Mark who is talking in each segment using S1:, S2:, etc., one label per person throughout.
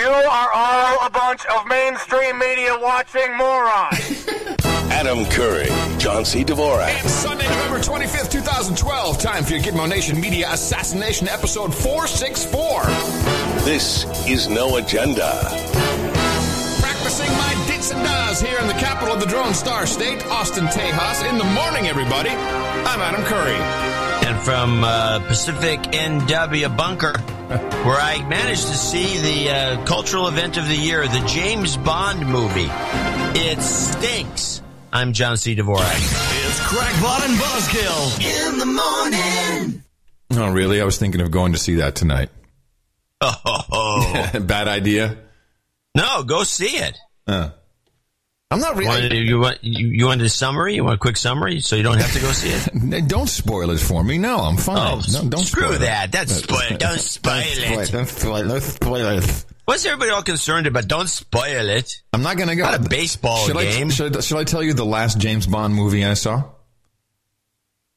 S1: You are all a bunch of mainstream media watching morons.
S2: Adam Curry, John C. Dvorak.
S3: It's Sunday, November 25th, 2012. Time for your Gitmo Nation Media Assassination Episode 464.
S2: This is No Agenda.
S3: Practicing my dits and das here in the capital of the Drone Star State, Austin, Tejas. In the morning, everybody. I'm Adam Curry.
S4: And from uh, Pacific NW Bunker, where I managed to see the uh, cultural event of the year, the James Bond movie. It stinks. I'm John C. Dvorak.
S5: It's Crackpot and Buzzkill in the morning.
S6: Oh, really? I was thinking of going to see that tonight.
S4: Oh,
S6: Bad idea.
S4: no, go see it.
S6: Uh, I'm not really.
S4: you, want, you, you want a summary? You want a quick summary so you don't have to go see it?
S6: Don't spoil it for me. No, I'm oh, fine.
S4: Oh,
S6: no, don't
S4: screw
S6: spoil it.
S4: that. That's spoil. Don't spoil it.
S6: Don't spoil it. Don't spoil it.
S4: What's everybody all concerned about? Don't spoil it.
S6: I'm not going to go.
S4: Not a baseball
S6: should
S4: game.
S6: I, should, I, should I tell you the last James Bond movie I saw?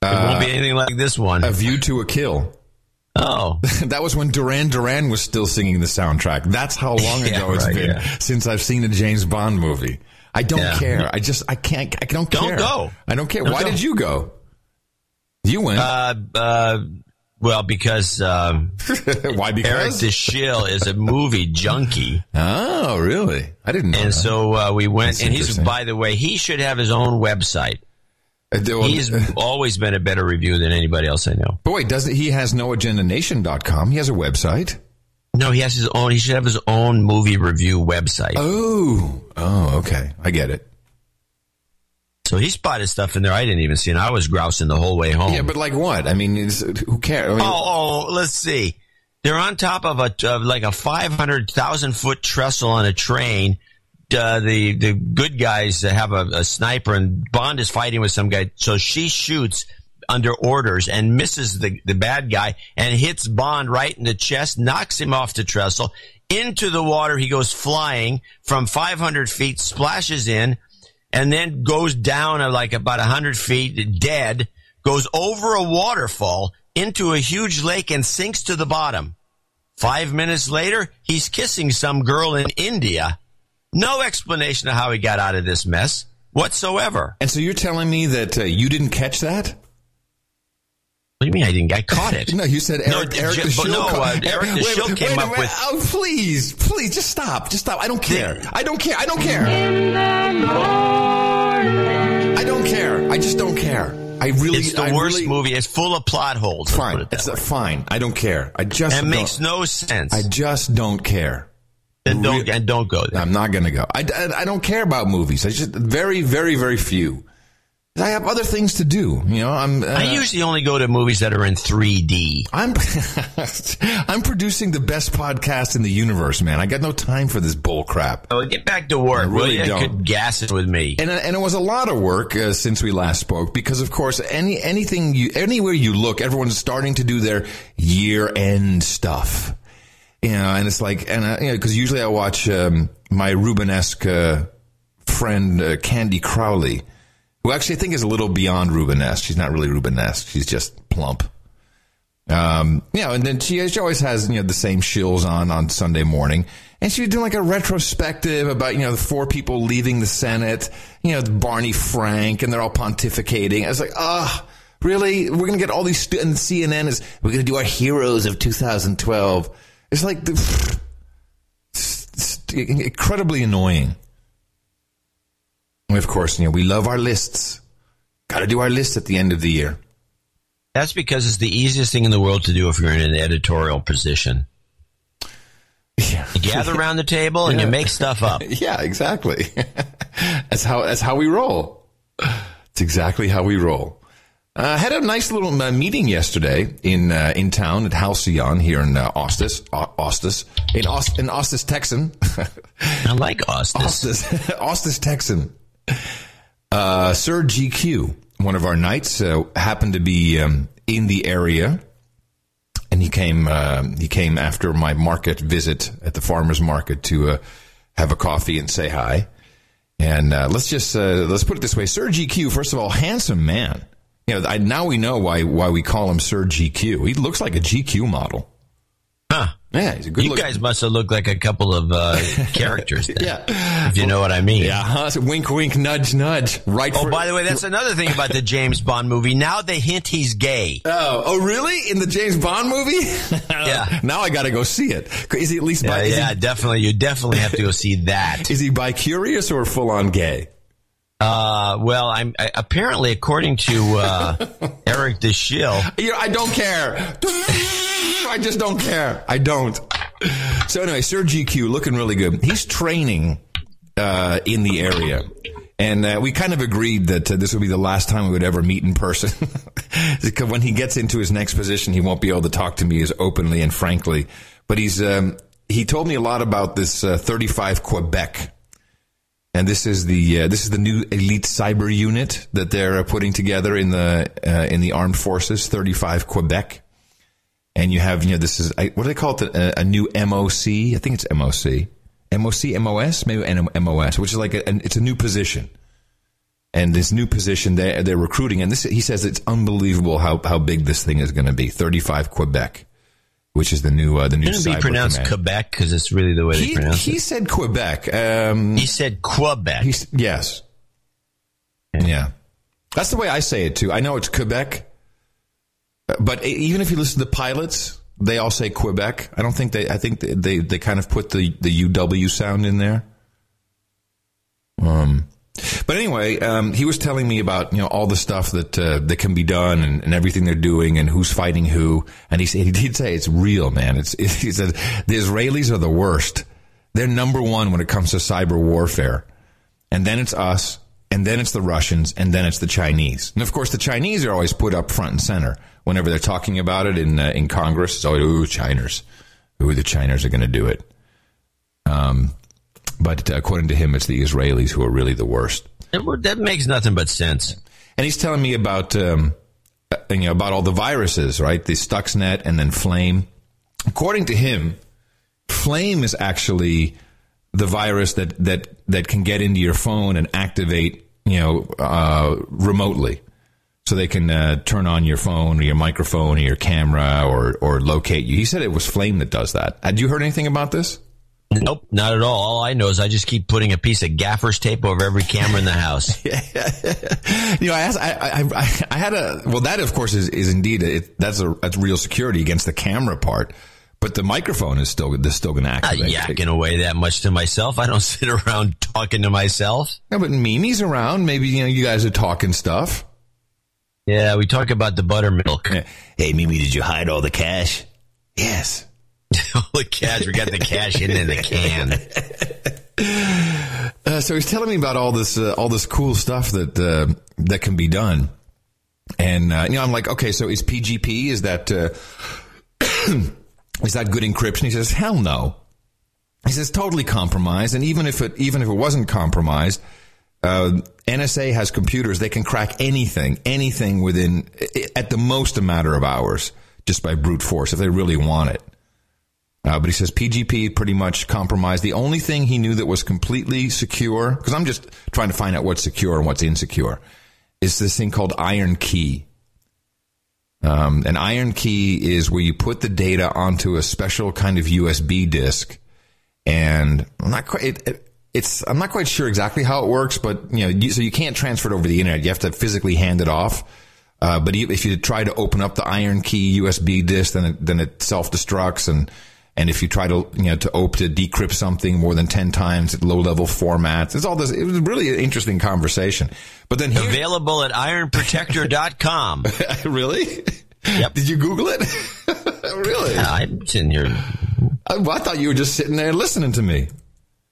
S4: It won't be uh, anything like this one.
S6: A View to a Kill.
S4: Oh,
S6: that was when Duran Duran was still singing the soundtrack. That's how long
S4: Yeah,
S6: ago it's
S4: right,
S6: been
S4: yeah.
S6: since I've seen a James Bond movie. I don't
S4: Yeah.
S6: care. I just I can't. I don't care.
S4: Don't go.
S6: I don't care.
S4: Don't
S6: Why
S4: go.
S6: did you go? You went.
S4: uh, uh, well, because um,
S6: Why? Because Eric.
S4: DeShill is a movie junkie,
S6: oh, really? I didn't know.
S4: and
S6: that.
S4: so uh, we went.
S6: That's
S4: and he's, by the way, he should have his own website.
S6: Uh,
S4: He's always been a better review than anybody else I know.
S6: Boy, doesn't he has noagendanation.com? He has a website.
S4: No, he has his own. He should have his own movie review website.
S6: Oh, oh, okay, I get it.
S4: So he spotted stuff in there I didn't even see, and I was grousing the whole way home.
S6: Yeah, but like what? I mean, who cares? I mean,
S4: Oh, oh, let's see. They're on top of a of like a five hundred thousand foot trestle on a train. Uh, the the good guys have a, a sniper, and Bond is fighting with some guy. So she shoots under orders and misses the the bad guy and hits Bond right in the chest, knocks him off the trestle into the water. He goes flying from five hundred feet, splashes in, and then goes down like about hundred feet, dead, goes over a waterfall into a huge lake and sinks to the bottom. Five minutes later, he's kissing some girl in India. No explanation of how he got out of this mess whatsoever.
S6: and so you're telling me that uh, you didn't catch that?
S4: What do you mean I didn't? I caught it.
S6: No, you said
S4: No,
S6: Eric.
S4: J-
S6: Eric
S4: but
S6: DeShill
S4: no,
S6: caught-
S4: uh, Eric
S6: Wait,
S4: DeShill
S6: wait,
S4: came
S6: wait a
S4: up
S6: minute.
S4: with-
S6: Oh, please, please, just stop, just stop. I don't care. I don't care. I don't care. I don't care. I just don't care. I really.
S4: It's the
S6: I
S4: worst
S6: really,
S4: movie. It's full of plot holes.
S6: Fine.
S4: put it
S6: It's
S4: way.
S6: uh, fine. I don't care. I just.
S4: That
S6: don't,
S4: makes no sense.
S6: I just don't care.
S4: and don't
S6: re-
S4: and don't go there.
S6: I'm not going to go. I, I, I don't care about movies. I just very, very, very few. I have other things to do. You know, I'm. Uh,
S4: I usually only go to movies that are in 3D.
S6: I'm I'm producing the best podcast in the universe, man. I got no time for this bull crap.
S4: Oh, get back to work.
S6: I really
S4: you?
S6: don't.
S4: Could gas it with me.
S6: And and it was a lot of work uh, since we last spoke because of course any anything you anywhere you look, everyone's starting to do their year end stuff. You know, and it's like and uh, you know because usually I watch um, my Rubenesque uh, friend uh, Candy Crowley, who actually I think is a little beyond Rubenesque. She's not really Rubenesque. She's just plump. Um, you know, and then she, she always has, you know, the same shills on on Sunday morning. And she doing like a retrospective about, you know, the four people leaving the Senate, you know, Barney Frank, and they're all pontificating. I was like, ah, really? We're going to get all these, stu- and CNN is, we're going to do our heroes of 2012. It's like, the, it's, it's incredibly annoying. And of course, you know, we love our lists. Got to do our list at the end of the year.
S4: That's because it's the easiest thing in the world to do if you're in an editorial position.
S6: Yeah.
S4: You gather around the table and you make stuff up.
S6: Yeah, exactly. that's how that's how we roll. It's exactly how we roll. I uh, had a nice little uh, meeting yesterday in uh, in town at Halcyon here in uh, Ostis, Au- Ostis, in Ost, in Ostis, Texan,
S4: I like Austin.
S6: Ostis, Ostis, Texan. Uh, Sir GQ, one of our knights, uh, happened to be um, in the area, and he came. Uh, he came after my market visit at the farmers market to uh, have a coffee and say hi. And uh, let's just uh, let's put it this way: Sir GQ, first of all, handsome man. You know, I, now we know why why we call him Sir GQ. He looks like a GQ model. Yeah, he's a good
S4: You
S6: looking.
S4: guys must have looked like a couple of uh, characters, then,
S6: Yeah.
S4: if you know what I mean.
S6: Yeah, huh? So wink, wink, nudge, nudge. Right.
S4: Oh,
S6: for-
S4: by the way, that's another thing about the James Bond movie. Now they hint he's gay.
S6: Oh, oh, really? In the James Bond movie?
S4: Yeah.
S6: Now I got to go see it. Is he at least
S4: Yeah,
S6: bi? is,
S4: yeah, definitely. You definitely have to go see that.
S6: is he, is he bi curious or full on gay?
S4: Uh, well, I'm I, apparently, according to uh, Eric DeShill,
S6: You know, I don't care. I just don't care. I don't. So anyway, Sir GQ looking really good. He's training uh, in the area. And uh, we kind of agreed that uh, this would be the last time we would ever meet in person. because when he gets into his next position, he won't be able to talk to me as openly and frankly. But he's um, he told me a lot about this uh, 35 Quebec. And this is the uh, this is the new elite cyber unit that they're uh, putting together in the uh, in the armed forces, 35 Quebec. And you have you know this is I, what do they call it a, a new MOC? I think it's MOC, MOC, MOS, maybe MOS, which is like a, an, it's a new position. And this new position they they're recruiting, and this he says it's unbelievable how how big this thing is going to be. 35 Quebec, which is the new uh, the new.
S4: shouldn't it be pronounced
S6: command.
S4: Quebec because it's really the way they
S6: He,
S4: pronounce
S6: he
S4: it.
S6: said Quebec. Um,
S4: He said Quebec.
S6: He's, yes. Yeah. That's the way I say it too. I know it's Quebec, but even if you listen to pilots, they all say Quebec. I don't think they, I think they, they, they kind of put the, the UW sound in there. Um, but anyway, um, he was telling me about you know all the stuff that uh, that can be done and, and everything they're doing and who's fighting who. And he said he did say it's real, man. It's he said the Israelis are the worst. They're number one when it comes to cyber warfare, and then it's us, and then it's the Russians, and then it's the Chinese. And of course, the Chinese are always put up front and center whenever they're talking about it in uh, in Congress. It's always ooh, Chiners, ooh, the Chiners are going to do it. Um, but uh, according to him, it's the Israelis who are really the worst.
S4: That makes nothing but sense.
S6: And he's telling me about um, you know about all the viruses, right? The Stuxnet and then Flame. According to him, Flame is actually the virus that that that can get into your phone and activate you know uh, remotely. So they can uh, turn on your phone or your microphone or your camera or or locate you. He said it was Flame that does that. Had you heard anything about this?
S4: Nope, not at all. All I know is I just keep putting a piece of gaffer's tape over every camera in the house.
S6: you know, I, asked, I, I, I, had a, well, that of course is, is indeed, it, that's a, that's real security against the camera part, but the microphone is still, is still going to activate.
S4: Not yakking away that much to myself. I don't sit around talking to myself.
S6: Yeah, but Mimi's around. Maybe, you know, you guys are talking stuff.
S4: Yeah, we talk about the buttermilk.
S6: Hey, Mimi, did you hide all the cash? Yes.
S4: All the cash, we got the cash in in the can.
S6: Uh, so he's telling me about all this, uh, all this cool stuff that, uh, that can be done. And, uh, you know, I'm like, okay, so is PGP, is that, uh, is that good encryption? He says, hell no. He says totally compromised, and even if it even if it wasn't compromised, uh, NSA has computers; they can crack anything, anything within at the most a matter of hours, just by brute force if they really want it. Uh, but he says PGP pretty much compromised. The only thing he knew that was completely secure, because I'm just trying to find out what's secure and what's insecure, is this thing called Iron Key. Um, an Iron Key is where you put the data onto a special kind of USB disk and I'm not quite. It, it, it's I'm not quite sure exactly how it works, but you know, you, so you can't transfer it over the internet. You have to physically hand it off. Uh, but if you try to open up the Iron Key USB disk, then it, then it self destructs, and and if you try to you know to open to decrypt something more than ten times at low level formats, it's all this. It was really an interesting conversation. But then here,
S4: Available at ironprotector.com.
S6: really,
S4: Yep.
S6: did you Google it? really?
S4: I'm sitting here.
S6: I, well, I thought you were just sitting there listening to me.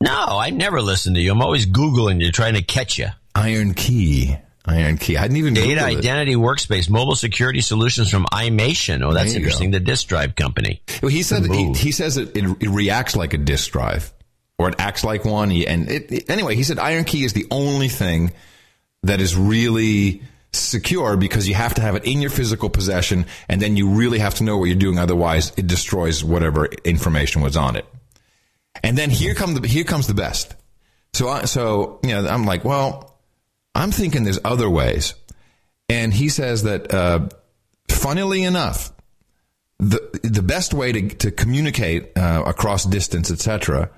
S4: No, I never listen to you. I'm always Googling you, trying to catch you.
S6: Iron Key. Iron Key. I hadn't even
S4: Data
S6: Googled it.
S4: Identity Workspace, mobile security solutions from Imation. Oh, that's interesting. The disk drive company.
S6: Well, he said he, he says it, it, it reacts like a disk drive, or it acts like one. He- And it, it- anyway, he said Iron Key is the only thing that is really secure because you have to have it in your physical possession, and then you really have to know what you're doing. Otherwise, it destroys whatever information was on it. And then here come the here comes the best. So I, so you know I'm like, well, I'm thinking there's other ways, and he says that uh, funnily enough, the the best way to to communicate uh, across distance, etc.,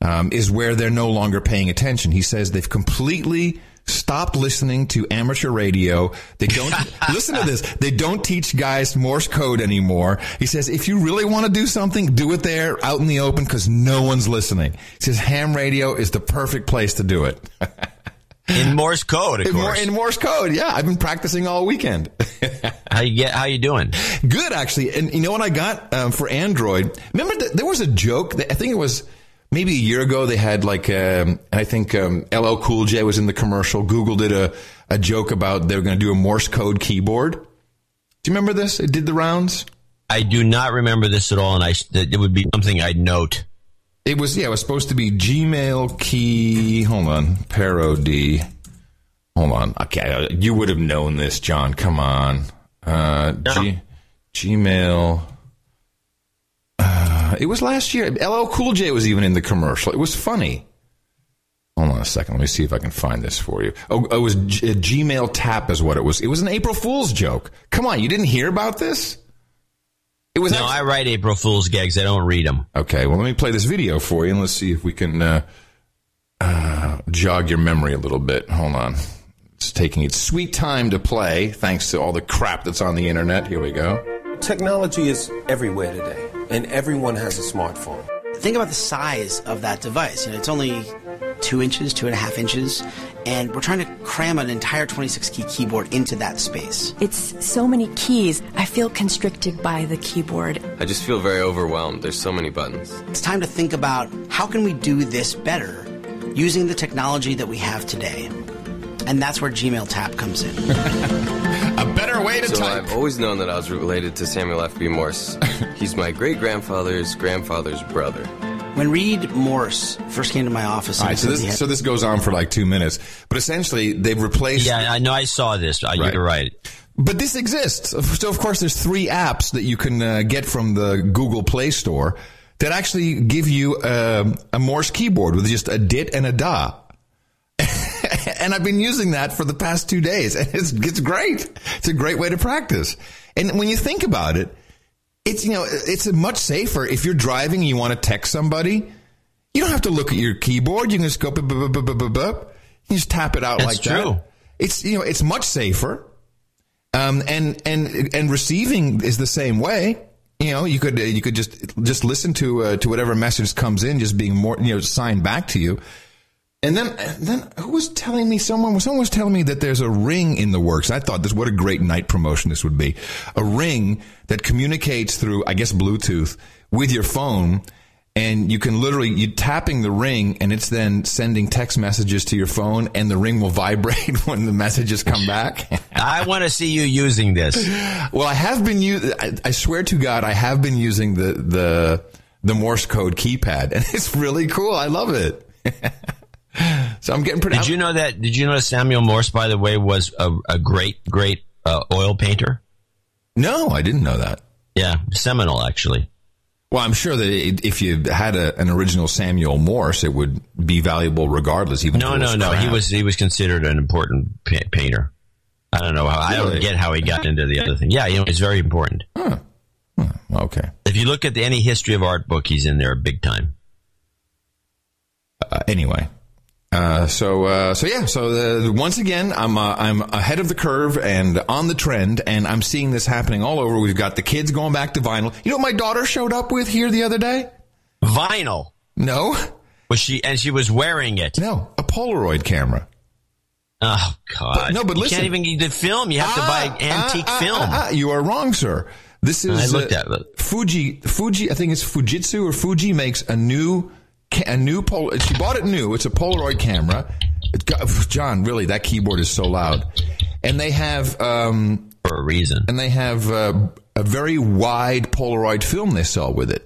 S6: um, is where they're no longer paying attention. He says they've completely stopped listening to amateur radio. They don't listen to this. They don't teach guys Morse code anymore. He says if you really want to do something, do it there out in the open because no one's listening. He says ham radio is the perfect place to do it.
S4: In Morse code, of
S6: in, Mor-
S4: course.
S6: in Morse code, yeah. I've been practicing all weekend.
S4: how you get? How you doing?
S6: Good, actually. And you know what I got um, for Android? Remember, that there was a joke. That, I think it was maybe a year ago. They had like, um, I think um, LL Cool J was in the commercial. Google did a, a joke about they were going to do a Morse code keyboard. Do you remember this? It did the rounds.
S4: I do not remember this at all, and I it would be something I'd note.
S6: It was yeah. It was supposed to be Gmail key. Hold on, parody. Hold on. Okay, you would have known this, John. Come on. Uh, G, Gmail. Uh, it was last year. LL Cool J was even in the commercial. It was funny. Hold on a second. Let me see if I can find this for you. Oh, it was G- Gmail Tap, is what it was. It was an April Fool's joke. Come on, you didn't hear about this?
S4: It was no, actually- I write April Fool's gags. I don't read them.
S6: Okay, well, let me play this video for you and let's see if we can uh, uh, jog your memory a little bit. Hold on. It's taking its sweet time to play, thanks to all the crap that's on the internet. Here we go.
S7: Technology is everywhere today, and everyone has a smartphone.
S8: Think about the size of that device. You know, it's only two inches, two and a half inches, and we're trying to cram an entire 26 key keyboard into that space.
S9: It's so many keys. I feel constricted by the keyboard.
S10: I just feel very overwhelmed. There's so many buttons.
S8: It's time to think about how can we do this better using the technology that we have today. And that's where Gmail Tap comes in.
S6: a better way to
S10: so
S6: type.
S10: I've always known that I was related to Samuel F.B. Morse. He's my great grandfather's grandfather's brother.
S8: When Reed Morse first came to my office,
S6: All right, so this, had- so this goes on for like two minutes, but essentially they've replaced.
S4: Yeah, I know. I saw this. I, Right. You're right.
S6: But this exists. So of course, there's three apps that you can uh, get from the Google Play Store that actually give you uh, a Morse keyboard with just a dit and a da. And I've been using that for the past two days, and it's it's great. It's a great way to practice. And when you think about it, it's you know it's much safer if you're driving and you want to text somebody. You don't have to look at your keyboard. You can just go bup, bup, bup, bup, bup, bup. You just tap it out
S4: That's
S6: like
S4: true.
S6: that. It's you know it's much safer. Um, and and and receiving is the same way. You know, you could you could just just listen to uh, to whatever message comes in, just being more you know signed back to you. And then then who was telling me someone someone was telling me that there's a ring in the works. I thought this what a great night promotion this would be. A ring that communicates through I guess Bluetooth with your phone and you can literally you tapping the ring and it's then sending text messages to your phone and the ring will vibrate when the messages come back.
S4: I want to see you using this.
S6: Well, I have been using. I swear to God, I have been using the the the Morse code keypad, and it's really cool. I love it. so I'm getting pretty.
S4: Did you know that? Did you know that Samuel Morse, by the way, was a, a great, great uh, oil painter?
S6: No, I didn't know that.
S4: Yeah, seminal actually.
S6: Well, I'm sure that it, if you had a, an original Samuel Morse, it would be valuable regardless. Even
S4: no, no, no. He was he was considered an important pa- painter. I don't know how. I don't get how he got into the other thing. Yeah, you know, it's very important.
S6: Huh. Huh. Okay.
S4: If you look at the, any history of art book, he's in there big time.
S6: Uh, anyway, uh, so uh, so yeah, so once again, I'm uh, I'm ahead of the curve and on the trend, and I'm seeing this happening all over. We've got the kids going back to vinyl. You know what my daughter showed up with here the other day?
S4: Vinyl.
S6: No.
S4: Was she and she was wearing it?
S6: No, a Polaroid camera.
S4: Oh God!
S6: But, no, but listen,
S4: you can't even get the film. You have to buy antique film.
S6: you are wrong, sir. This is
S4: I looked at it.
S6: Fuji. Fuji, I think it's Fujitsu or Fuji makes a new a new Pol. She bought it new. It's a Polaroid camera. Got, John, really, that keyboard is so loud. And they have um,
S4: for a reason.
S6: And they have uh, a very wide Polaroid film they sell with it.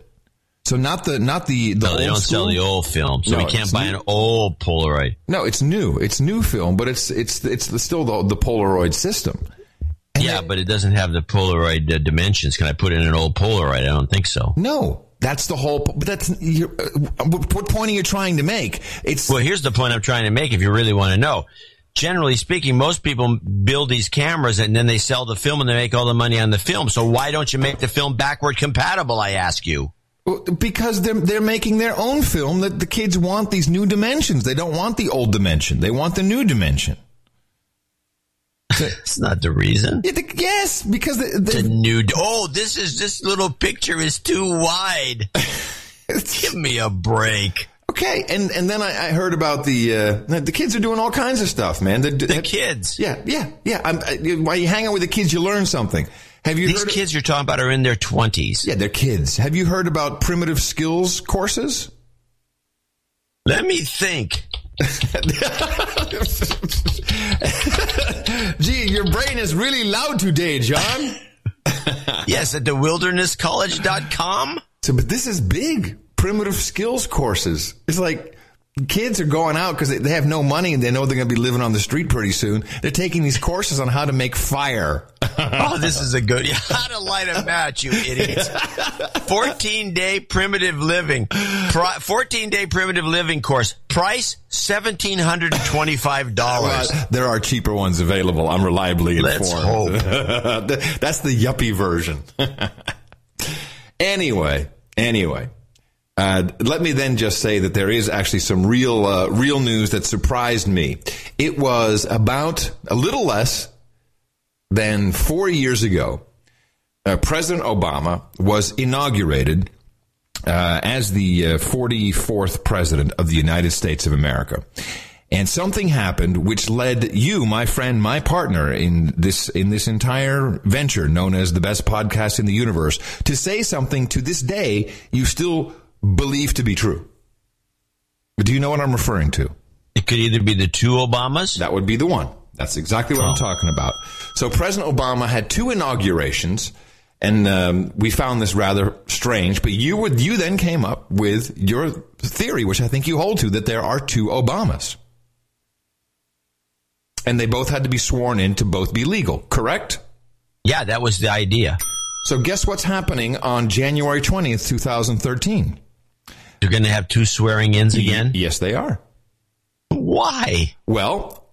S6: So not the not the the
S4: no, they don't
S6: school.
S4: sell the old film, so
S6: No,
S4: we can't buy
S6: new.
S4: an old Polaroid.
S6: No, it's new. It's new film, but it's it's it's the, still the, the Polaroid system.
S4: Yeah, but it doesn't have the Polaroid uh, dimensions. Can I put in an old Polaroid? I don't think so.
S6: No, that's the whole. But that's you're, uh, what point are you trying to make? It's
S4: Well, here's the point I'm trying to make. If you really want to know, generally speaking, most people build these cameras and then they sell the film and they make all the money on the film. So why don't you make the film backward compatible? I ask you.
S6: Because they're they're making their own film that the kids want these new dimensions. They don't want the old dimension. They want the new dimension.
S4: It's not the reason.
S6: Yeah, the- yes, because the,
S4: The
S6: the,
S4: new. Oh, this is this little picture is too wide. Give me a break.
S6: okay, and and then I, I heard about the uh, the kids are doing all kinds of stuff, man. The,
S4: The kids.
S6: Yeah, yeah, yeah. I'm, I, while you hang out with the kids, you learn something. Have you
S4: These kids you're talking about are in their twenties.
S6: yeah, they're kids. Have you heard about primitive skills courses?
S4: Let me think.
S6: Gee, your brain is really loud today, John.
S4: Yes, at the wildernesscollege.com.
S6: So, but this is big. Primitive skills courses. It's like kids are going out because they, have no money and they know they're going to be living on the street pretty soon. They're taking these courses on how to make fire.
S4: Oh, this is a good. How to light a match, you idiots. 14 day primitive living. 14 day primitive living course. Price $1,725.
S6: Uh, there are cheaper ones available. I'm reliably informed.
S4: Let's
S6: informed. That's the yuppie version. anyway, anyway. Uh, let me then just say that there is actually some real, uh, real news that surprised me. It was about a little less than four years ago. Uh, President Obama was inaugurated uh, as the uh, 44th president of the United States of America. And something happened which led you, my friend, my partner in this, in this entire venture known as the best podcast in the universe to say something to this day you still believe to be true. Do you know what I'm referring to?
S4: It could either be the two Obamas.
S6: That would be the one. That's exactly what I'm talking about. So President Obama had two inaugurations, and um, we found this rather strange. But you would you then came up with your theory, which I think you hold to, that there are two Obamas, and they both had to be sworn in to both be legal. Correct?
S4: Yeah, that was the idea.
S6: So guess what's happening on January 20th, 2013?
S4: They're going to have two swearing ins again.
S6: Yes, they are.
S4: Why?
S6: Well,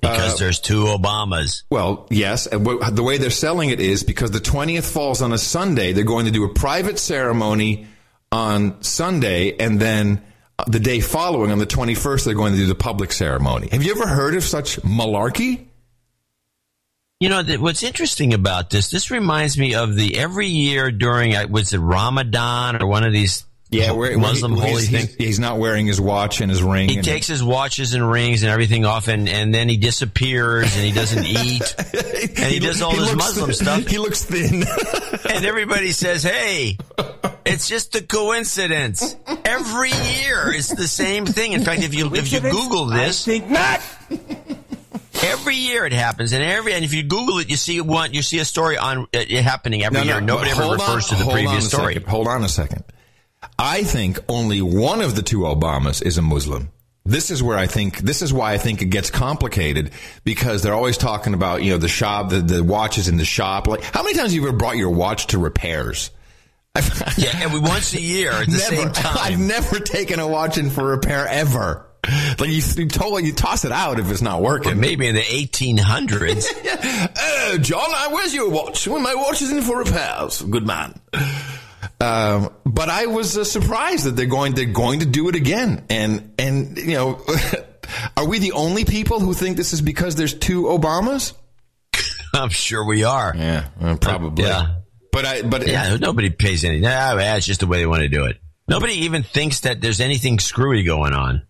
S4: Because there's two Obamas.
S6: Well, yes. And the way they're selling it is because the 20th falls on a Sunday, they're going to do a private ceremony on Sunday, and then the day following, on the 21st, they're going to do the public ceremony. Have you ever heard of such malarkey?
S4: You know, th- what's interesting about this, this reminds me of the every year during, uh, was it Ramadan or one of these
S6: where,
S4: Muslim
S6: where he-
S4: holy
S6: he's,
S4: things?
S6: he's, he's not wearing his watch and his ring.
S4: He
S6: and-
S4: takes his watches and rings and everything off, and, and then he disappears and he doesn't eat, and he, does all
S6: he
S4: this
S6: looks
S4: Muslim
S6: thin-
S4: stuff.
S6: He looks thin.
S4: and everybody says, "Hey, it's just a coincidence." Every year, it's the same thing. In fact, if you if you Google this, I
S1: think not.
S4: every year it happens, and every and if you Google it, you see one, you see a story on uh, it happening every year. Nobody ever refers
S6: on-
S4: to the
S6: hold on
S4: previous
S6: a
S4: story.
S6: second. Hold on a second. I think only one of the two Obamas is a Muslim. This is where I think this is why I think it gets complicated because they're always talking about you know the shop the, the watches in the shop. Like how many times have you ever brought your watch to repairs?
S4: Yeah, and we once a year at the
S6: never,
S4: same
S6: I've never taken a watch in for repair ever. Like you, you totally you toss it out if it's not working.
S4: Maybe in the 1800s.
S6: Oh, uh, John, where's your watch? Well, my watch is in for repairs. Good man. Um, but I was uh, surprised that they're going they're going to do it again. And and you know, are we the only people who think this is because there's two Obamas?
S4: I'm sure we are.
S6: Yeah, probably.
S4: Yeah.
S6: But I but
S4: Yeah, nobody pays any. Nah, it's just the way they want to do it. Nobody even thinks that there's anything screwy going on.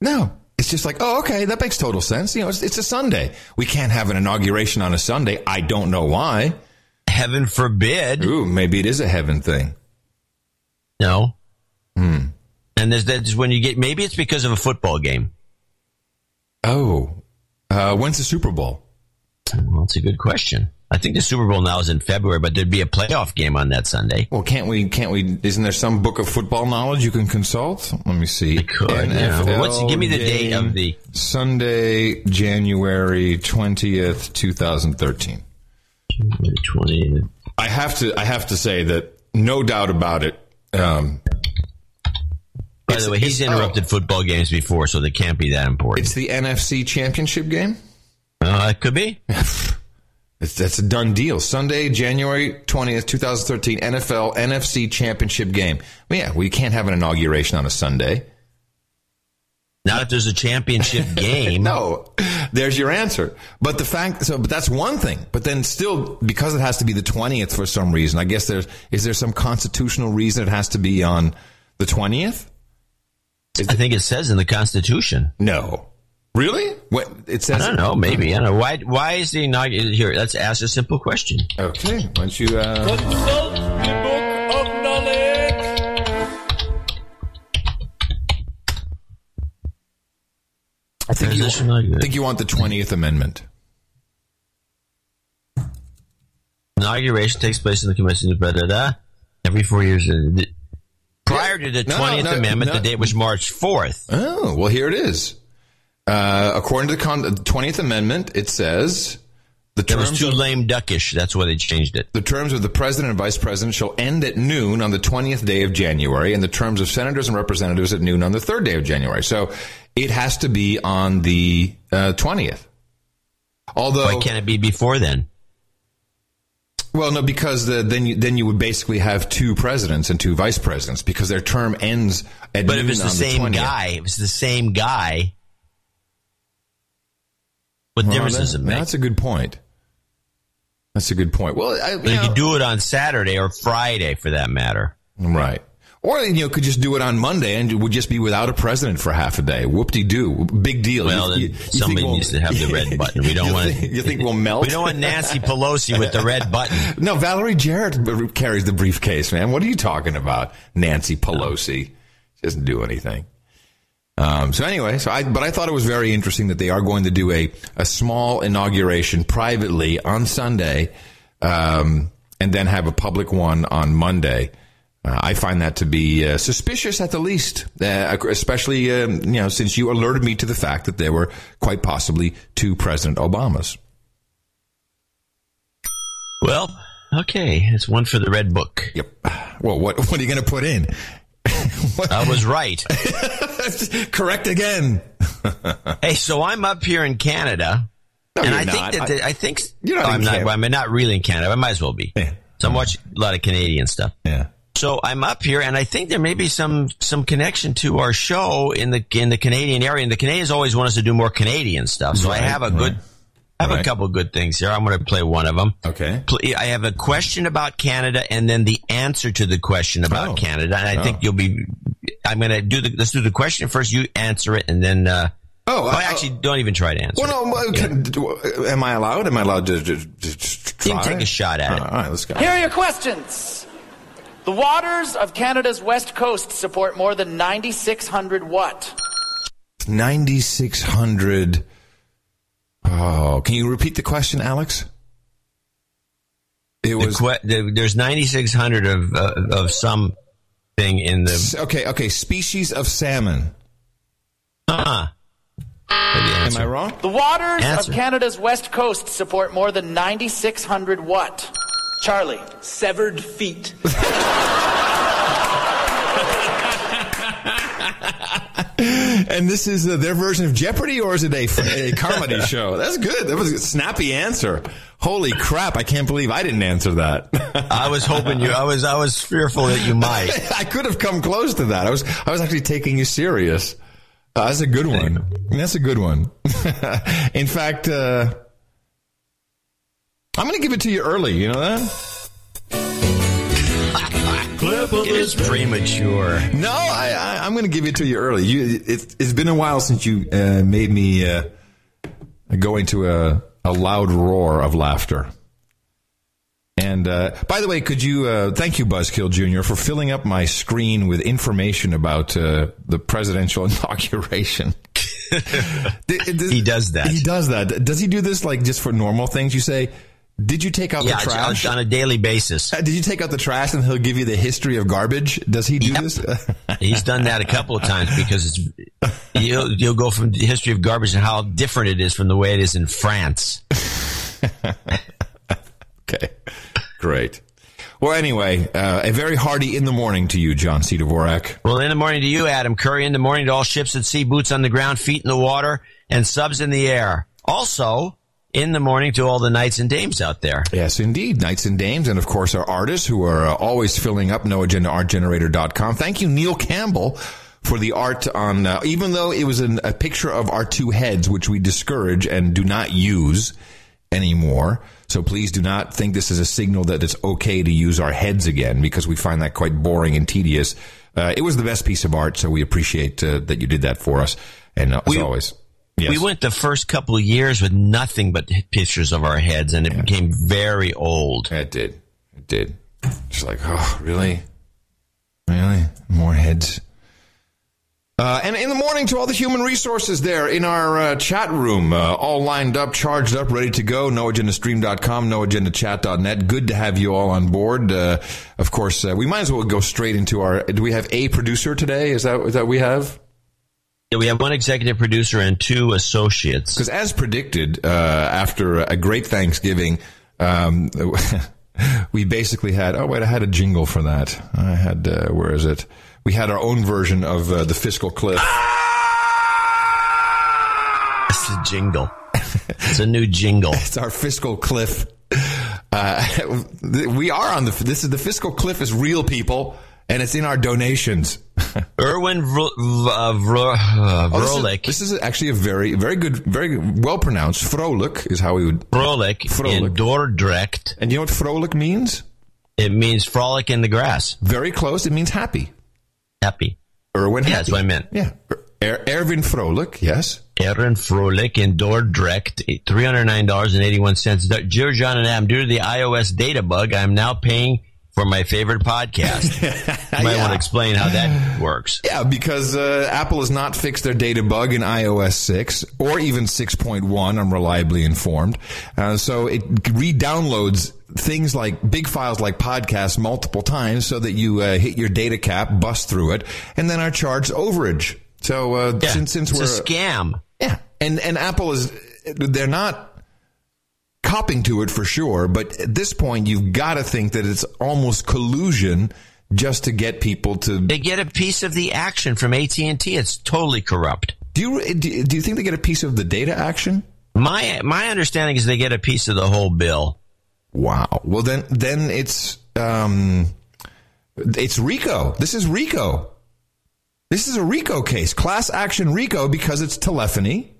S6: no. It's just like, oh, okay, that makes total sense. You know, it's, it's a Sunday. We can't have an inauguration on a Sunday. I don't know why.
S4: Heaven forbid.
S6: Ooh, maybe it is a heaven thing.
S4: No.
S6: Hmm.
S4: And there's that's when you get maybe it's because of a football game.
S6: Oh, uh, when's the Super Bowl?
S4: Well, that's a good question. I think the Super Bowl now is in February, but there'd be a playoff game on that Sunday.
S6: Well, can't we? Can't we? Isn't there some book of football knowledge you can consult? Let me see.
S4: could, yeah. Well, what's- give me the date of the-
S6: Sunday, January twentieth, two thousand thirteen. I have to. I have to say that no doubt about it. Um,
S4: By the way, he's
S6: it's- oh.
S4: interrupted football games before, so they can't be that important.
S6: It's the NFC Championship game.
S4: Uh, it could be.
S6: It's, that's a done deal. Sunday, January 20th, 2013, NFL NFC Championship game. Well, yeah, we can't have an inauguration on a Sunday.
S4: Not if there's a championship game.
S6: No, there's your answer. But the fact, so, but that's one thing. But then still, because it has to be the 20th for some reason, I guess there's, is there some constitutional reason it has to be on the 20th?
S4: I think it says in the Constitution.
S6: No. Really? What, it says?
S4: I don't know. Maybe I don't know. Why? Why is the inauguration here? Let's ask a simple question.
S6: Okay. Why don't you, uh, I think you. I think you want the 20th Amendment.
S4: Inauguration takes place in the commission of da, da, da, every four years. uh, Prior to the
S6: No,
S4: twentieth
S6: no,
S4: amendment,
S6: no.
S4: the date was March fourth.
S6: Oh, well, here it is. Uh, according to the con- 20th Amendment, it says the terms,
S4: too
S6: of,
S4: lame duckish. That's why they changed it.
S6: the terms of the president and vice president shall end at noon on the 20th day of January, and the terms of senators and representatives at noon on the third day of January. So it has to be on the uh, 20th. Although,
S4: Why can't it be before then?
S6: well, no, because the, then you, then you would basically have two presidents and two vice presidents because their term ends at
S4: But
S6: noon
S4: if it's the same
S6: 20th.
S4: guy, if it's the same guy, what
S6: Well,
S4: difference
S6: that-
S4: does it make?
S6: That's a good point. That's a good point. Well, I, you
S4: But you could do it on Saturday or Friday, for that matter.
S6: Right. Or, you know, could just do it on Monday and it would just be without a president for half a day. Whoop-de-doo. Big deal.
S4: Well, then somebody
S6: we'll-
S4: needs to have the red button. We don't
S6: you
S4: want
S6: think, you think we'll melt?
S4: We don't want Nancy Pelosi with the red button.
S6: No, Valerie Jarrett carries the briefcase, man. What are you talking about? Nancy Pelosi. She doesn't do anything. Um, so anyway, so I, but I thought it was very interesting that they are going to do a, a small inauguration privately on Sunday, um, and then have a public one on Monday. Uh, I find that to be uh, suspicious at the least, uh, especially um, you know since you alerted me to the fact that there were quite possibly two President Obamas.
S4: Well, okay, it's one for the red book.
S6: Yep. Well, what what are you going to put in?
S4: I was right.
S6: Correct again.
S4: hey, so I'm up here in Canada,
S6: No,
S4: and
S6: you're
S4: I think
S6: not.
S4: that
S6: I-
S4: the, I, think
S6: You're not
S4: Oh, I'm not.
S6: Canada.
S4: I'm not really in Canada. I might as well be.
S6: Yeah.
S4: So I'm watching a lot of Canadian stuff.
S6: Yeah.
S4: So I'm up here, and I think there may be some some connection to our show in the in the Canadian area. And the Canadians always want us to do more Canadian stuff. So I have a good, I have
S6: Right.
S4: a couple good things here. I'm going to play one of them.
S6: Okay.
S4: Pl- I have a question about Canada, and then the answer to the question about
S6: Oh.
S4: Canada. And I
S6: Oh.
S4: think you'll be. I'm going to do the. Let's do the question first. You answer it, and then. Uh,
S6: Oh,
S4: oh,
S6: I-
S4: actually, don't even try to answer.
S6: Well, no. well, can- do- Am I allowed? Am I allowed to, to, to try?
S4: You can take a shot at it.
S6: All right, let's go.
S11: Here are your questions. The waters of Canada's west coast support more than 9,600 what?
S6: 9600. Oh, can you repeat the question, Alex? It
S4: The
S6: was
S4: que- the, there's 9,600 of uh, of some thing in the.
S6: okay. Okay, species of salmon.
S4: Uh,
S6: Am I wrong?
S11: The waters
S4: Answer.
S11: of Canada's west coast support more than 9,600 what? Charlie.
S12: Severed feet.
S6: And this is uh, their version of Jeopardy, or is it a, a comedy show? That's good. That was a snappy answer. Holy crap! I can't believe I didn't answer that.
S4: I was hoping you. I was. I was fearful that you might.
S6: I could have come close to that. I was. I was actually taking you serious. Uh, that's a good one. That's a good one. In fact, uh, I'm going to give it to you early. You know that?
S4: It is premature.
S6: No, I, I, I'm going to give it to you early. You, it, it's been a while since you uh, made me uh, go into a, a loud roar of laughter. And uh, by the way, could you uh, thank you, Buzzkill Jr., for filling up my screen with information about uh, the presidential inauguration?
S4: He does that.
S6: He does that. Does he do this like just for normal things? You say, "Did you take out
S4: Yeah,
S6: the trash?"
S4: on a daily basis.
S6: Uh, Did you take out the trash and he'll give you the history of garbage? Does he do
S4: Yep.
S6: this?
S4: He's done that a couple of times because it's you'll you'll go from the history of garbage and how different it is from the way it is in France.
S6: Okay. Great. Well, anyway, uh, a very hearty in the morning to you, John C. Dvorak.
S4: Well, in the morning to you, Adam Curry. In the morning to all ships at sea, boots on the ground, feet in the water, and subs in the air. Also, in the morning to all the knights and dames out there.
S6: Yes, indeed. Knights and dames. And of course, our artists who are uh, always filling up noagendaartgenerator.com. Thank you, Neil Campbell, for the art on, uh, even though it was an, a picture of our two heads, which we discourage and do not use anymore. So please do not think this is a signal that it's okay to use our heads again because we find that quite boring and tedious. Uh, it was the best piece of art, so we appreciate uh, that you did that for us. And uh, as
S4: We-
S6: always, yes.
S4: We went the first couple of years with nothing but pictures of our heads, and it became very old.
S6: It did. It did. Just like, oh, really? Really? More heads. Uh, and in the morning to all the human resources there in our uh, chat room, uh, all lined up, charged up, ready to go. NoAgendaStream.com, NoAgendaChat.net. Good to have you all on board. Uh, of course, uh, we might as well go straight into our. Do we have a producer today? Is that is that we have?
S4: Yeah, we have one executive producer and two associates.
S6: Because as predicted, uh, after a great Thanksgiving, um, we basically had. Oh wait, I had a jingle for that. I had. Uh, where is it? We had our own version of uh, the fiscal cliff.
S4: It's a jingle. it's a new jingle.
S6: It's our fiscal cliff. Uh, we are on the. This is the fiscal cliff is real people, and it's in our donations.
S4: Erwin Vro- v- uh, uh,
S6: Oh, this, is, this is actually a very, very good, very well pronounced. Frolik is how we would.
S4: Vrolik in
S6: Vrolik.
S4: Dordrecht.
S6: And you know what Frolik means?
S4: It means frolic in the grass.
S6: Very close. It means happy.
S4: Happy.
S6: Erwin.
S4: Yeah,
S6: happy.
S4: that's what I meant.
S6: Yeah. Er- Erwin Frolik. Yes.
S4: Erin Frolik in Dordrecht, $309.81. Dear John and Adam, due to the iOS data bug, I'm now paying for my favorite podcast. you might
S6: Yeah.
S4: want to explain how that works.
S6: Yeah, because uh, Apple has not fixed their data bug in iOS 6 or even 6.1, I'm reliably informed. Uh, so it re-downloads things like big files like podcasts multiple times so that you uh, hit your data cap, bust through it, and then are charged overage. So uh,
S4: Yeah,
S6: since, since we're
S4: a scam.
S6: yeah, and and Apple is they're not copping to it for sure, but at this point you've got to think that it's almost collusion just to get people to.
S4: They get a piece of the action from AT&T. It's totally corrupt.
S6: Do you do you think they get a piece of the data action?
S4: My my understanding is they get a piece of the whole bill.
S6: Wow. Well then then it's um it's RICO. This is RICO. This is a RICO case, class action RICO because it's telephony.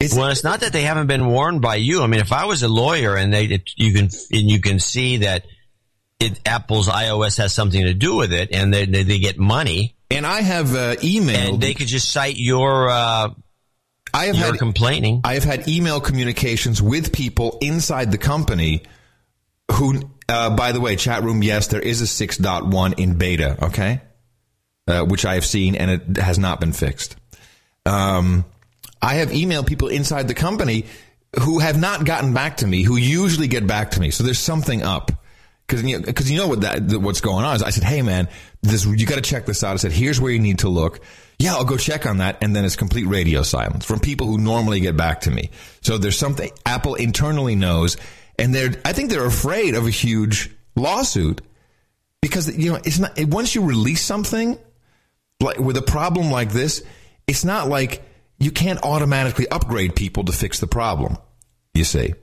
S6: It's,
S4: Well, it's not that they haven't been warned by you. I mean, if I was a lawyer and they it, you can and you can see that it, Apple's iOS has something to do with it, and they they, they get money,
S6: and I have uh, emailed.
S4: and they could just cite your uh,
S6: I have
S4: your
S6: had
S4: complaining.
S6: I have had email communications with people inside the company who, uh, by the way, chat room, yes, there is a 6.1 in beta, okay? Uh, which I have seen and it has not been fixed. Um, I have emailed people inside the company who have not gotten back to me, who usually get back to me. So there's something up. Cause, you know, cause you know what that, what's going on is I said, Hey man, this, you gotta check this out. I said, here's where you need to look. Yeah, I'll go check on that. And then it's complete radio silence from people who normally get back to me. So there's something Apple internally knows and they're, I think they're afraid of a huge lawsuit because, you know, it's not, once you release something like with a problem like this, it's not like you can't automatically upgrade people to fix the problem. You see,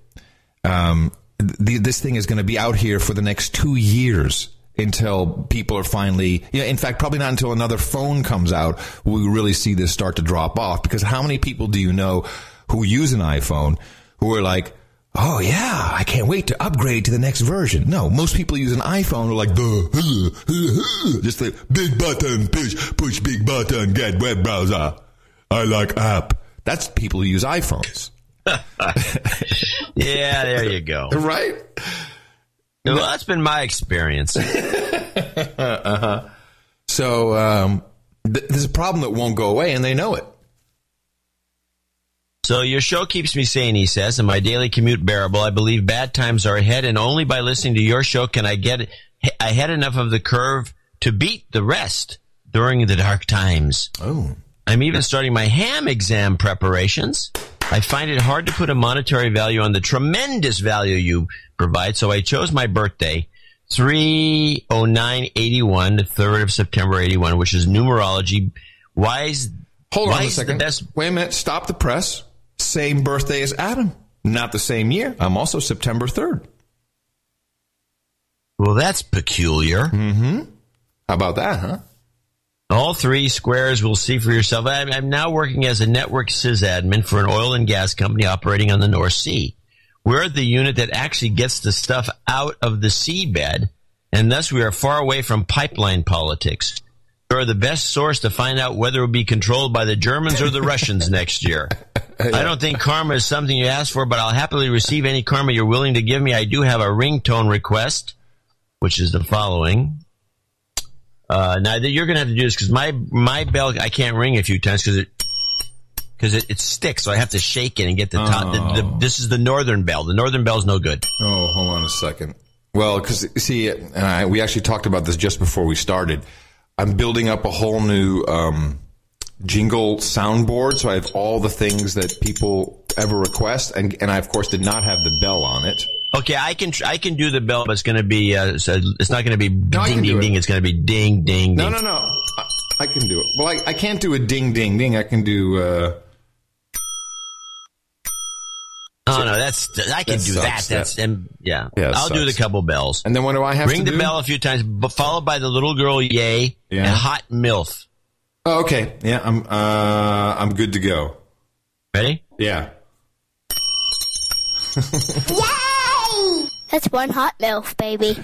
S6: um, the, this thing is going to be out here for the next two years until people are finally, you know, in fact, probably not until another phone comes out will we really see this start to drop off. Because how many people do you know who use an iPhone who are like, Oh yeah, I can't wait to upgrade to the next version. No, most people use an iPhone are like the just the big button push push big button get web browser. I like app. That's people who use iPhones.
S4: yeah, there you go.
S6: Right?
S4: Well, that's been my experience.
S6: uh-huh. So um, th- there's a problem that won't go away, and they know it.
S4: So your show keeps me sane, he says, and my daily commute bearable. I believe bad times are ahead, and only by listening to your show can I get ahead enough of the curve to beat the rest during the dark times.
S6: Oh.
S4: I'm even starting my ham exam preparations. I find it hard to put a monetary value on the tremendous value you provide, so I chose my birthday 30981, the 3rd of September 81, which is numerology. Why is,
S6: Hold
S4: why
S6: on a second.
S4: best
S6: Wait a minute. Stop the press. Same birthday as Adam. Not the same year. I'm also September 3rd.
S4: Well, that's peculiar.
S6: Mm-hmm. How about that, huh?
S4: All three squares will see for yourself. I'm, I'm now working as a network sysadmin for an oil and gas company operating on the North Sea. We're the unit that actually gets the stuff out of the seabed, and thus we are far away from pipeline politics. We are the best source to find out whether it will be controlled by the Germans or the Russians next year. I don't think karma is something you ask for, but I'll happily receive any karma you're willing to give me. I do have a ringtone request, which is the following. Uh, now that you're going to have to do this because my my bell I can't ring a few times because it because it, it sticks, so I have to shake it and get the top. The, the, this is the northern bell. The northern bell's no good.
S6: Oh, hold on a second. Well, because see, and I, we actually talked about this just before we started. I'm building up a whole new um, jingle soundboard, so I have all the things that people ever request, and and I of course did not have the bell on it.
S4: Okay, I can tr- I can do the bell, but it's going to be uh, so it's not going to be
S6: I
S4: ding
S6: can
S4: ding
S6: it.
S4: ding. It's going to be ding ding
S6: No,
S4: ding.
S6: no, no. I, I can do it. Well, I, I can't do a ding, ding, ding. I can do. Uh,
S4: Oh no, that's I can
S6: That
S4: do that. That's
S6: that-
S4: and yeah.
S6: Yeah,
S4: I'll do the couple bells.
S6: and then what do I have
S4: Ring
S6: to
S4: the
S6: do?
S4: bell a few times, but followed by the little girl yay
S6: Yeah.
S4: and hot milf.
S6: Oh, okay. Yeah, I'm. Uh, I'm good to go.
S4: Ready?
S6: Yeah.
S12: Yay! That's one hot milk, baby.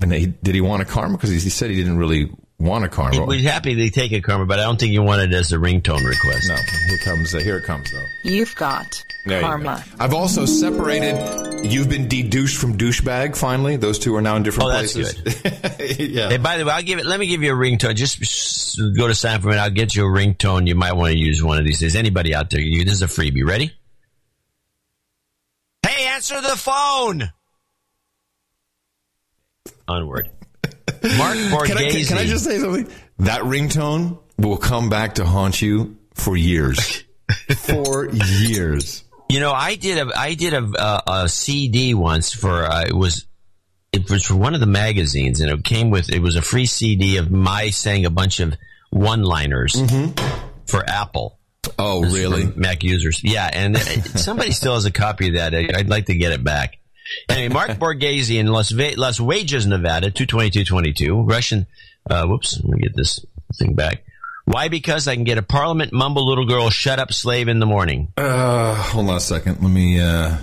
S6: And he, did he want a karma? Because he, he said he didn't really want a karma.
S4: He'd be happy to take a karma, but I don't think you want it as a ringtone request.
S6: No, here comes. Uh, here it comes though.
S13: You've got
S6: There you
S13: karma.
S6: go. I've also separated. You've been de-douched from douchebag. Finally, those two are now in different
S4: Oh, that's
S6: places. yeah.
S4: Hey, by the way, I'll give it. Let me give you a ringtone. Just go to sign for it. I'll get you a ringtone. You might want to use one of these days. Anybody out there? You, this is a freebie. Ready? Answer the phone. Onward. Mark Borghese.
S6: Can I, can, can I just say something? That ringtone will come back to haunt you for years. for years.
S4: You know, I did a I did a, a, a CD once for uh, it was it was for one of the magazines, and it came with it was a free CD of my saying a bunch of one liners for Apple.
S6: Oh,
S4: This
S6: really?
S4: Mac users, yeah. And somebody still has a copy of that. I- I'd like to get it back. Anyway, Mark Borghese in Las, Ve- Las Wages, Nevada, two twenty two twenty two. Russian. Uh, whoops. Let me get this thing back. Why? Because I can get a Parliament mumble little girl shut up slave in the morning.
S6: Uh, hold on a second. Let me. Uh,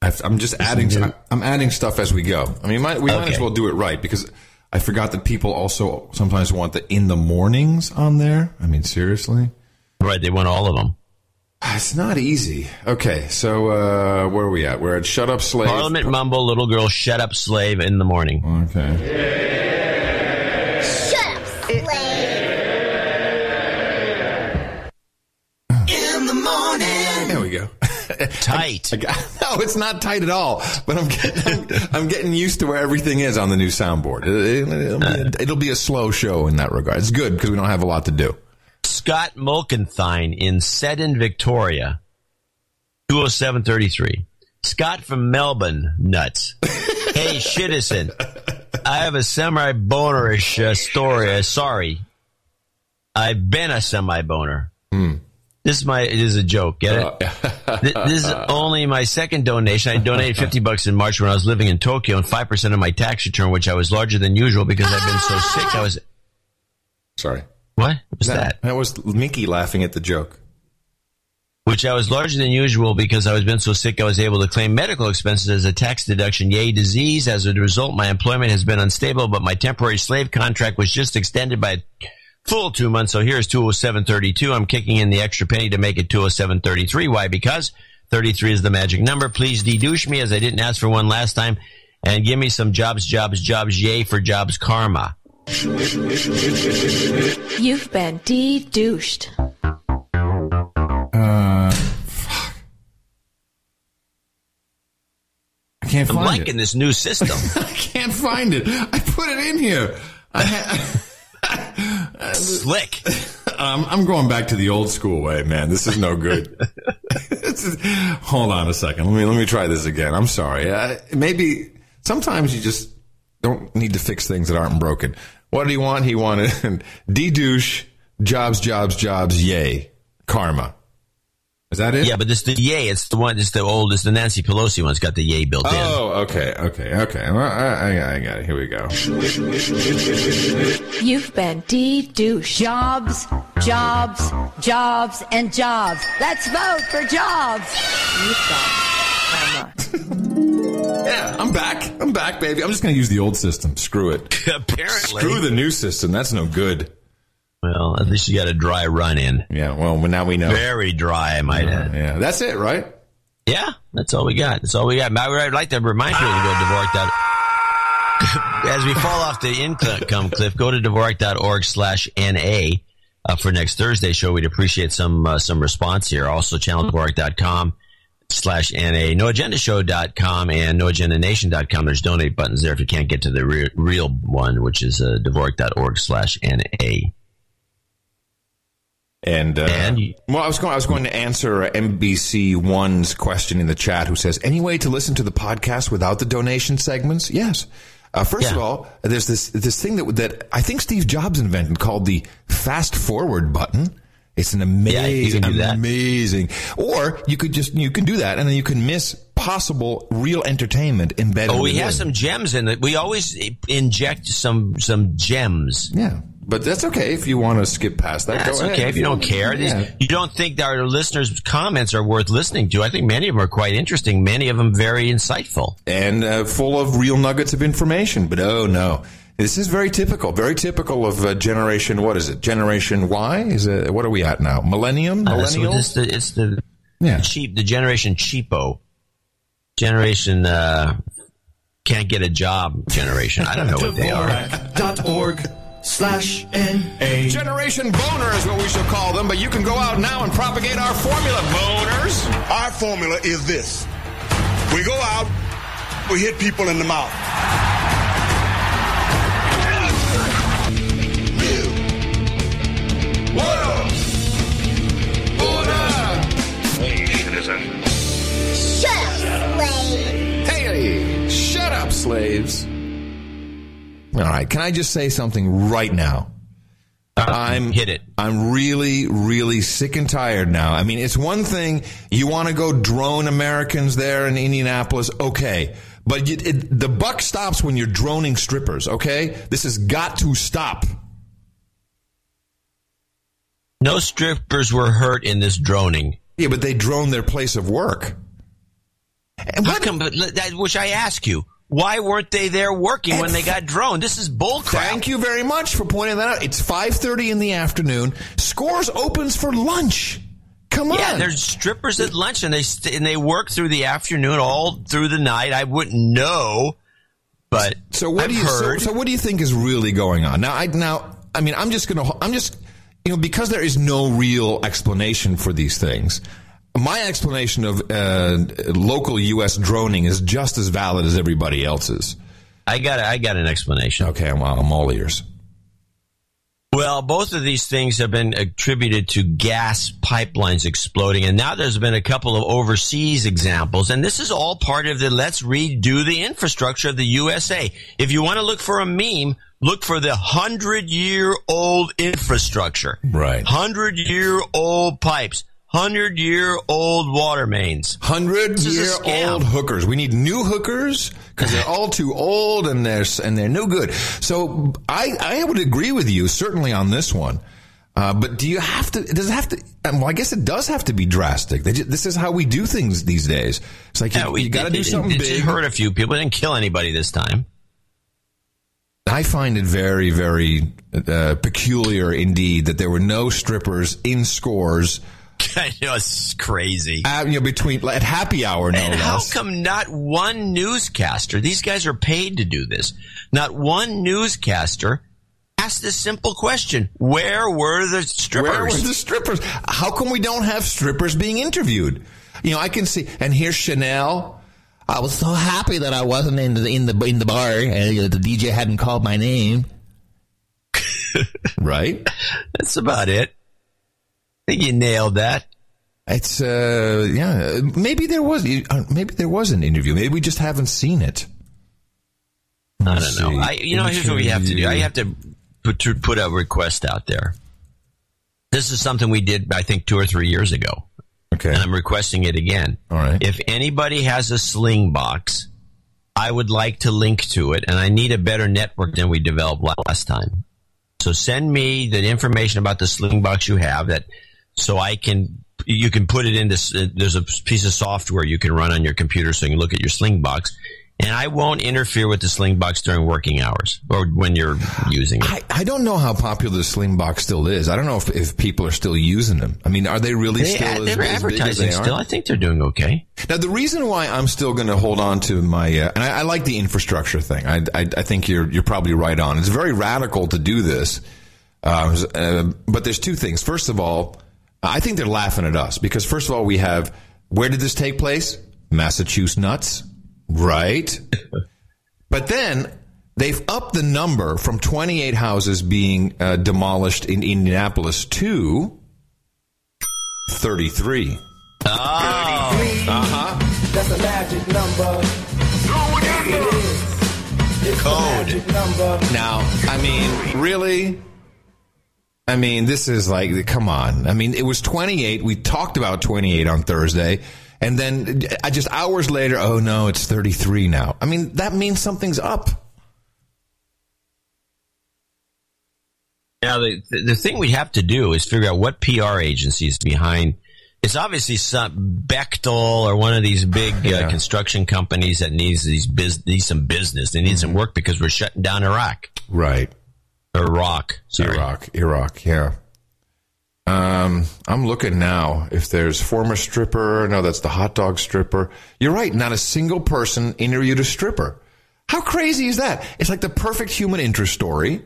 S6: I've, I'm just adding. I'm adding stuff as we go. I mean, might, we might as well do it right because I forgot that people also sometimes want the in the mornings on there. I mean, seriously.
S4: Right, they want all of them.
S6: It's not easy. Okay, so uh, where are we at? We're at Shut Up Slave.
S4: Parliament mumble little girl shut up slave in the morning.
S6: Okay.
S12: Shut up, slave.
S5: In the morning.
S6: There we go.
S4: Tight.
S6: I got- no, it's not tight at all. But I'm getting, I'm, I'm getting used to where everything is on the new soundboard. It, will be a, it'll be a slow show in that regard. It's good because we don't have a lot to do.
S4: Scott Mulkenthine in Seddon, Victoria. 20733. Scott from Melbourne, nuts. hey, Shitison. I have a semi-bonerish uh, story. Uh, sorry. I've been a semi-boner. This is my, it is a joke. Get it? Th- this is only my second donation. I donated 50 bucks in March when I was living in Tokyo and 5% of my tax return, which I was larger than usual because I've been so sick. I was,
S6: Sorry.
S4: What was that?
S6: That was Mickey laughing at the joke.
S4: which I was larger than usual because I was been so sick I was able to claim medical expenses as a tax deduction. Yay, disease. As a result, my employment has been unstable, but my temporary slave contract was just extended by a full two months. So here's 20732. I'm kicking in the extra penny to make it 20733. Why? Because 33 is the magic number. Please de-douche me as I didn't ask for one last time and give me some jobs, jobs, jobs. Yay for jobs karma.
S9: You've been de-douched.
S6: Uh, fuck. I can't
S4: I'm
S6: find
S4: liking
S6: it.
S4: this new system.
S6: I can't find it. I put it in here. I ha-
S4: Slick.
S6: um, I'm going back to the old school way, man. This is no good. Is- hold on a second. Let me let me try this again. I'm sorry. Uh, maybe Sometimes you just don't need to fix things that aren't broken. What did he want? He wanted D douche, jobs, jobs, jobs, yay, karma. Is that it?
S4: Yeah, but this the yay. It's the one. It's the old. It's the Nancy Pelosi one's got the yay built in.
S6: Oh, okay, okay, okay. Well, I, I, I got it. Here we go.
S13: You've been de-douche.
S14: Jobs, jobs, jobs, and jobs. Let's vote for jobs. You've got karma.
S6: Yeah, I'm back. I'm back, baby. I'm just going to use the old system. Screw it.
S4: Apparently.
S6: Screw the new system. That's no good.
S4: Well, at least you got a dry run in.
S6: Yeah, well, now we know.
S4: Very dry, I might add.
S6: Yeah, that's it, right?
S4: Yeah, that's all we got. That's all we got. I would like to remind you to go to Dvorak. As we fall off the income cliff, go to Dvorak.org slash NA uh, for next Thursday show. We'd appreciate some uh, some response here. Also, channeldvorak.com slash NA, noagendashow.com and noagendanation.com. There's donate buttons there if you can't get to the re- real one, which is uh, Dvorak.org slash NA.
S6: And, uh,
S4: And
S6: well, I was going. I was going to answer NBC One's question in the chat, who says, "Any way to listen to the podcast without the donation segments?" Yes. Uh, first of all, there's this this thing that that I think Steve Jobs invented called the fast forward button. It's an
S4: Yeah,
S6: amazing,
S4: that.
S6: amazing. Or you could just you can do that, and then you can miss possible real entertainment embedded.
S4: In Oh, we have some gems in it. We always inject some some gems.
S6: Yeah, but that's okay if you want to skip past that.
S4: That's
S6: go ahead.
S4: okay if you don't care.
S6: Yeah.
S4: You don't think that our listeners' comments are worth listening to. I think many of them are quite interesting. Many of them very insightful.
S6: and uh, full of real nuggets of information. But oh no, this is very typical. Very typical of uh, generation. What is it? Generation Y? Is it? What are we at now? Millennium?
S4: Uh, so
S6: Millennial?
S4: it's the, it's the
S6: Yeah.
S4: cheap, the generation cheapo, generation uh, can't get a job generation. I don't know what they are.
S5: Dot org slash NA.
S3: Generation Boner is what we shall call them, but you can go out now and propagate our formula, boners.
S15: Our formula is this. We go out, we hit people in the mouth.
S12: Shut up.
S6: Hey, shut up, slaves. All right, can I just say something right now? I'm
S4: hit it.
S6: I'm really, really sick and tired now. I mean, it's one thing you want to go drone Americans there in Indianapolis, okay, but you, it, the buck stops when you're droning strippers. Okay, this has got to stop.
S4: No strippers were hurt in this droning.
S6: Yeah, but they drone their place of work. And
S4: How
S6: what?
S4: come? But that, which I ask you, why weren't they there working when they got droned? This is bullcrap.
S6: Thank you very much for pointing that out. It's 5:30 in the afternoon. Scores opens for lunch. Come on.
S4: Yeah, there's strippers at lunch, and they st- and they work through the afternoon, all through the night. I wouldn't know, but
S6: So what
S4: I've
S6: do you so, so what do you think is really going on now? I now I mean I'm just gonna I'm just you know because there is no real explanation for these things. My explanation of uh, local U.S. droning is just as valid as everybody else's.
S4: I got I got an explanation.
S6: Okay, I'm, I'm all ears.
S4: Well, both of these things have been attributed to gas pipelines exploding, and now there's been a couple of overseas examples, and this is all part of the let's redo the infrastructure of the USA. If you want to look for a meme, look for the hundred year old infrastructure.
S6: Right.
S4: Hundred year old pipes. Hundred year old water mains.
S6: Hundred
S4: This is a
S6: year
S4: scam.
S6: old hookers. We need new hookers because they're all too old and they're and they're no good. So I I would agree with you certainly on this one. Uh, but do you have to? Does it have to? Well, I guess it does have to be drastic. They ju- this is how we do things these days. It's like
S4: Yeah,
S6: you,
S4: we
S6: you got to
S4: it-
S6: do
S4: it-
S6: something
S4: it
S6: big.
S4: just hurt a few people. It didn't kill anybody this time.
S6: I find it very, very uh, peculiar indeed that there were no strippers in scores.
S4: I know it's crazy.
S6: Uh, you know, between at happy hour, no
S4: And how
S6: less.
S4: come not one newscaster, these guys are paid to do this, not one newscaster asked this simple question Where were the strippers?
S6: Where was the strippers? How come we don't have strippers being interviewed? You know, I can see, and here's Chanel. I was so happy that I wasn't in the in the in the bar, and the DJ hadn't called my name. right?
S4: That's about it. I think you nailed that.
S6: It's uh, yeah. Maybe there was uh, maybe there was an interview. Maybe we just haven't seen it.
S4: I don't know. I, you know, here's what we have to do. I have to put to put a request out there. This is something we did, I think, two or three years ago.
S6: Okay.
S4: And I'm requesting it again.
S6: All right.
S4: If anybody has a sling box, I would like to link to it, and I need a better network than we developed last time. So send me the information about the sling box you have that, so I can you can put it into. uh, There's a piece of software you can run on your computer, so you can look at your sling box. And I won't interfere with the sling box during working hours or when you're using it.
S6: I, I don't know how popular the Sling Box still is. I don't know if, if people are still using them. I mean, are they really
S4: They,
S6: still
S4: they're
S6: as big as
S4: advertising
S6: they
S4: still. I think they're doing okay.
S6: Now, the reason why I'm still going to hold on to my, uh, and I, I like the infrastructure thing. I, I, I think you're you're probably right on. It's very radical to do this, uh, uh, but there's two things. First of all, I think they're laughing at us because first of all, we have where did this take place? Massachusetts nuts, right? but then they've upped the number from 28 houses being uh, demolished in Indianapolis to 33.
S4: Oh,
S6: uh-huh.
S16: That's a magic number. It is.
S4: Code.
S16: the magic number.
S6: Now, I mean, really? I mean, this is like, come on. I mean, it was 28. We talked about 28 on Thursday. And then uh, just hours later, oh no, it's 33 now. I mean, that means something's up.
S4: Now, the, the thing we have to do is figure out what PR agency is behind. It's obviously some Bechtel or one of these big uh, construction companies that needs these biz, needs some business. They need some work because we're shutting down Iraq.
S6: Right.
S4: Iraq. Sorry.
S6: Iraq. Iraq, yeah. Um, I'm looking now if there's former stripper. No, that's the hot dog stripper. You're right. Not a single person interviewed a stripper. How crazy is that? It's like the perfect human interest story.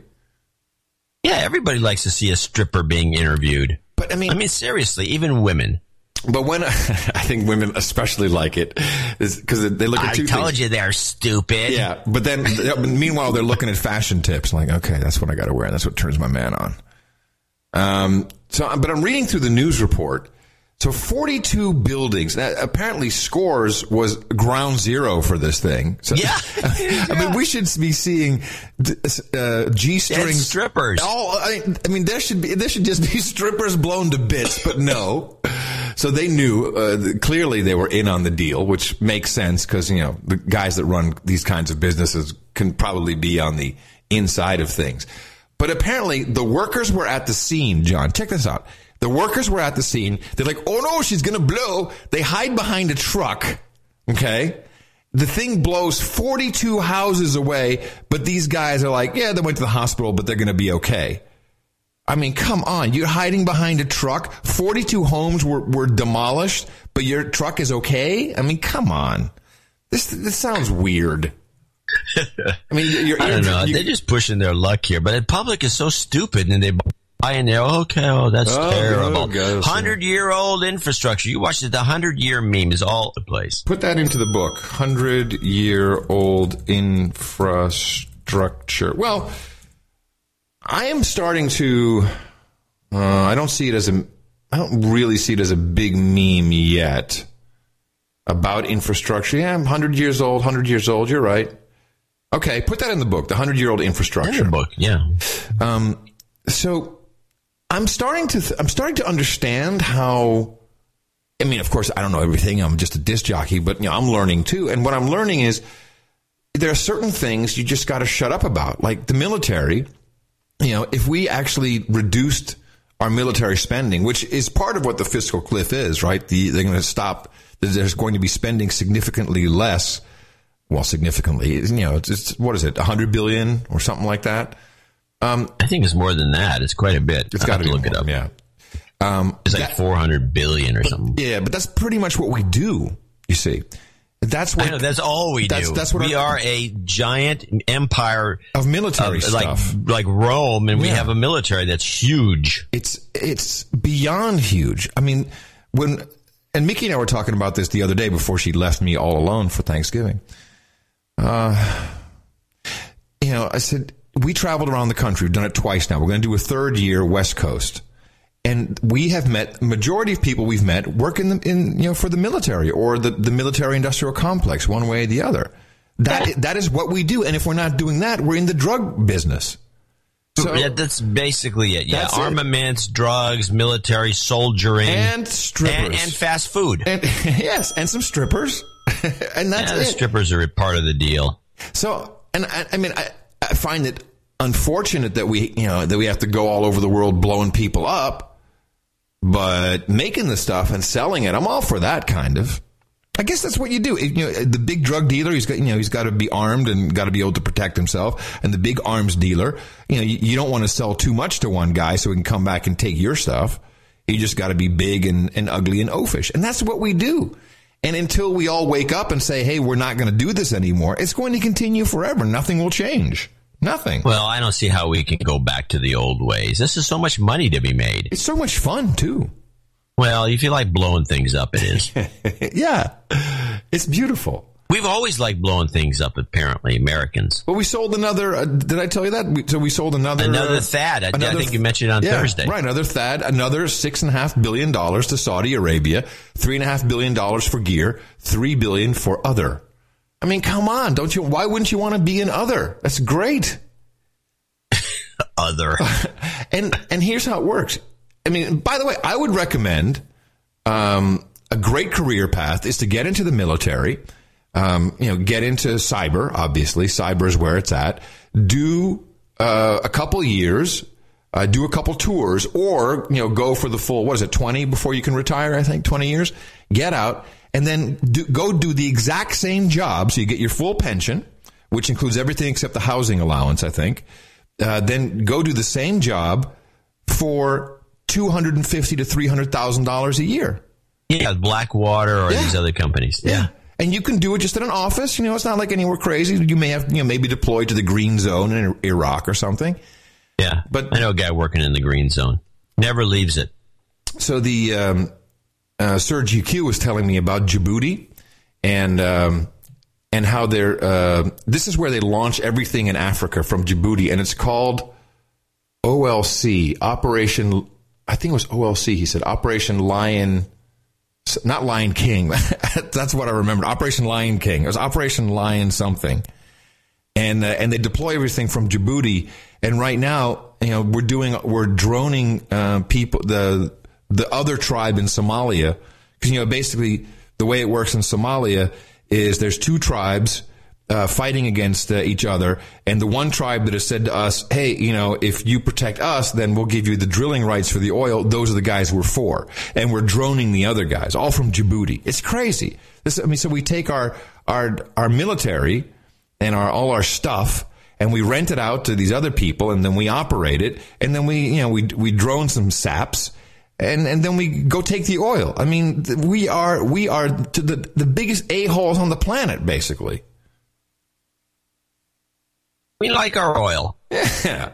S4: Yeah, everybody likes to see a stripper being interviewed.
S6: But I mean,
S4: I mean, seriously, even women.
S6: But when I think women especially like it because they look at
S4: I
S6: two
S4: told
S6: things.
S4: you they're stupid.
S6: Yeah, but then meanwhile they're looking at fashion tips. like, okay, that's what I got to wear. That's what turns my man on. Um. So, but I'm reading through the news report. So 42 buildings. Now, apparently, Scores was ground zero for this thing. So,
S4: Yeah.
S6: I mean, we should be seeing uh, g string
S4: strippers.
S6: All I, I mean, there should be there should just be strippers blown to bits, but no. So they knew uh, clearly they were in on the deal, which makes sense because you know the guys that run these kinds of businesses can probably be on the inside of things. But apparently, the workers were at the scene. John, check this out. The workers were at the scene. They're like, "Oh no, she's gonna blow!" They hide behind a truck. Okay. The thing blows 42 houses away, but these guys are like, yeah, they went to the hospital, but they're going to be okay. I mean, come on. You're hiding behind a truck. 42 homes were, were demolished, but your truck is okay? I mean, come on. This, this sounds weird. I mean, you're,
S4: I don't know.
S6: you-
S4: They're just pushing their luck here, but the public is so stupid, and they buy in there. Okay, oh, that's
S6: Oh,
S4: terrible.
S6: oh.
S4: Hundred year old infrastructure. You watch it. The hundred year meme is all the place.
S6: Put that into the book. 100 year old infrastructure. Well, I am starting to. Uh, I don't see it as a. I don't really see it as a big meme yet about infrastructure. Yeah, I'm 100 years old, 100 years old. You're right. Okay, put that in the book. The 100 year old infrastructure.
S4: In book, yeah.
S6: Um, so I'm starting to th- I'm starting to understand how. I mean, of course, I don't know everything. I'm just a disc jockey, but you know, I'm learning too. And what I'm learning is there are certain things you just got to shut up about, like the military. You know, if we actually reduced our military spending, which is part of what the fiscal cliff is, right? The, they're going to stop. There's going to be spending significantly less. Well, significantly, you know, it's, it's what is it, 100 billion or something like that. Um,
S4: I think it's more than that. It's quite a bit.
S6: It's got to
S4: look
S6: be
S4: it up.
S6: Yeah. Um,
S4: It's like four hundred billion or something.
S6: yeah, but that's pretty much what we do. You see, that's what
S4: know, that's all we
S6: that's,
S4: do.
S6: That's what
S4: we
S6: our-
S4: are a giant empire
S6: of military
S4: of, like
S6: stuff.
S4: like Rome, and we
S6: Yeah.
S4: have a military that's huge.
S6: It's it's beyond huge. I mean, when and Mickey and I were talking about this the other day before she left me all alone for Thanksgiving. Uh, you know, I said we traveled around the country. We've done it twice now. We're going to do a third year West Coast, and we have met majority of people we've met work in the, in you know for the military or the the military industrial complex, one way or the other. That that is what we do, and if we're not doing that, we're in the drug business.
S4: So yeah, that's basically it. Yeah,
S6: That's it.
S4: armaments, drugs, military, soldiering,
S6: And strippers.
S4: and, and fast food.
S6: And, yes, and some strippers, and that's
S4: yeah, the
S6: it.
S4: strippers are a part of the deal.
S6: So, and I, I mean, I, I find it unfortunate that we, you know, that we have to go all over the world blowing people up, but making the stuff and selling it, I'm all for that kind of. I guess that's what you do. You know, the big drug dealer, he's got, you know, he's got to be armed and got to be able to protect himself. And the big arms dealer, you know, you, you don't want to sell too much to one guy so he can come back and take your stuff. You just got to be big and, and ugly and oafish. And that's what we do. And until we all wake up and say, hey, we're not going to do this anymore, it's going to continue forever. Nothing will change. Nothing.
S4: Well, I don't see how we can go back to the old ways. This is so much money to be made.
S6: It's so much fun, too.
S4: Well, if you like blowing things up, it is.
S6: yeah. It's beautiful.
S4: We've always liked blowing things up, apparently, Americans.
S6: Well, we sold another. Uh, did I tell you that? We, so we sold another.
S4: Another
S6: uh,
S4: THAAD. I, I think you mentioned it on
S6: yeah,
S4: Thursday.
S6: Right, another THAAD. Another six and a half billion dollars to Saudi Arabia. Three and a half billion dollars for gear. Three billion for other. I mean, come on, don't you? Why wouldn't you want to be in other? That's great.
S4: other.
S6: and and here's how it works. I mean, by the way, I would recommend um, a great career path is to get into the military. Um, you know, get into cyber. Obviously, cyber is where it's at. Do uh, a couple years, uh, do a couple tours, or you know, go for the full. What is it? Twenty before you can retire. I think twenty years. Get out and then do, go do the exact same job, so you get your full pension, which includes everything except the housing allowance. I think. Uh, then go do the same job for two hundred and fifty to three hundred thousand dollars a year.
S4: Yeah, Blackwater or yeah. these other companies. Yeah.
S6: yeah. And you can do it just in an office. You know, it's not like anywhere crazy. You may have, you know, maybe deployed to the green zone in Iraq or something.
S4: Yeah.
S6: But
S4: I know a guy working in the green zone. Never leaves it.
S6: So the, um, uh, Serge UQ was telling me about Djibouti and, um, and how they're, uh, this is where they launch everything in Africa from Djibouti and it's called OLC, Operation, I think it was OLC, he said, Operation Lion, not Lion King. That's what I remember. Operation Lion King. It was Operation Lion something. And, uh, and they deploy everything from Djibouti. And right now, you know, we're doing, we're droning, uh, people, the, the other tribe in Somalia. Cause, you know, basically the way it works in Somalia is there's two tribes, uh, fighting against uh, each other. And the one tribe that has said to us, hey, you know, if you protect us, then we'll give you the drilling rights for the oil. Those are the guys we're for. And we're droning the other guys, all from Djibouti. It's crazy. This, I mean, so we take our, our, our military and our, all our stuff and we rent it out to these other people and then we operate it and then we, you know, we, we drone some saps and and then we go take the oil. I mean, we are we are the the biggest a holes on the planet, basically.
S4: We like our oil.
S6: Yeah.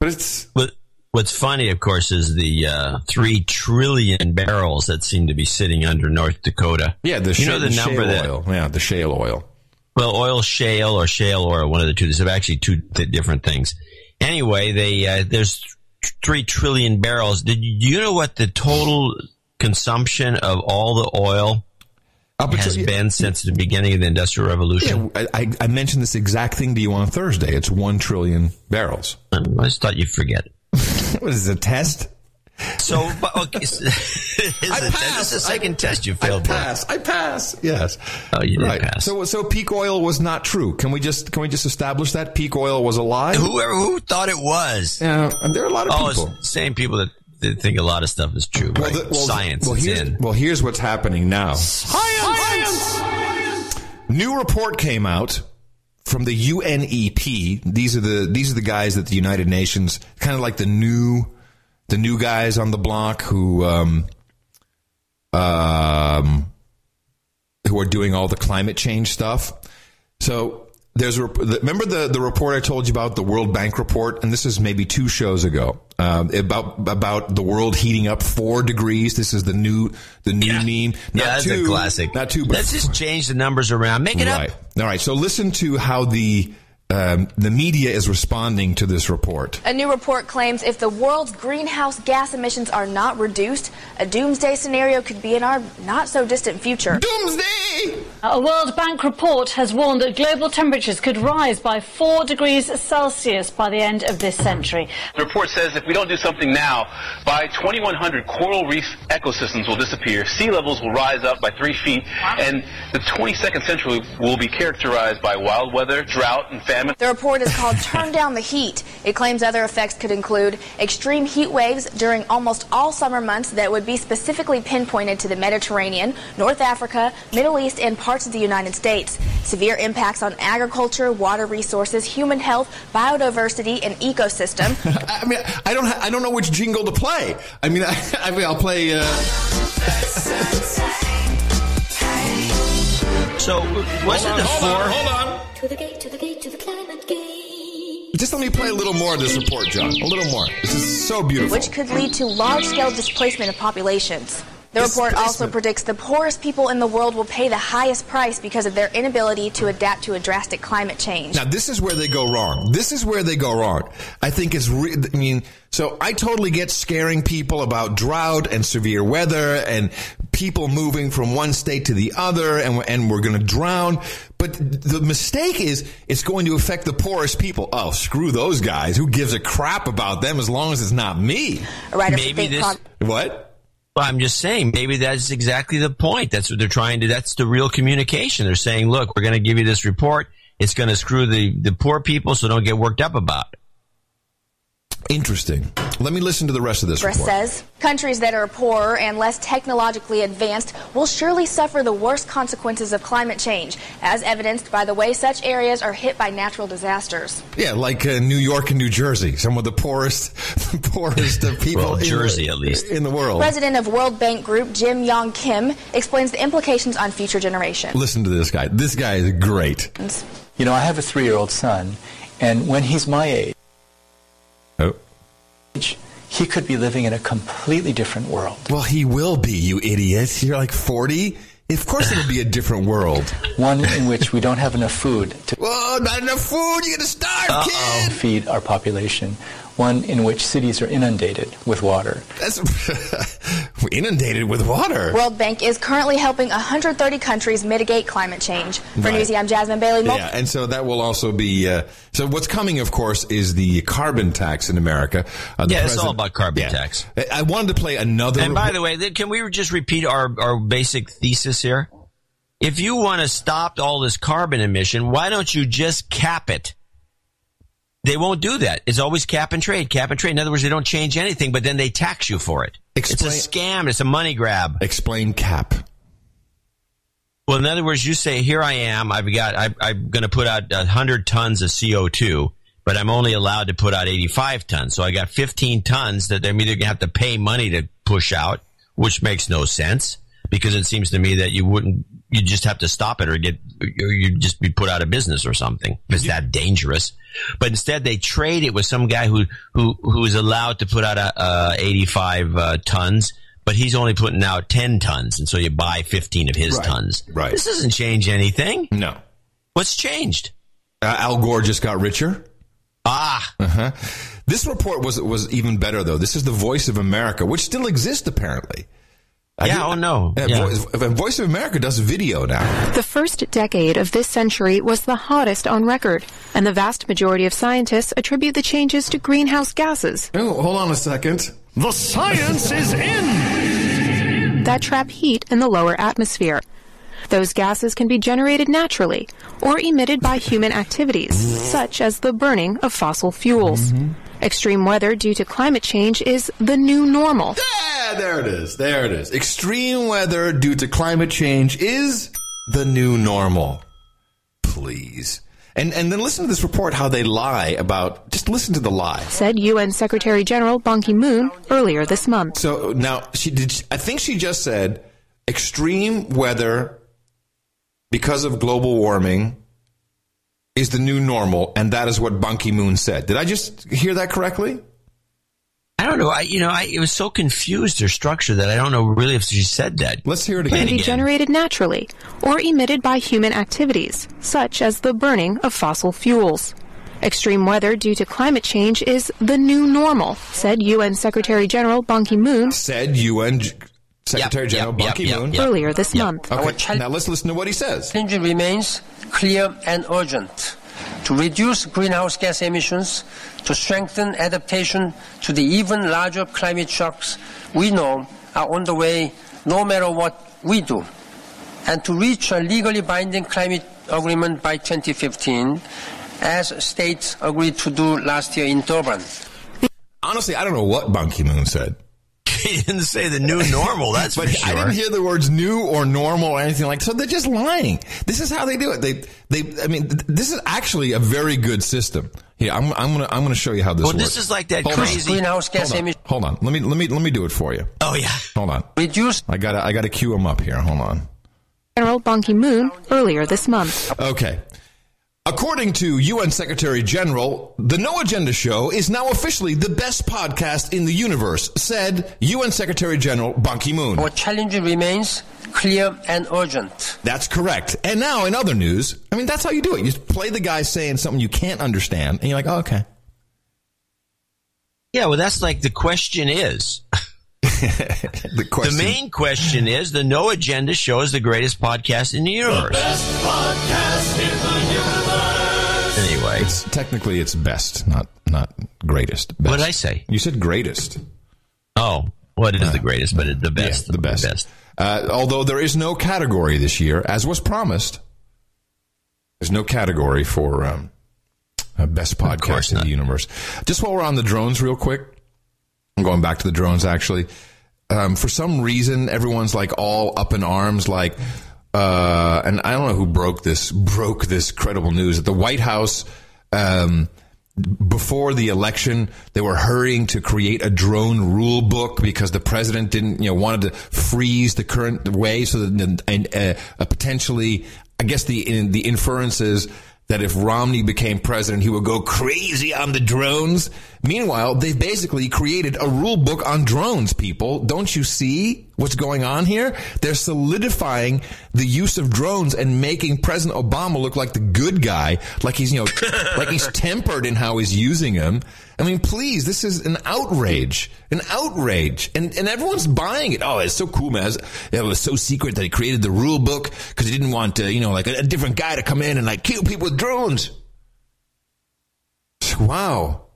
S6: But it's.
S4: But what's funny, of course, is the uh, three trillion barrels that seem to be sitting under North Dakota.
S6: Yeah, the,
S4: you
S6: sh-
S4: know the,
S6: the
S4: number
S6: shale
S4: that.
S6: oil. Yeah, the shale oil.
S4: Well, oil shale or shale oil, one of the two. There's actually two different things. Anyway, they uh, there's three trillion barrels. Did do you know what the total consumption of all the oil
S6: Up
S4: has
S6: until-
S4: been since the beginning of the Industrial Revolution?
S6: Yeah, I, I- I mentioned this exact thing to you on Thursday. It's one trillion barrels.
S4: I just thought you'd forget it.
S6: what is this, a test?
S4: So, but, okay, so- is
S6: I
S4: it-
S6: pass.
S4: The second test you
S6: I
S4: failed. by.
S6: pass. I pass. Yes.
S4: Oh, you did
S6: right.
S4: pass.
S6: So so peak oil was not true. Can we just can we just establish that peak oil was a lie?
S4: Whoever who thought it was?
S6: Yeah, and there are a lot of
S4: oh,
S6: people.
S4: same people that, that think a lot of stuff is true. Right?
S6: the-
S4: Science
S6: Well,
S4: is
S6: here's,
S4: in.
S6: well, here's what's happening now. Science. New report came out from the UNEP. These are the these are the guys that the United Nations kind of like the new the new guys on the block who um um who are doing all the climate change stuff. So there's a, remember the the report I told you about the World Bank report, and this is maybe two shows ago um, about about the world heating up four degrees. This is the new the new meme.
S4: yeah,
S6: Not
S4: that's
S6: two,
S4: a classic.
S6: Not two, but
S4: Let's just change the numbers around. Make it
S6: right.
S4: up.
S6: All right. So listen to how the um, the media is responding to this report.
S17: A new report claims if the world's greenhouse gas emissions are not reduced, a doomsday scenario could be in our not so distant future.
S6: Doomsday!
S18: A World Bank report has warned that global temperatures could rise by 4 degrees Celsius by the end of this century.
S19: The report says if we don't do something now, by 2100, coral reef ecosystems will disappear, sea levels will rise up by three feet, and the 22nd century will be characterized by wild weather, drought, and famine.
S17: The report is called Turn Down the Heat. It claims other effects could include extreme heat waves during almost all summer months that would be specifically pinpointed to the Mediterranean, North Africa, Middle East, and parts of the United States. Severe impacts on agriculture, water resources, human health, biodiversity, and ecosystem.
S6: I mean, I don't, ha- I don't know which jingle to play. I mean, I, I mean, I'll play. Uh...
S4: So, wasn't the
S6: hold
S4: four?
S6: on, hold on.
S12: To the gate, to the
S6: Just let me play a little more of this report, John. A little more. This is so beautiful.
S17: which could lead to large-scale displacement of populations. The report also predicts the poorest people in the world will pay the highest price because of their inability to adapt to a drastic climate change.
S6: Now, this is where they go wrong. This is where they go wrong. I think it's, re- I mean, so I totally get scaring people about drought and severe weather and people moving from one state to the other and, we're- and we're going to drown. But the mistake is it's going to affect the poorest people. Oh, screw those guys. Who gives a crap about them as long as it's not me?
S17: A writer
S4: Maybe
S17: for
S4: this-
S17: Prog-
S6: What?
S4: Well, I'm just saying, maybe that's exactly the point. That's what they're trying to, that's the real communication. They're saying, look, we're going to give you this report. It's going to screw the, the poor people, so don't get worked up about it.
S6: Interesting. Let me listen to the rest of this
S17: Press
S6: report.
S17: says countries that are poorer and less technologically advanced will surely suffer the worst consequences of climate change, as evidenced by the way such areas are hit by natural disasters.
S6: Yeah, like uh, New York and New Jersey, some of the poorest, the poorest of people
S4: Well,
S6: in,
S4: Jersey,
S6: the,
S4: at least.
S6: in the world.
S17: President of World Bank Group Jim Yong Kim explains the implications on future generations.
S6: Listen to this guy. This guy is great.
S20: You know, I have a three year old son, and when he's my age,
S6: Oh.
S20: He could be living in a completely different world.
S6: Well, he will be, you idiot. You're like 40. Of course it'll be a different world.
S20: One in which we don't have enough food to
S6: Whoa, not enough food. You're to starve, kid.
S20: feed our population. One in which cities are inundated with water.
S6: That's we're inundated with water.
S17: World Bank is currently helping 130 countries mitigate climate change. For
S6: Right.
S17: Newsy, I'm Jasmine Bailey. Mul-
S6: Yeah, and so that will also be. Uh, so what's coming, of course, is the carbon tax in America. Uh, the
S4: Yeah, it's all about carbon
S6: Yeah.
S4: tax.
S6: I- I wanted to play another.
S4: And by the way, can we just repeat our, our basic thesis here? If you want to stop all this carbon emission, why don't you just cap it? They won't do that. It's always cap and trade, cap and trade. In other words, they don't change anything, but then they tax you for it.
S6: Explain-
S4: it's a scam. It's a money grab.
S6: explain cap.
S4: Well, in other words, you say, here I am. I've got, I, I'm going to put out 100 tons of CO2, but I'm only allowed to put out 85 tons. So I got 15 tons that I'm either going to have to pay money to push out, which makes no sense because it seems to me that you wouldn't, you just have to stop it or get, or you'd just be put out of business or something. It's that dangerous. But instead they trade it with some guy who, who, who is allowed to put out a, uh, 85 uh, tons. But he's only putting out 10 tons, and so you buy 15 of his
S6: Right.
S4: tons.
S6: Right.
S4: This doesn't change anything.
S6: No.
S4: What's changed?
S6: Uh, Al Gore just got richer.
S4: Ah,
S6: Uh-huh. This report was was even better though. This is the Voice of America, which still exists apparently. I
S4: Yeah,
S6: did-
S4: oh, no.
S6: Yeah,
S4: Yeah.
S6: Voice, Voice of America does video now.
S21: The first decade of this century was the hottest on record, and the vast majority of scientists attribute the changes to greenhouse gases
S6: Oh, hold on a second.
S5: The science is in.
S21: that trap heat in the lower atmosphere. Those gases can be generated naturally or emitted by human activities, such as the burning of fossil fuels. Mm-hmm. Extreme weather due to climate change is the new normal.
S6: Yeah, there it is. There it is. Extreme weather due to climate change is the new normal. Please. And and then listen to this report how they lie about just listen to the lie.
S21: Said UN Secretary General Ban Ki-moon earlier this month.
S6: So now she did I think she just said extreme weather because of global warming is the new normal and that is what Ban Ki-moon said. Did I just hear that correctly?
S4: I don't know. I you know I it was so confused her structure that I don't know really if she said that.
S6: Let's hear it again.
S21: Can
S6: again.
S21: be generated naturally or emitted by human activities, such as the burning of fossil fuels. Extreme weather due to climate change is the new normal, said UN Secretary General Ban Ki-moon
S6: Said UN G- Secretary General Ban Ki-moon
S21: earlier this month.
S6: Okay, now let's listen to what he says.
S22: challenge remains clear and urgent to reduce greenhouse gas emissions, to strengthen adaptation to the even larger climate shocks we know are on the way no matter what we do, and to reach a legally binding climate agreement by 2015, as states agreed to do last year in Durban.
S6: Honestly, I don't know what Ban Ki-moon said.
S4: He didn't say the new normal. That's
S6: but
S4: for sure.
S6: I didn't hear the words new or normal or anything like. So they're just lying. This is how they do it. They they. I mean, this is actually a very good system. Here, I'm I'm gonna I'm gonna show you how this
S4: Well,
S6: works.
S4: this is like that
S6: Hold
S4: crazy-
S6: On.
S22: Greenhouse gas
S6: Hold on.
S22: emission-
S6: Hold on. Let me let me let me do it for you.
S4: Oh yeah.
S6: Hold on.
S22: Reduce.
S6: I gotta I gotta cue him up here. Hold on.
S21: General Ban Ki-moon earlier this month.
S6: Okay. According to UN Secretary General, the No Agenda Show is now officially the best podcast in the universe, said UN Secretary General Ban Ki-moon.
S22: Our challenge remains clear and urgent.
S6: That's correct. And now in other news, I mean, that's how you do it. You just play the guy saying something you can't understand, and you're like, oh, okay.
S4: Yeah, well, that's like the question is.
S6: the question.
S4: The main question is the No Agenda Show is the greatest podcast in the universe. Anyway,
S6: it's technically it's best, not not greatest. Best.
S4: What did I say?
S6: You said greatest.
S4: Oh, well, it is the greatest, but it's the best.
S6: Yeah, the best. Uh, although there is no category this year, as was promised. There's no category for um, uh, best podcast in the universe. Just while we're on the drones, real quick, I'm going back to the drones. Actually, um, for some reason, everyone's like all up in arms, like. Uh, and I don't know who broke this broke this credible news that the White House um, before the election they were hurrying to create a drone rule book because the president didn't you know wanted to freeze the current way so that and uh, uh, potentially I guess the in, the inferences that if Romney became president, he would go crazy on the drones. Meanwhile, they've basically created a rule book on drones, people. Don't you see what's going on here? They're solidifying the use of drones and making President Obama look like the good guy, like he's, you know, like he's tempered in how he's using them. I mean, please, this is an outrage, an outrage, and and everyone's buying it. Oh, it's so cool, man! It was so secret that he created the rule book because he didn't want, uh, you know, like a, a different guy to come in and like kill people with drones. Wow.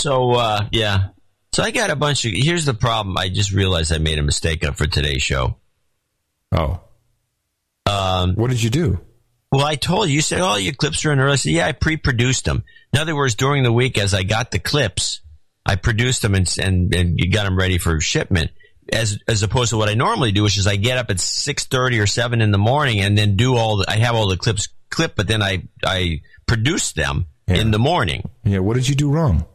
S4: So uh, yeah, so I got a bunch of. Here's the problem. I just realized I made a mistake up for today's show.
S6: Oh.
S4: Um,
S6: what did you do?
S4: Well, I told you. You said, "Oh, your clips are in early." I said, "Yeah, I pre-produced them." In other words, during the week, as I got the clips, I produced them and and, and got them ready for shipment. As as opposed to what I normally do, which is I get up at six thirty or seven in the morning and then do all. The, I have all the clips clip, but then I I produce them
S6: Yeah.
S4: in the morning.
S6: Yeah. What did you do wrong?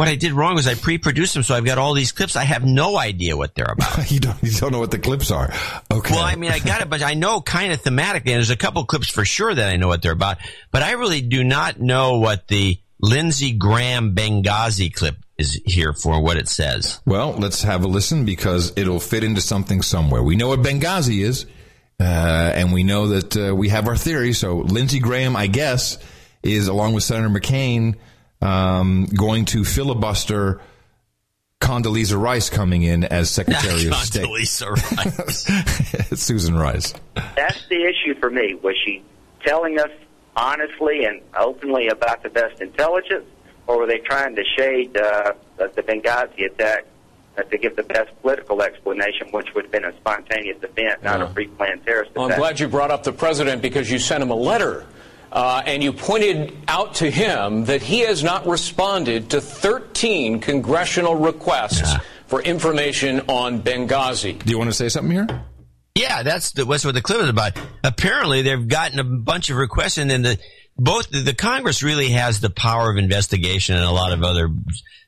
S4: What I did wrong was I pre-produced them, so I've got all these clips. I have no idea what they're about.
S6: you don't you don't know what the clips are. Okay.
S4: Well, I mean, I got it, but I know kind of thematically, and there's a couple clips for sure that I know what they're about, but I really do not know what the Lindsey Graham Benghazi clip is here for, what it says.
S6: Well, let's have a listen because it'll fit into something somewhere. We know what Benghazi is, uh, and we know that uh, we have our theory. So Lindsey Graham, I guess, is along with Senator McCain um, going to filibuster Condoleezza Rice coming in as Secretary of State.
S4: Condoleezza Rice.
S6: Susan Rice.
S23: That's the issue for me. Was she telling us honestly and openly about the best intelligence, or were they trying to shade uh, the the Benghazi attack uh, to give the best political explanation, which would have been a spontaneous event, not a pre-planned terrorist
S24: Well, I'm glad you brought up the president because you sent him a letter. Uh, and you pointed out to him that he has not responded to 13 congressional requests for information on Benghazi.
S6: Do you want to say something here?
S4: Yeah, that's the, that's what the clip is about. Apparently, they've gotten a bunch of requests, and then the both the, the Congress really has the power of investigation and a lot of other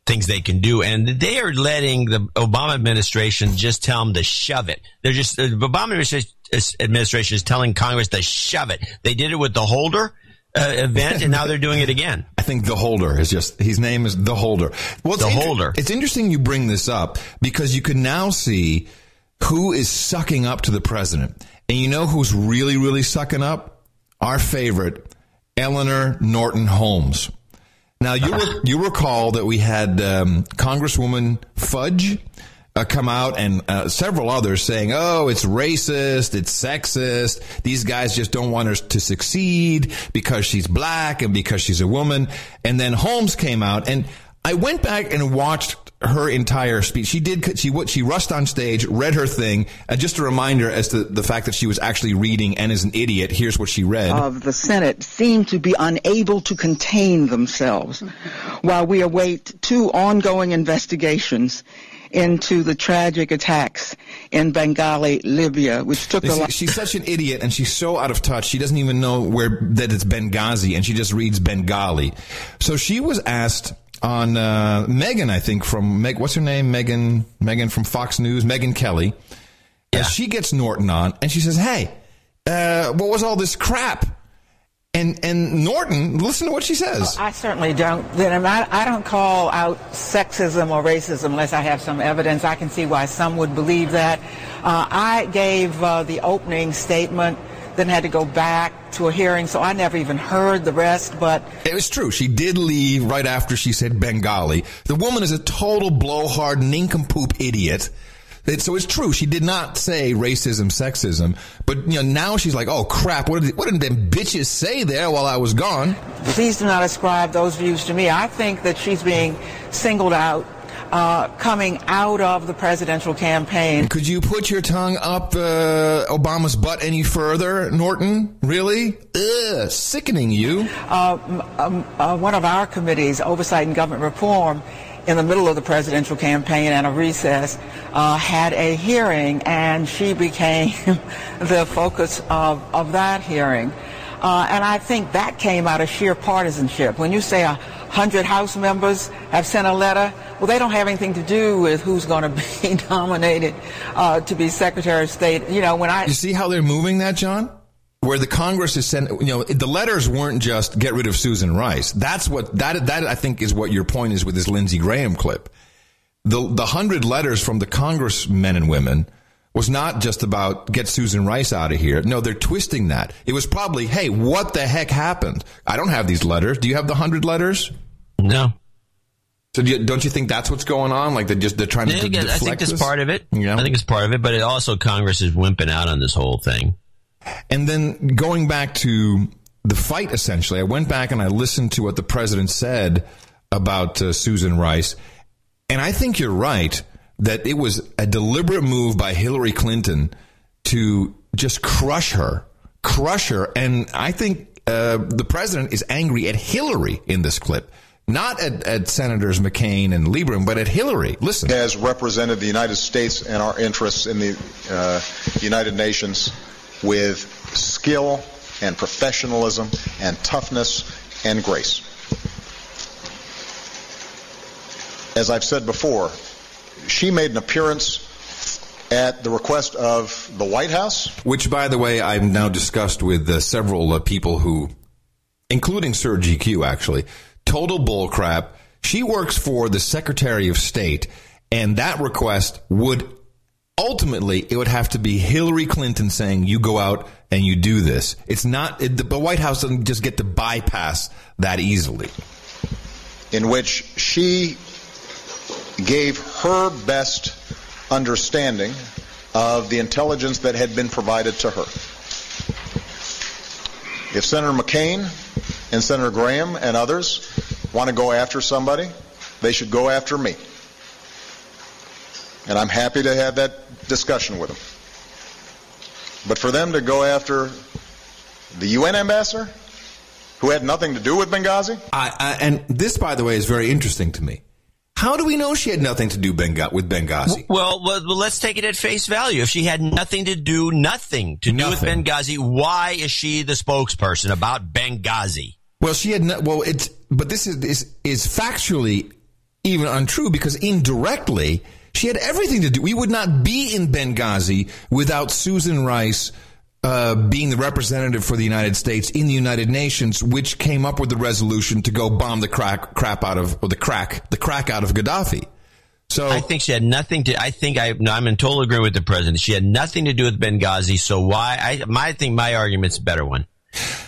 S4: things they can do, and they are letting the Obama administration just tell them to shove it. They're just the Obama administration administration is telling Congress to shove it. They did it with the holder. uh, event, and now they're doing it again.
S6: I think the holder is just his name is the holder. Well,
S4: the
S6: inter-
S4: holder.
S6: It's interesting you bring this up because you can now see who is sucking up to the president, and you know who's really, really sucking up? Our favorite, Eleanor Norton Holmes. Now you re- you recall that we had um, Congresswoman Fudge uh, come out and uh, several others saying, "Oh, it's racist, it's sexist. These guys just don't want her to succeed because she's black and because she's a woman." And then Holmes came out, and I went back and watched her entire speech. She did. She what she rushed on stage, read her thing, and just a reminder as to the fact that she was actually reading and is an idiot. Here's what she read.
S25: Of the Senate seem to be unable to contain themselves while we await two ongoing investigations into the tragic attacks in Bengali, Libya, which took a lot.
S6: she's such an idiot and she's so out of touch. She doesn't even know where that it's Benghazi and she just reads Bengali. So she was asked on uh, Megan, I think from Meg. What's her name? Megan. Megan from Fox News. Megyn Kelly. Yeah. she gets Norton on and she says, "Hey, uh, what was all this crap?" And and Norton, listen to what she says.
S25: I certainly don't. Then I, I don't call out sexism or racism unless I have some evidence. I can see why some would believe that. Uh, I gave uh, the opening statement, then had to go back to a hearing, so I never even heard the rest. But
S6: It was true. She did leave right after she said Bengali. The woman is a total blowhard, nincompoop idiot. It- so it's true. She did not say racism, sexism, but you know now she's like, oh crap! What did what did them bitches say there while I was gone?
S25: please do not ascribe those views to me. I think that she's being singled out. Uh, coming out of the presidential campaign.
S6: Could you put your tongue up uh, Obama's butt any further, Norton? Really? Ugh, sickening you.
S25: Uh, um, uh, one of our committees, Oversight and Government Reform, in the middle of the presidential campaign and a recess, uh, had a hearing, and she became the focus of, of that hearing. Uh, and I think that came out of sheer partisanship. When you say a hundred House members have sent a letter, well, they don't have anything to do with who's going to be nominated uh, to be Secretary of State. You know, when I
S6: You see how they're moving that, John? Where the Congress is sent, you know, the letters weren't just get rid of Susan Rice. That's what that that I think is what your point is with this Lindsey Graham clip. The the hundred letters from the congressmen and women was not just about get Susan Rice out of here. No, they're twisting that. It was probably, hey, what the heck happened? I don't have these letters. Do you have the hundred letters?
S4: No.
S6: So do you, don't you think that's what's going on? Like they're just they're trying to
S4: Yeah,
S6: de-
S4: I think
S6: deflect this?
S4: part of it.
S6: Yeah.
S4: I think it's part of it, but it also Congress is wimping out on this whole thing.
S6: And then going back to the fight, essentially, I went back and I listened to what the president said about uh, Susan Rice. And I think you're right that it was a deliberate move by Hillary Clinton to just crush her, crush her. And I think uh, the president is angry at Hillary in this clip. Not at, at Senators McCain and Lieberman, but at Hillary. Listen.
S26: has represented the United States and our interests in the uh, United Nations with skill and professionalism and toughness and grace. As I've said before, she made an appearance at the request of the White House.
S6: Which, by the way, I've now discussed with uh, several uh, people who, including Sir GQ, actually, total bullcrap. She works for the Secretary of State, and that request would ultimately it would have to be Hillary Clinton saying, "You go out and you do this." It's not it, the White House doesn't just get to bypass that easily.
S26: in which she gave her best understanding of the intelligence that had been provided to her. If Senator McCain and Senator Graham and others want to go after somebody, they should go after me. And I'm happy to have that discussion with them. But for them to go after the UN ambassador, who had nothing to do with Benghazi,
S6: I, I, and this, by the way, is very interesting to me. How do we know she had nothing to do Benga- with Benghazi?
S4: Well, well, well, let's take it at face value. If she had nothing to do, nothing to do with Benghazi, why is she the spokesperson about Benghazi?
S6: Well, she had no, well, it's but this is is is factually even untrue because indirectly she had everything to do. We would not be in Benghazi without Susan Rice uh, being the representative for the United States in the United Nations, which came up with the resolution to go bomb the crack crap out of or the crack the crack out of Gaddafi. So
S4: I think she had nothing to. I think I. No, I'm in total agreement with the president. She had nothing to do with Benghazi. So why? I. My I think my argument's a better one.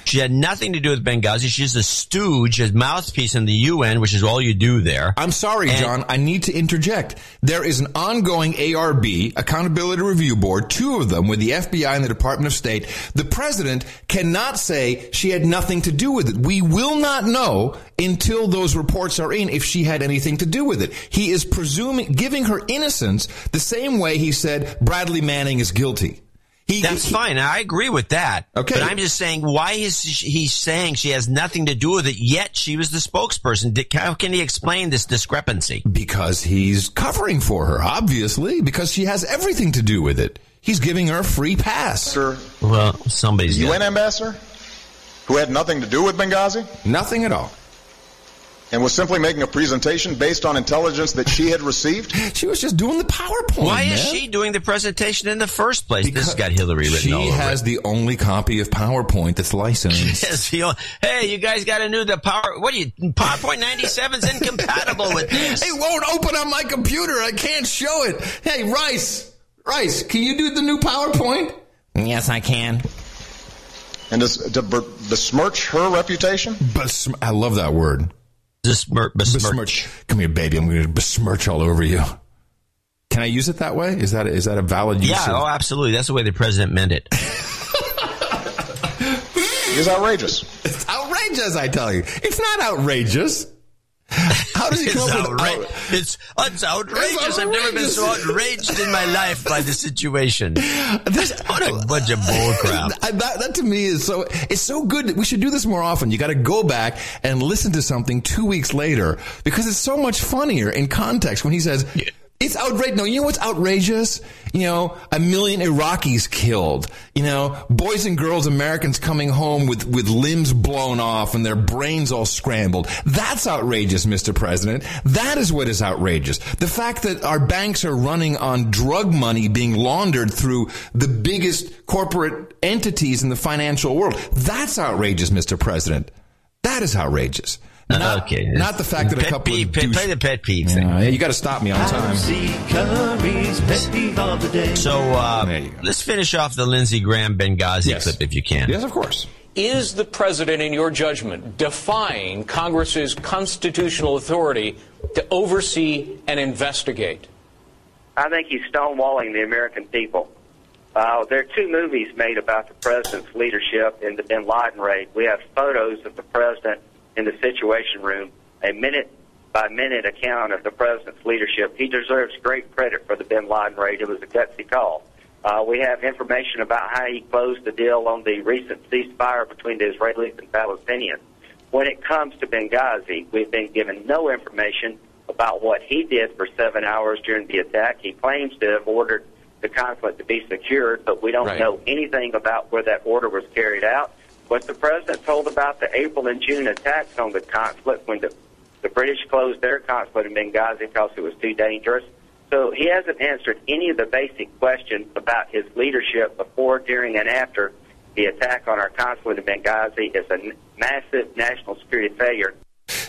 S4: She had nothing to do with Benghazi. She's a stooge, a mouthpiece in the UN, which is all you do there.
S6: I'm sorry, and, John. I need to interject. There is an ongoing ARB, Accountability Review Board, two of them with the FBI and the Department of State. The president cannot say she had nothing to do with it. We will not know until those reports are in if she had anything to do with it. He is presuming, giving her innocence the same way he said Bradley Manning is guilty.
S4: He, That's he, fine. I agree with that.
S6: Okay.
S4: But I'm just saying, why is he saying she has nothing to do with it, yet she was the spokesperson? How can he explain this discrepancy?
S6: Because he's covering for her, obviously, because she has everything to do with it. He's giving her a free pass.
S26: Sir,
S4: well, somebody's
S26: UN ambassador who had nothing to do with Benghazi?
S6: Nothing at all
S26: and was simply making a presentation based on intelligence that she had received?
S6: She was just doing the PowerPoint.
S4: Why
S6: man.
S4: is she doing the presentation in the first place? Because this got Hillary written
S6: She has
S4: it.
S6: the only copy of PowerPoint that's licensed.
S4: yes, hey, you guys got to know the power. What are you? PowerPoint 97 is incompatible with this.
S6: It won't open on my computer. I can't show it. Hey, Rice, Rice, can you do the new PowerPoint?
S4: Yes, I can.
S26: And does, to besmirch her reputation?
S6: Besm- I love that word.
S4: Besmirch. besmirch.
S6: Come here, baby. I'm going to besmirch all over you. Can I use it that way? Is that is that a valid use?
S4: Yeah. Of- oh, absolutely. That's the way the president meant it.
S26: It's outrageous.
S6: It's outrageous. I tell you, it's not outrageous. How does he come up with
S4: outra- it's, it's outrageous. it's outrageous. I've never been so outraged in my life by the situation. This what a bunch of bullcrap.
S6: That, that, to me is so it's so good. We should do this more often. You got to go back and listen to something two weeks later because it's so much funnier in context when he says. Yeah it's outrageous. No, you know what's outrageous? You know, a million Iraqis killed. You know, boys and girls, Americans coming home with, with limbs blown off and their brains all scrambled. That's outrageous, Mr. President. That is what is outrageous. The fact that our banks are running on drug money being laundered through the biggest corporate entities in the financial world. That's outrageous, Mr. President. That is outrageous. Not, okay. Not the fact that
S4: pet
S6: a couple
S4: peeve,
S6: of
S4: pet,
S6: douche-
S4: play the pet peeve thing.
S6: Yeah, you got to stop me on time.
S5: Curry's pet peeve of the day.
S4: So uh, let's finish off the Lindsey Graham Benghazi
S6: Yes.
S4: clip if you can.
S6: Yes, of course.
S24: Is the president, in your judgment, defying Congress's constitutional authority to oversee and investigate?
S23: I think he's stonewalling the American people. Uh, there are two movies made about the president's leadership in the Bin Laden raid. We have photos of the president in the Situation Room, a minute by minute account of the president's leadership. He deserves great credit for the Bin Laden raid. It was a gutsy call. Uh, we have information about how he closed the deal on the recent ceasefire between the Israelis and Palestinians. When it comes to Benghazi, we've been given no information about what he did for seven hours during the attack. He claims to have ordered the consulate to be secured, but we don't
S24: Right.
S23: know anything about where that order was carried out. Was the president told about the April and June attacks on the consulate when the, the British closed their consulate in Benghazi because it was too dangerous? So he hasn't answered any of the basic questions about his leadership before, during, and after the attack on our consulate in Benghazi. It's a n- massive national security failure.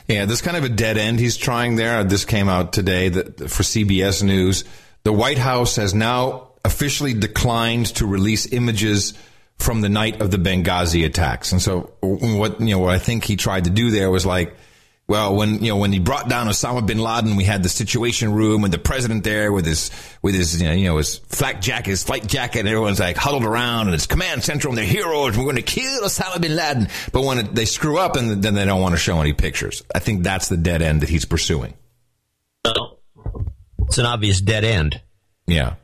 S6: Yeah, there's kind of a dead end he's trying there. This came out today that for CBS News. The White House has now officially declined to release images from the night of the Benghazi attacks. And so what, you know, what I think he tried to do there was like, well, when, you know, when he brought down Osama bin Laden, we had the situation room and the president there with his, with his, you know, you know his flak jacket, his flight jacket, and everyone's like huddled around and it's command central and they're heroes. We're going to kill Osama bin Laden. But when it, they screw up and then they don't want to show any pictures. I think that's the dead end that he's pursuing.
S4: It's an obvious dead end.
S6: Yeah.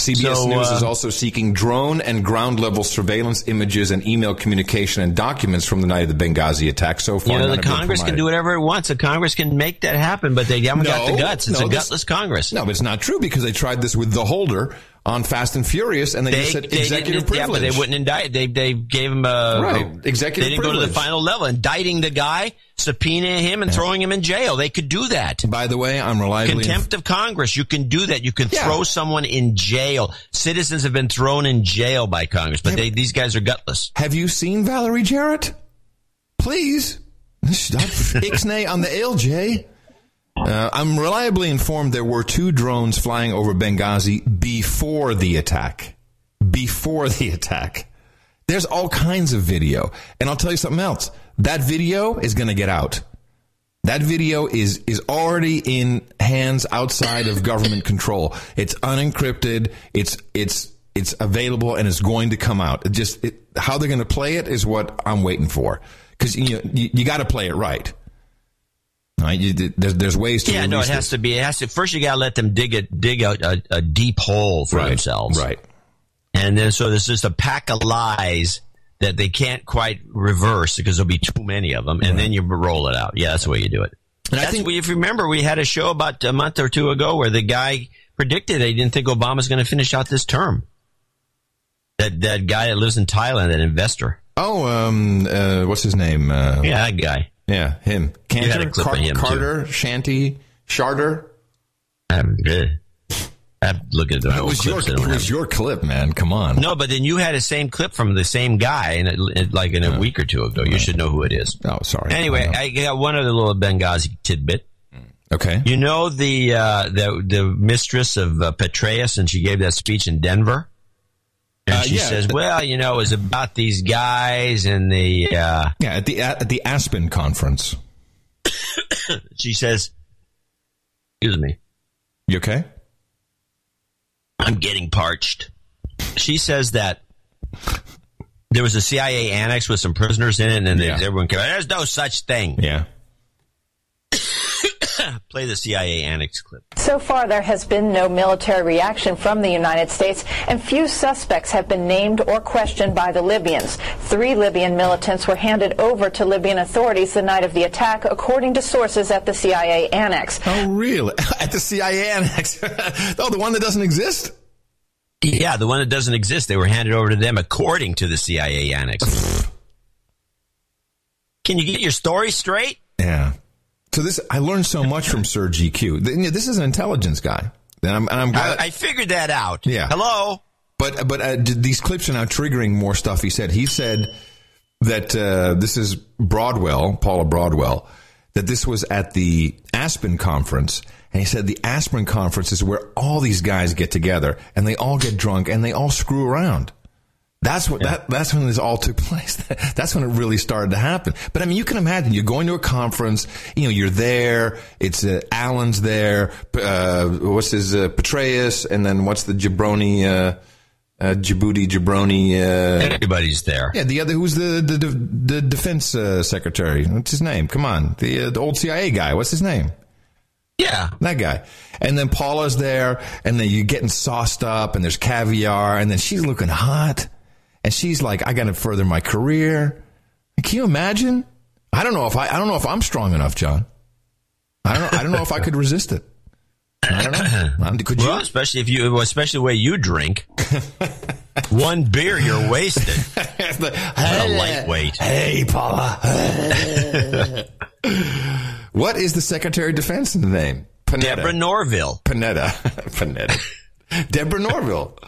S6: CBS
S4: So,
S6: News
S4: uh,
S6: is also seeking drone and ground level surveillance images and email communication and documents from the night of the Benghazi attack. So far,
S4: You know, the Congress can do whatever it wants. The Congress can make that happen, but they haven't got the guts. It's
S6: no,
S4: a gutless Congress.
S6: No, but it's not true because they tried this with the holder on Fast and Furious, and they, just said executive
S4: didn't- Yeah,
S6: privilege.
S4: but they wouldn't indict. They they gave him a
S6: Right.
S4: a-
S6: Executive
S4: They didn't go to the final level, indicting the guy, subpoenaing him, and throwing him in jail. They could do that.
S6: By the way, I'm reliably
S4: Contempt of Congress. You can do that. You can
S6: Yeah.
S4: throw someone in jail. Citizens have been thrown in jail by Congress, but they, these guys are gutless.
S6: Have you seen Valerie Jarrett? Please. Stop ixnay on the ALJ. Uh, I'm reliably informed there were two drones flying over Benghazi before the attack. Before the attack. There's all kinds of video. And I'll tell you something else. That video is going to get out. That video is is already in hands outside of government control. It's unencrypted. It's it's it's available and it's going to come out. It just it, how they're going to play it is what I'm waiting for because you you, you got to play it right. Right? You, there's there's ways to
S4: Yeah, no, it has to be. It has to. First, you got to let them dig it, dig out a, a deep hole for
S6: Right,
S4: themselves.
S6: right.
S4: And then, so there's just a pack of lies that they can't quite reverse because there'll be too many of them, and then you roll it out. Yeah, that's the way you do it.
S6: And I think-
S4: we, if you remember, we had a show about a month or two ago where the guy predicted he didn't think Obama's going to finish out this term. That that guy that lives in Thailand, that investor.
S6: Oh, um, uh, what's his name? Uh,
S4: Yeah, that guy.
S6: Yeah, him. Cantor,
S4: a clip of him, too.
S6: Carter, Shanty, Charter.
S4: I haven't good. I have to look at the
S6: It was your it was your clip, man. Come on.
S4: No, but then you had the same clip from the same guy, and like in a week or two ago. You should know who it is.
S6: Oh, sorry.
S4: Anyway, I got one other little Benghazi tidbit.
S6: Okay.
S4: You know the uh, the the mistress of uh, Petraeus, and she gave that speech in Denver. And
S6: Uh,
S4: she
S6: yeah.
S4: says, "Well, you know, it was about these guys and the." Uh,
S6: Yeah, at the at the Aspen conference.
S4: she says, "Excuse me,
S6: You okay?
S4: I'm getting parched." She says that there was a CIA annex with some prisoners in it, and
S6: Yeah.
S4: everyone came. There's no such thing.
S6: Yeah.
S4: Play the CIA annex clip.
S27: So far, there has been no military reaction from the United States, and few suspects have been named or questioned by the Libyans. Three Libyan militants were handed over to Libyan authorities the night of the attack, according to sources at the CIA annex.
S6: Oh, really? At the CIA annex? oh, the one that doesn't exist?
S4: Yeah, the one that doesn't exist. They were handed over to them according to the CIA annex. Can you get your story straight?
S6: Yeah. So this, I learned so much from Sir GQ. Th- you know, This is an intelligence guy, and I'm, and I'm glad.
S4: I, I figured that out.
S6: Yeah.
S4: Hello.
S6: But but uh, these clips are now triggering more stuff. He said he said that uh, this is Broadwell, Paula Broadwell, that this was at the Aspen conference, and he said the Aspen conference is where all these guys get together and they all get drunk and they all screw around. That's what that that's when this all took place. That's when it really started to happen. But I mean, you can imagine you're going to a conference. You know, you're there. It's uh, Allen's there. Uh, what's his uh, Petraeus, and then what's the jabroni? Uh, uh, Djibouti jabroni. Uh,
S4: Everybody's there.
S6: yeah, the other who's the the, the, the defense uh, secretary. What's his name? Come on, the uh, the old CIA guy. What's his name?
S4: Yeah.
S6: That guy. And then Paula's there, and then you're getting sauced up, and there's caviar, and then she's looking hot, and she's like, "I got to further my career." Can you imagine? I don't know if I, I don't know if I'm strong enough, John. I don't, I don't know if I could resist it. I don't know. Um, Could you?
S4: Well, especially if you, especially the way you drink. One beer, you're wasted. What a lightweight.
S6: Hey, Paula. what is the Secretary of Defense in the name? Panetta.
S4: Deborah Norville.
S6: Panetta. Panetta. Deborah Norville.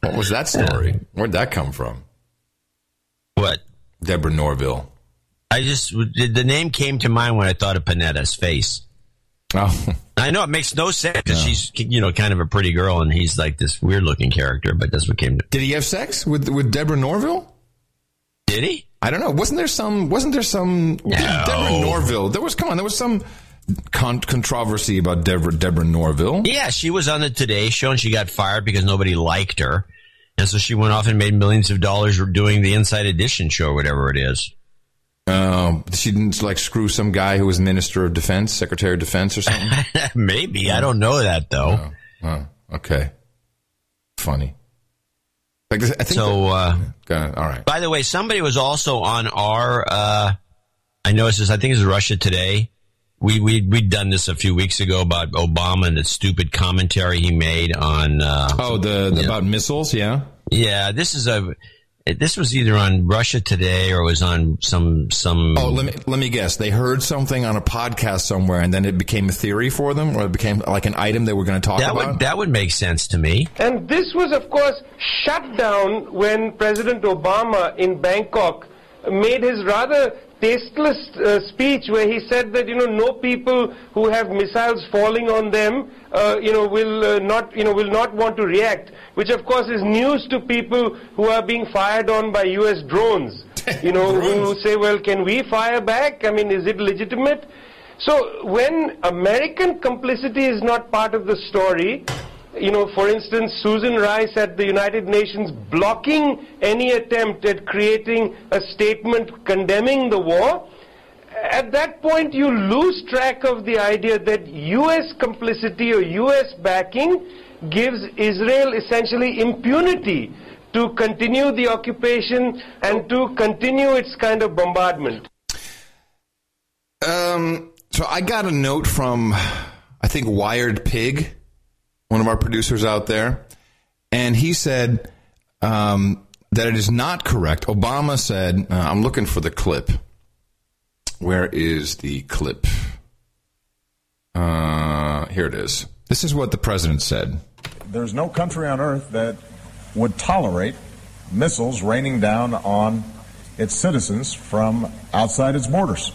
S6: What was that story? Where'd that come from?
S4: What?
S6: Deborah Norville.
S4: I just the name came to mind when I thought of Panetta's face.
S6: Oh,
S4: I know it makes no sense because she's you know kind of a pretty girl and he's like this weird looking character, but that's what came to.
S6: did he have sex with with Deborah Norville?
S4: Did he?
S6: I don't know. Wasn't there some? Wasn't there some? Deborah Norville. There was. Come on. There was some con- controversy about Deborah Deborah Norville.
S4: Yeah, she was on the Today Show and she got fired because nobody liked her, and so she went off and made millions of dollars doing the Inside Edition show, or whatever it is.
S6: Um, she didn't like screw some guy who was Minister of Defense, Secretary of Defense, or something.
S4: Maybe I don't know that though.
S6: Oh, okay. Funny. Like, I think
S4: So, uh,
S6: all right.
S4: By the way, somebody was also on our. Uh, I noticed this. I think it's Russia Today. We we we'd done this a few weeks ago about Obama and the stupid commentary he made on. Uh,
S6: oh, the, the about missiles, yeah.
S4: Yeah, this is a. This was either on Russia Today or it was on some some.
S6: Oh, let me let me guess. They heard something on a podcast somewhere, and then it became a theory for them, or it became like an item they were going to talk
S4: that
S6: about.
S4: Would, that would make sense to me.
S28: And this was, of course, shut down when President Obama in Bangkok made his rather tasteless uh, speech where he said that you know no people who have missiles falling on them uh, you know will uh, not you know will not want to react which of course is news to people who are being fired on by US drones. You know who say well can we fire back? I mean is it legitimate? So when american complicity is not part of the story you know, for instance, Susan Rice at the United Nations blocking any attempt at creating a statement condemning the war, at that point you lose track of the idea that U.S. complicity or U.S. backing gives Israel essentially impunity to continue the occupation and to continue its kind of bombardment.
S6: Um, so I got a note from, I think, Wired Pig one of our producers out there, and he said um, that it is not correct. Obama said, uh, I'm looking for the clip. Where is the clip? Uh, here it is. This is what the president said.
S29: There's no country on earth that would tolerate missiles raining down on its citizens from outside its borders.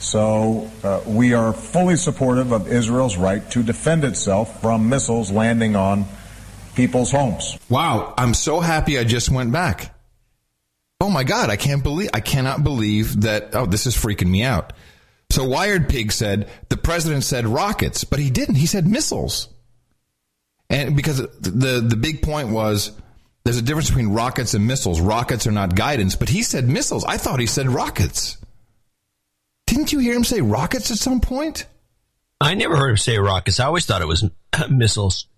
S29: So uh, we are fully supportive of Israel's right to defend itself from missiles landing on people's homes.
S6: Wow, I'm so happy I just went back. Oh my God, I can't believe, I cannot believe that, oh, this is freaking me out. So Wired Pig said, the president said rockets, but he didn't. He said missiles. And because the, the big point was, there's a difference between rockets and missiles. Rockets are not guidance, but he said missiles. I thought he said rockets. Didn't you hear him say rockets at some point?
S4: I never heard him say rockets. I always thought it was missiles.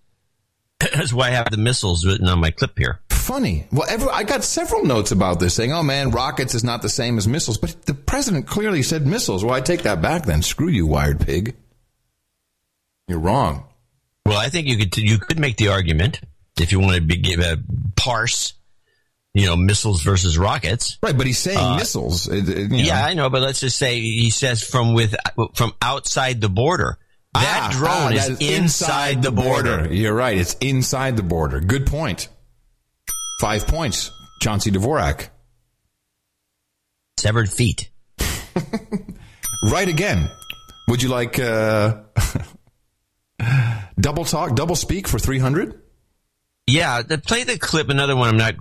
S4: That's why I have the missiles written on my clip here.
S6: Funny. Well, every, I got several notes about this saying, oh man, rockets is not the same as missiles. But the president clearly said missiles. Well, I take that back then. Screw you, wired pig. You're wrong.
S4: Well, I think you could, you could make the argument if you want to be, give a parse you know, missiles versus rockets.
S6: Right, but he's saying uh, missiles. You
S4: know. Yeah, I know, but let's just say he says from with from outside the border. That ah, drone ah, is, is, inside, inside the border. border.
S6: You're right. It's inside the border. Good point. Five points. Chauncey Dvorak.
S4: Severed feet.
S6: right again. Would you like uh, double talk, double speak for 300?
S4: Yeah, play the clip. Another one I'm not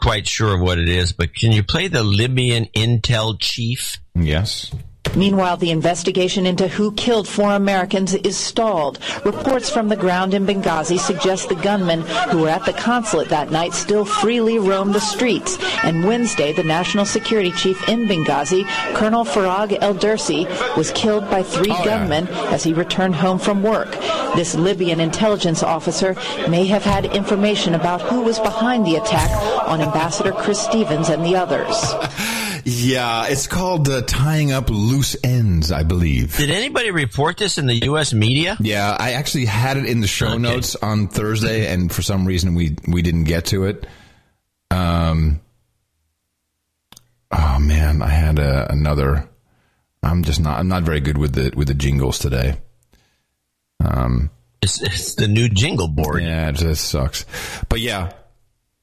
S4: quite sure of what it is, but can you play the Libyan intel chief?
S6: Yes.
S27: Meanwhile, the investigation into who killed four Americans is stalled. Reports from the ground in Benghazi suggest the gunmen who were at the consulate that night still freely roam the streets. And Wednesday, the national security chief in Benghazi, Colonel Farag El Dersi, was killed by three oh, gunmen yeah. as he returned home from work. This Libyan intelligence officer may have had information about who was behind the attack on Ambassador Chris Stevens and the others.
S6: Yeah, it's called uh, tying up loose ends, I believe.
S4: Did anybody report this in the U.S. media?
S6: Yeah, I actually had it in the show okay. notes on Thursday, and for some reason we we didn't get to it. Um. Oh man, I had a, another. I'm just not. I'm not very good with the with the jingles today.
S4: Um, it's, it's the new jingle board.
S6: Yeah, it just sucks. But yeah,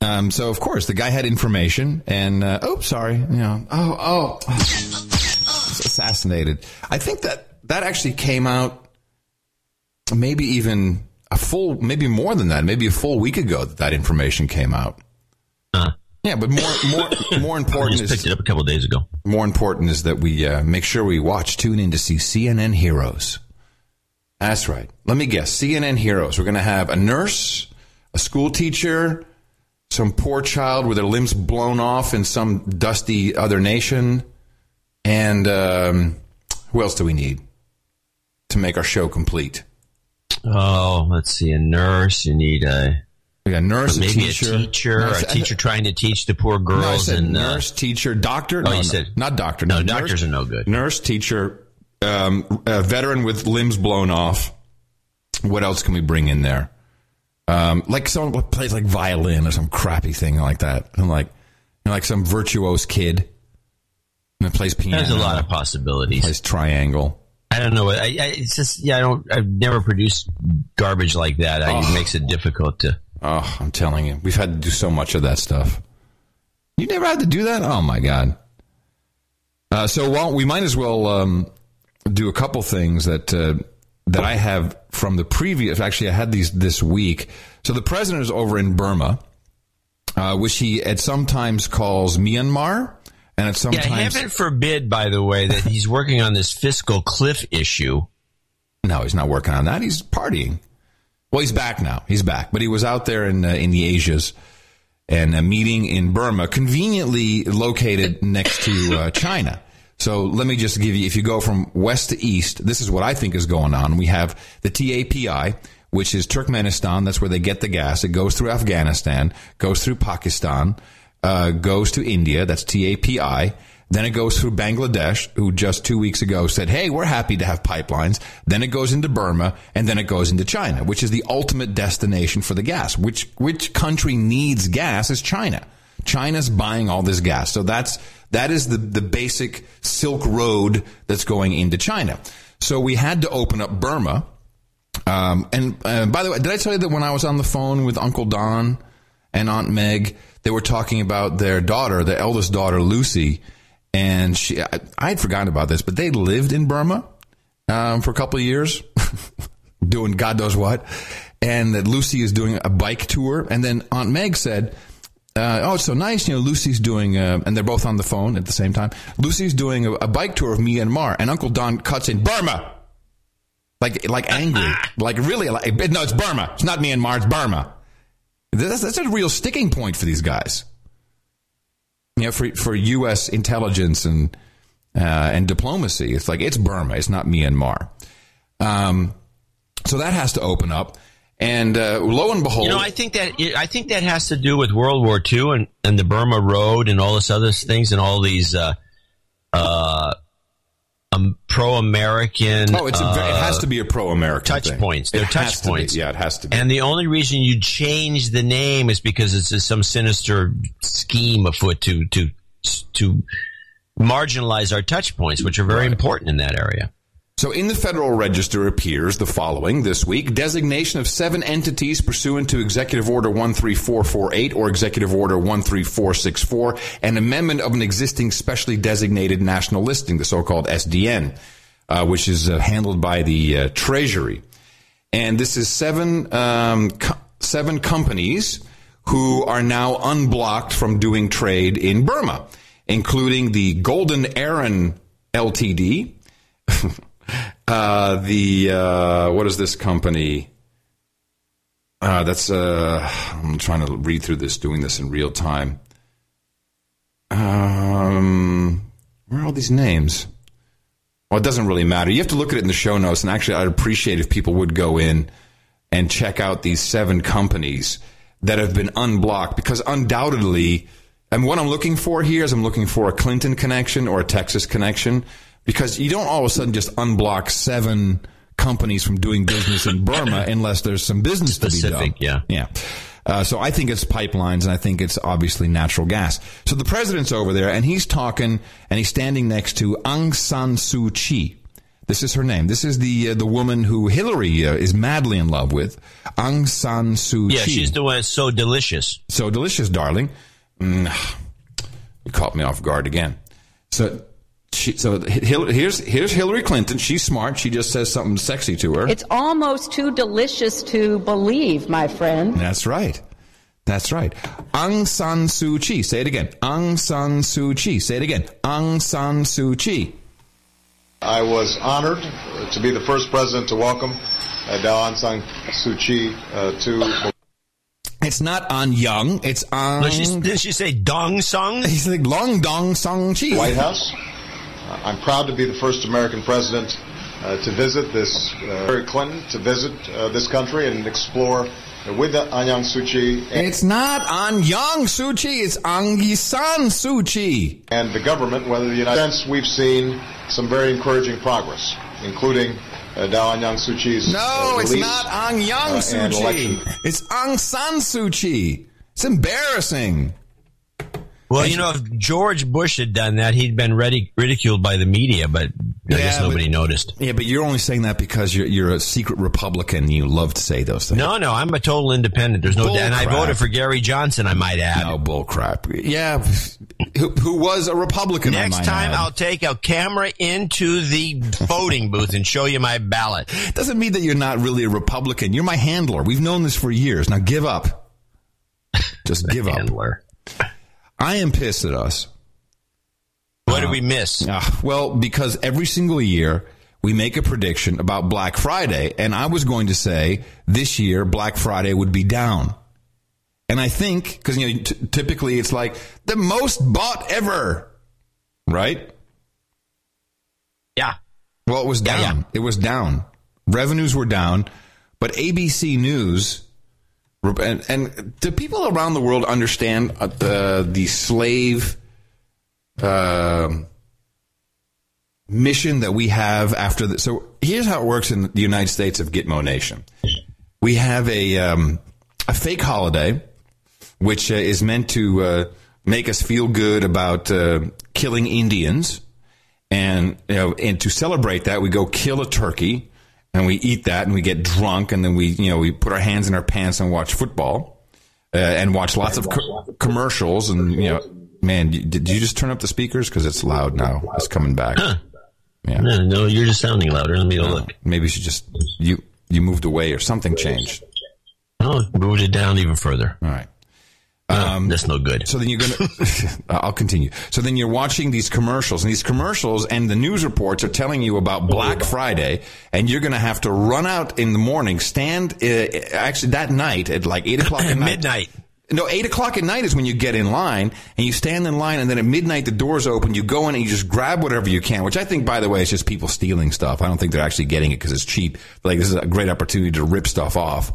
S6: um, so of course the guy had information, and uh, oh, sorry, you know, oh, oh, assassinated. I think that that actually came out maybe even a full, maybe more than that, maybe a full week ago that that information came out.
S4: Uh,
S6: yeah, but more, more, more important
S4: I just picked it up a couple days ago.
S6: More important is that we uh, make sure we watch, tune in to see CNN Heroes. That's right. Let me guess. CNN Heroes. We're going to have a nurse, a school teacher, some poor child with their limbs blown off in some dusty other nation. And um, who else do we need to make our show complete?
S4: Oh, let's see. A nurse. You need a.
S6: We got a nurse,
S4: maybe
S6: a teacher,
S4: a teacher, no, a teacher trying to teach the poor girls.
S6: No,
S4: and
S6: uh, nurse, uh, teacher, doctor.
S4: Oh, no, you said
S6: not doctor.
S4: No,
S6: no
S4: doctors
S6: nurse,
S4: are no good.
S6: Nurse, teacher, Um, a veteran with limbs blown off. What else can we bring in there? Um, like someone who plays like violin or some crappy thing like that. And like, you know, like some virtuose kid and plays piano.
S4: There's a lot of possibilities.
S6: Plays triangle.
S4: I don't know. I, I, it's just yeah. I don't. I've never produced garbage like that. I, It makes it difficult to.
S6: Oh, I'm telling you, we've had to do so much of that stuff. You never had to do that? Oh my god. Uh, so well, we might as well um, do a couple things that uh, that I have from the previous. Actually, I had these this week. So the president is over in Burma, uh, which he at sometimes calls Myanmar, and at
S4: Yeah,
S6: sometimes
S4: heaven forbid, by the way, that he's working on this fiscal cliff issue.
S6: No, he's not working on that. He's partying. Well, he's back now. He's back, but he was out there in uh, in the Asias and a meeting in Burma, conveniently located next to uh, China. So let me just give you, if you go from west to east, this is what I think is going on. We have the TAPI, which is Turkmenistan. That's where they get the gas. It goes through Afghanistan, goes through Pakistan, uh, goes to India. That's TAPI. Then it goes through Bangladesh, who just two weeks ago said, Hey, we're happy to have pipelines. Then it goes into Burma and then it goes into China, which is the ultimate destination for the gas. Which, which country needs gas is China. China's buying all this gas. So that's, that is the, the basic Silk Road that's going into China. So we had to open up Burma. Um, and uh, by the way, did I tell you that when I was on the phone with Uncle Don and Aunt Meg, they were talking about their daughter, their eldest daughter, Lucy, and she, I, I had forgotten about this, but they lived in Burma um, for a couple of years, doing God knows what, and that Lucy is doing a bike tour, and then Aunt Meg said. Uh, oh, it's so nice. You know, Lucy's doing, uh, and they're both on the phone at the same time. Lucy's doing a, a bike tour of Myanmar, and Uncle Don cuts in Burma, like like angry, like really, like no, it's Burma. It's not Myanmar. It's Burma. That's, that's a real sticking point for these guys. You know, for for U.S. intelligence and uh, and diplomacy, it's like it's Burma. It's not Myanmar. Um, so that has to open up. And uh, lo and behold,
S4: You know, I think that I think that has to do with World War II and, and the Burma Road and all this other things and all these uh, uh, um, pro-American.
S6: oh, it's a, it has
S4: uh,
S6: to be a pro-American
S4: touch
S6: thing.
S4: points. They're
S6: It
S4: touch points.
S6: Yeah, it has to be.
S4: And the only reason you change the name is because it's just some sinister scheme afoot to to to marginalize our touch points, which are very important in that area.
S6: So in the Federal Register appears the following this week designation of seven entities pursuant to Executive Order 13448 or Executive Order 13464, an amendment of an existing specially designated national listing, the so called SDN, uh, which is uh, handled by the uh, Treasury. And this is seven, um, co- seven companies who are now unblocked from doing trade in Burma, including the Golden Aaron LTD. Uh, the uh, what is this company? Uh, that's uh, I'm trying to read through this, doing this in real time. Um, where are all these names? Well, it doesn't really matter. You have to look at it in the show notes, and actually, I'd appreciate if people would go in and check out these seven companies that have been unblocked because undoubtedly, and what I'm looking for here is I'm looking for a Clinton connection or a Texas connection because you don't all of a sudden just unblock seven companies from doing business in Burma unless there's some business to be done.
S4: yeah.
S6: Yeah. Uh, so I think it's pipelines and I think it's obviously natural gas. So the president's over there and he's talking and he's standing next to Aung San Suu Kyi. This is her name. This is the uh, the woman who Hillary uh, is madly in love with, Aung San Suu Kyi.
S4: Yeah, she's the one that's so delicious.
S6: So delicious, darling. Mm, you caught me off guard again. So, she, so Hil- here's here's Hillary Clinton. She's smart. She just says something sexy to her.
S30: It's almost too delicious to believe, my friend.
S6: That's right. That's right. Aung San Suu Kyi. Say it again. Aung San Suu Kyi. Say it again. Aung San Suu Kyi.
S26: I was honored to be the first president to welcome uh, Daw Aung San Suu Kyi uh, to
S6: It's not on Young. It's on.
S4: No, she's- didn't she say Dong Song?
S6: He's like Long Dong Song Chi.
S26: White House. Uh, I'm proud to be the first American president uh, to visit this, uh, Hillary Clinton to visit uh, this country and explore with Aung San Suu Kyi.
S6: It's not Aung Yang Suu Kyi, it's Aung San Suu Kyi.
S26: And the government, whether the United States, we've seen some very encouraging progress, including uh, Aung San Suu Kyi's
S6: No,
S26: uh,
S6: it's not Aung Yang
S26: uh,
S6: Suu Kyi. It's Aung San Suu Kyi. It's embarrassing.
S4: Well, you know, if George Bush had done that, he'd been ridic- ridiculed by the media, but I guess
S6: but-
S4: nobody noticed.
S6: Yeah, but you're only saying that because you're, you're a secret Republican. You love to say those things.
S4: No, no, I'm a total independent. There's no,
S6: Bull
S4: and I voted for Gary Johnson. I might add.
S6: No bull crap. Yeah, who, who was a Republican?
S4: Next time,
S6: add.
S4: I'll take a camera into the voting booth and show you my ballot.
S6: Doesn't mean that you're not really a Republican. You're my handler. We've known this for years. Now give up. Just give up. I am pissed at us.
S4: What did we miss?
S6: Ah, well, because every single year we make a prediction about Black Friday, and I was going to say this year Black Friday would be down. And I think because you know t- typically it's like the most bought ever, right?
S4: Yeah.
S6: Well, it was down.
S4: yeah.
S6: It was down. Revenues were down, but ABC News and, and do people around the world understand uh, the the slave um mission that we have after the, so here's how it works in the United States of Gitmo Nation. We have a um, a fake holiday which uh, is meant to uh, make us feel good about uh, killing Indians, and you know, and to celebrate that, we go kill a turkey, and we eat that, and we get drunk, and then we you know we put our hands in our pants and watch football, uh, and watch lots of co- commercials, and you know, man, did you just turn up the speakers because it's loud now? It's coming back. Yeah.
S4: No, no, you're just sounding louder. Let me go look.
S6: Maybe you should just you you moved away or something changed.
S4: Oh, moved it down even further.
S6: All right.
S4: Um, that's no good.
S6: So then you're gonna. I'll continue. So then you're watching these commercials, and these commercials and the news reports are telling you about Black Friday, and you're gonna have to run out in the morning, stand uh, actually that night at like eight o'clock at night.
S4: Midnight.
S6: No, eight o'clock at night is when you get in line, and you stand in line, and then at midnight the doors open. You go in and you just grab whatever you can, which I think, by the way, is just people stealing stuff. I don't think they're actually getting it because it's cheap. Like this is a great opportunity to rip stuff off,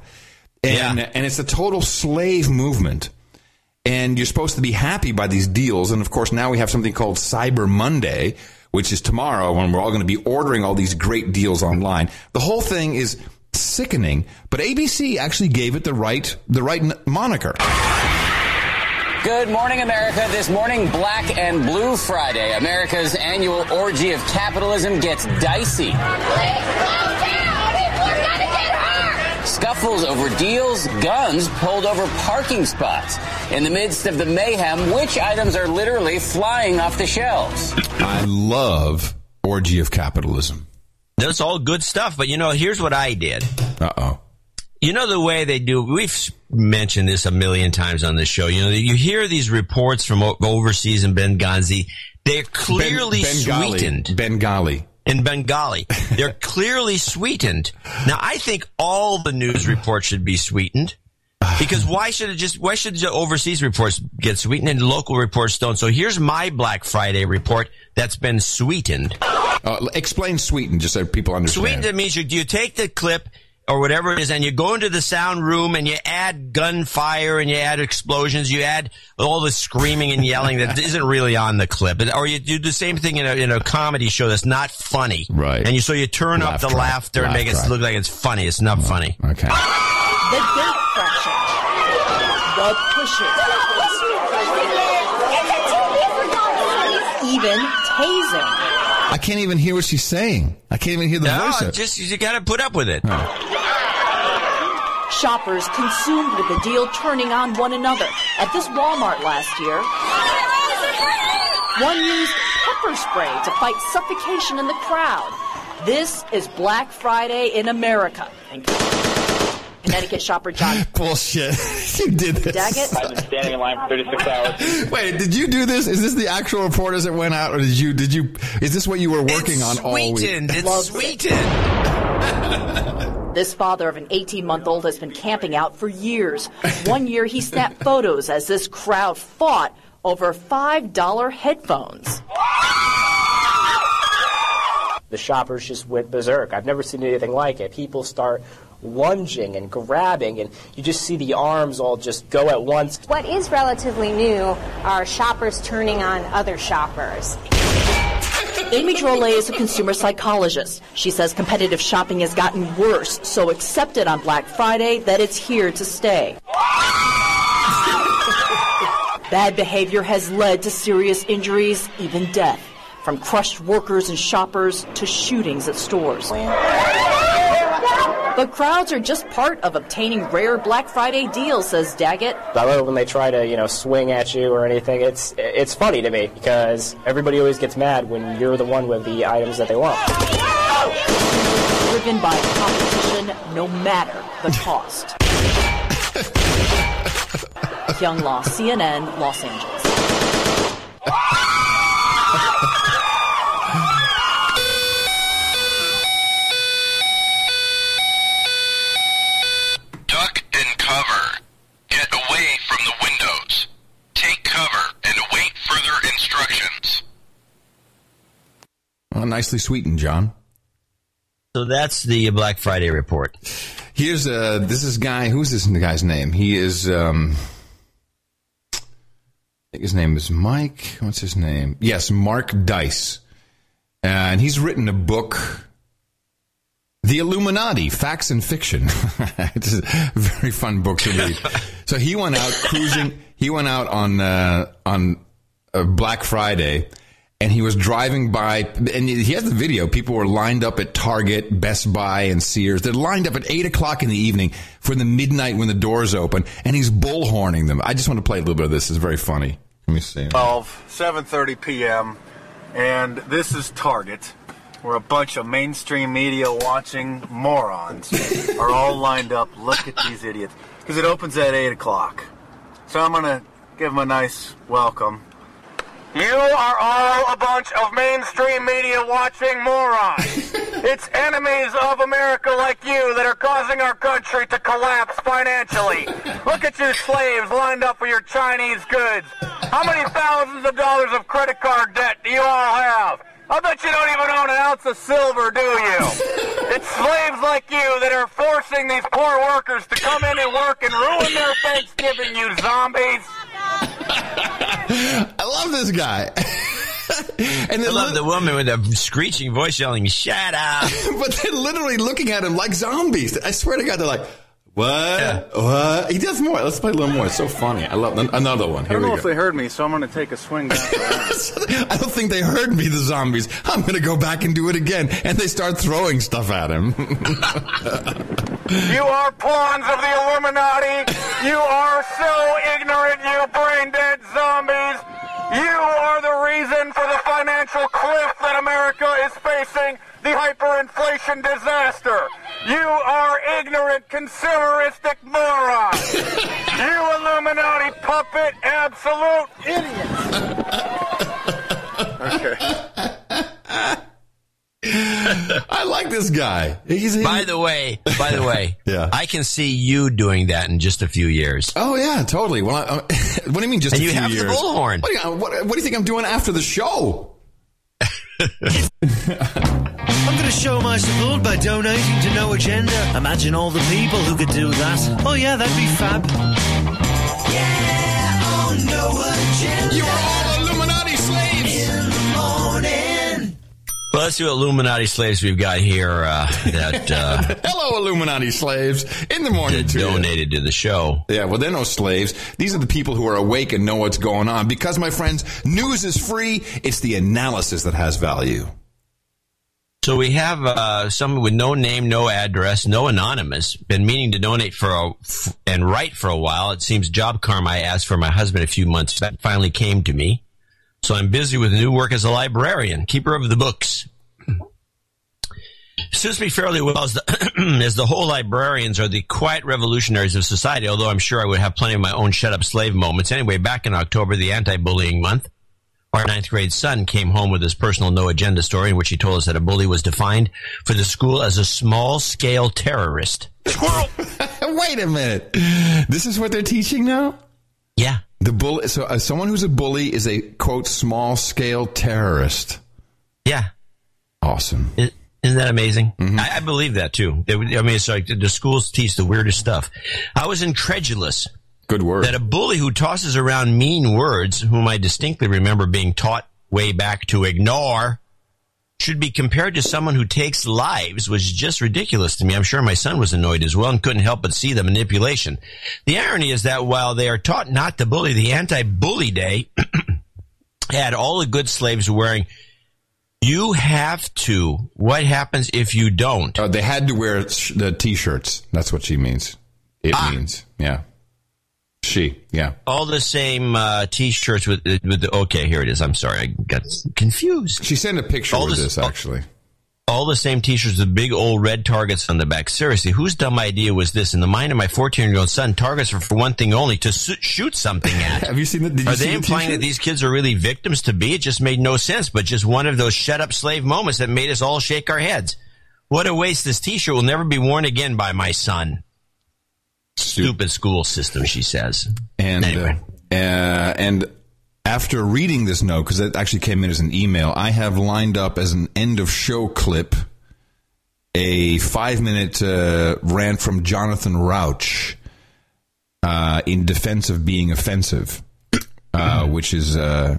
S6: and and it's a total slave movement and you're supposed to be happy by these deals. And of course, now we have something called Cyber Monday, which is tomorrow when we're all going to be ordering all these great deals online. The whole thing is sickening, but ABC actually gave it the right, the right n- moniker.
S31: Good morning, America. This morning, Black and Blue Friday, America's annual orgy of capitalism gets dicey. Scuffles over deals, guns pulled over parking spots. In the midst of the mayhem, which items are literally flying off the shelves?
S6: I love orgy of capitalism.
S4: That's all good stuff. But you know, here's what I did.
S6: Uh oh.
S4: You know the way they do. We've mentioned this a million times on this show. You know, you hear these reports from overseas in Benghazi. They're clearly
S6: Bengali.
S4: sweetened.
S6: Bengali.
S4: In Bengali, they're clearly sweetened. Now, I think all the news reports should be sweetened. Because why should it just, why should the overseas reports get sweetened and local reports don't? So here's my Black Friday report that's been sweetened.
S6: Uh, explain sweetened just so people understand.
S4: Sweetened it means you, you take the clip or whatever it is and you go into the sound room and you add gunfire and you add explosions, you add all the screaming and yelling that isn't really on the clip. Or you do the same thing in a, in a comedy show that's not funny.
S6: Right.
S4: And you, so you turn
S6: Laugh
S4: up the
S6: track.
S4: laughter and make
S6: track.
S4: it look like it's funny. It's not funny.
S6: Okay.
S32: The gate crashing. The pushes. Even tasing.
S6: I can't even hear what she's saying. I can't even hear the
S4: No,
S6: voice. of-
S4: just, you gotta put up with it.
S32: Shoppers consumed with the deal turning on one another. At this Walmart last year, one used pepper spray to fight suffocation in the crowd. This is Black Friday in America. Thank you. Connecticut shopper John
S6: Bullshit. you did this.
S32: Daggett.
S31: I've been standing in line for 36 hours.
S6: Wait, did you do this? Is this the actual report as it went out, or did you? Did you? Is this what you were working on all week?
S4: Sweetened. It's
S32: Loves it.
S4: sweetened.
S32: This father of an 18 month old has been camping out for years. One year he snapped photos as this crowd fought over $5 headphones.
S33: the shoppers just went berserk. I've never seen anything like it. People start lunging and grabbing, and you just see the arms all just go at once.
S34: What is relatively new are shoppers turning on other shoppers.
S32: Aimee Drolet is a consumer psychologist. She says competitive shopping has gotten worse, so accepted on Black Friday that it's here to stay. Bad behavior has led to serious injuries, even death, from crushed workers and shoppers to shootings at stores. But crowds are just part of obtaining rare Black Friday deals, says Daggett.
S33: I love it when they try to, you know, swing at you or anything. It's it's funny to me because everybody always gets mad when you're the one with the items that they want.
S32: Driven by competition, no matter the cost. Kyung Lah, CNN, Los Angeles.
S35: From the windows. Take cover and await further instructions.
S6: Well, nicely sweetened, John.
S4: So that's the Black Friday report.
S6: Here's uh this is guy. Who's this guy's name? He is. um I think his name is Mike. What's his name? Yes, Mark Dice, and he's written a book. The Illuminati, Facts and Fiction. it's a very fun book to read. so he went out cruising. He went out on uh, on uh, Black Friday, and he was driving by. And he has the video. People were lined up at Target, Best Buy, and Sears. They're lined up at eight o'clock in the evening for the midnight when the doors open, and he's bullhorning them. I just want to play a little bit of this. It's very funny. Let me see.
S36: 12, 7.30 p.m. And this is Target, where a bunch of mainstream media watching morons are all lined up. Look at these idiots. Because it opens at 8 o'clock. So I'm going to give them a nice welcome. You are all a bunch of mainstream media watching morons. it's enemies of America like you that are causing our country to collapse financially. Look at you slaves lined up for your Chinese goods. How many thousands of dollars of credit card debt do you all have? I bet you don't even own an ounce of silver, do you? It's slaves like you that are forcing these poor workers to come in and work and ruin their Thanksgiving, you zombies.
S6: I love this guy.
S4: and I love the woman with the screeching voice yelling, "Shut up!"
S6: but they're literally looking at him like zombies. I swear to God, they're like, "What? What?" He does more. Let's play a little more. It's so funny. I love another one.
S36: I don't
S6: we
S36: know
S6: go.
S36: if they heard me, so I'm going to take a swing back.
S6: I don't think they heard me, the zombies. I'm going to go back and do it again. And they start throwing stuff at him.
S36: You are pawns of the Illuminati. You are so ignorant, you brain dead zombies. You are the reason for the financial cliff that America is facing, the hyperinflation disaster. You are ignorant, consumeristic morons. you Illuminati puppet, absolute idiots. okay.
S6: I like this guy. He's
S4: by the way, by the way,
S6: Yeah.
S4: I can see you doing that in just a few years.
S6: Oh yeah, totally. Well, I, uh, what do you mean just
S4: And
S6: a
S4: you
S6: few
S4: have the bullhorn.
S6: What do, you, what, what do you think I'm doing after the show?
S5: I'm going to show my support by donating to No Agenda. Imagine all the people who could do that. Oh, yeah, that'd be fab. Yeah, oh, No Agenda.
S6: You're all
S4: Well, let's see what Illuminati slaves we've got here uh, that uh,
S6: Hello, Illuminati slaves. In the morning,
S4: that
S6: to you.
S4: donated to the show.
S6: Yeah, well, they're no slaves. These are the people who are awake and know what's going on. Because, my friends, news is free. It's the analysis that has value.
S4: So we have uh, someone with no name, no address, no anonymous, been meaning to donate for a, f- and write for a while. It seems job karma I asked for my husband a few months back finally came to me. So I'm busy with new work as a librarian, keeper of the books. Suits me fairly well as the, as the whole librarians are the quiet revolutionaries of society, although I'm sure I would have plenty of my own shut up slave moments. Anyway, back in October, the anti-bullying month, our ninth grade son came home with his personal no agenda story in which he told us that a bully was defined for the school as a small scale terrorist.
S6: Wait a minute. This is what they're teaching now?
S4: Yeah.
S6: The bull. So, uh, someone who's a bully is a quote small scale terrorist.
S4: Yeah.
S6: awesome.
S4: Is, not that amazing? Mm-hmm. I, I, believe that too. They, I mean, it's like the schools teach the weirdest stuff. I was incredulous.
S6: Good word.
S4: That a bully who tosses around mean words, whom I distinctly remember being taught way back to ignore, should be compared to someone who takes lives was just ridiculous to me. I'm sure my son was annoyed as well and couldn't help but see the manipulation. The irony is that while they are taught not to bully, the anti-bully day had all the good slaves wearing you have to. What happens if you don't?
S6: Uh, they had to wear the t-shirts. That's what she means. It ah. means, yeah. She, yeah.
S4: All the same uh, t-shirts with with the, okay. Here it is. I'm sorry, I got confused.
S6: She sent a picture all of this, this actually.
S4: All the same t-shirts with big old red targets on the back. Seriously, whose dumb idea was this? In the mind of my 14 year old son, targets are for one thing only to shoot something at.
S6: Have you seen
S4: it?
S6: Are
S4: they implying
S6: the
S4: that these kids are really victims to be? It just made no sense, but just one of those shut up slave moments that made us all shake our heads. What a waste! This t-shirt will never be worn again by my son. Stupid school system, she says.
S6: And anyway. uh, uh, and after reading this note, because it actually came in as an email, I have lined up as an end of show clip a five minute uh, rant from Jonathan Rauch uh, in defense of being offensive, uh, which is uh,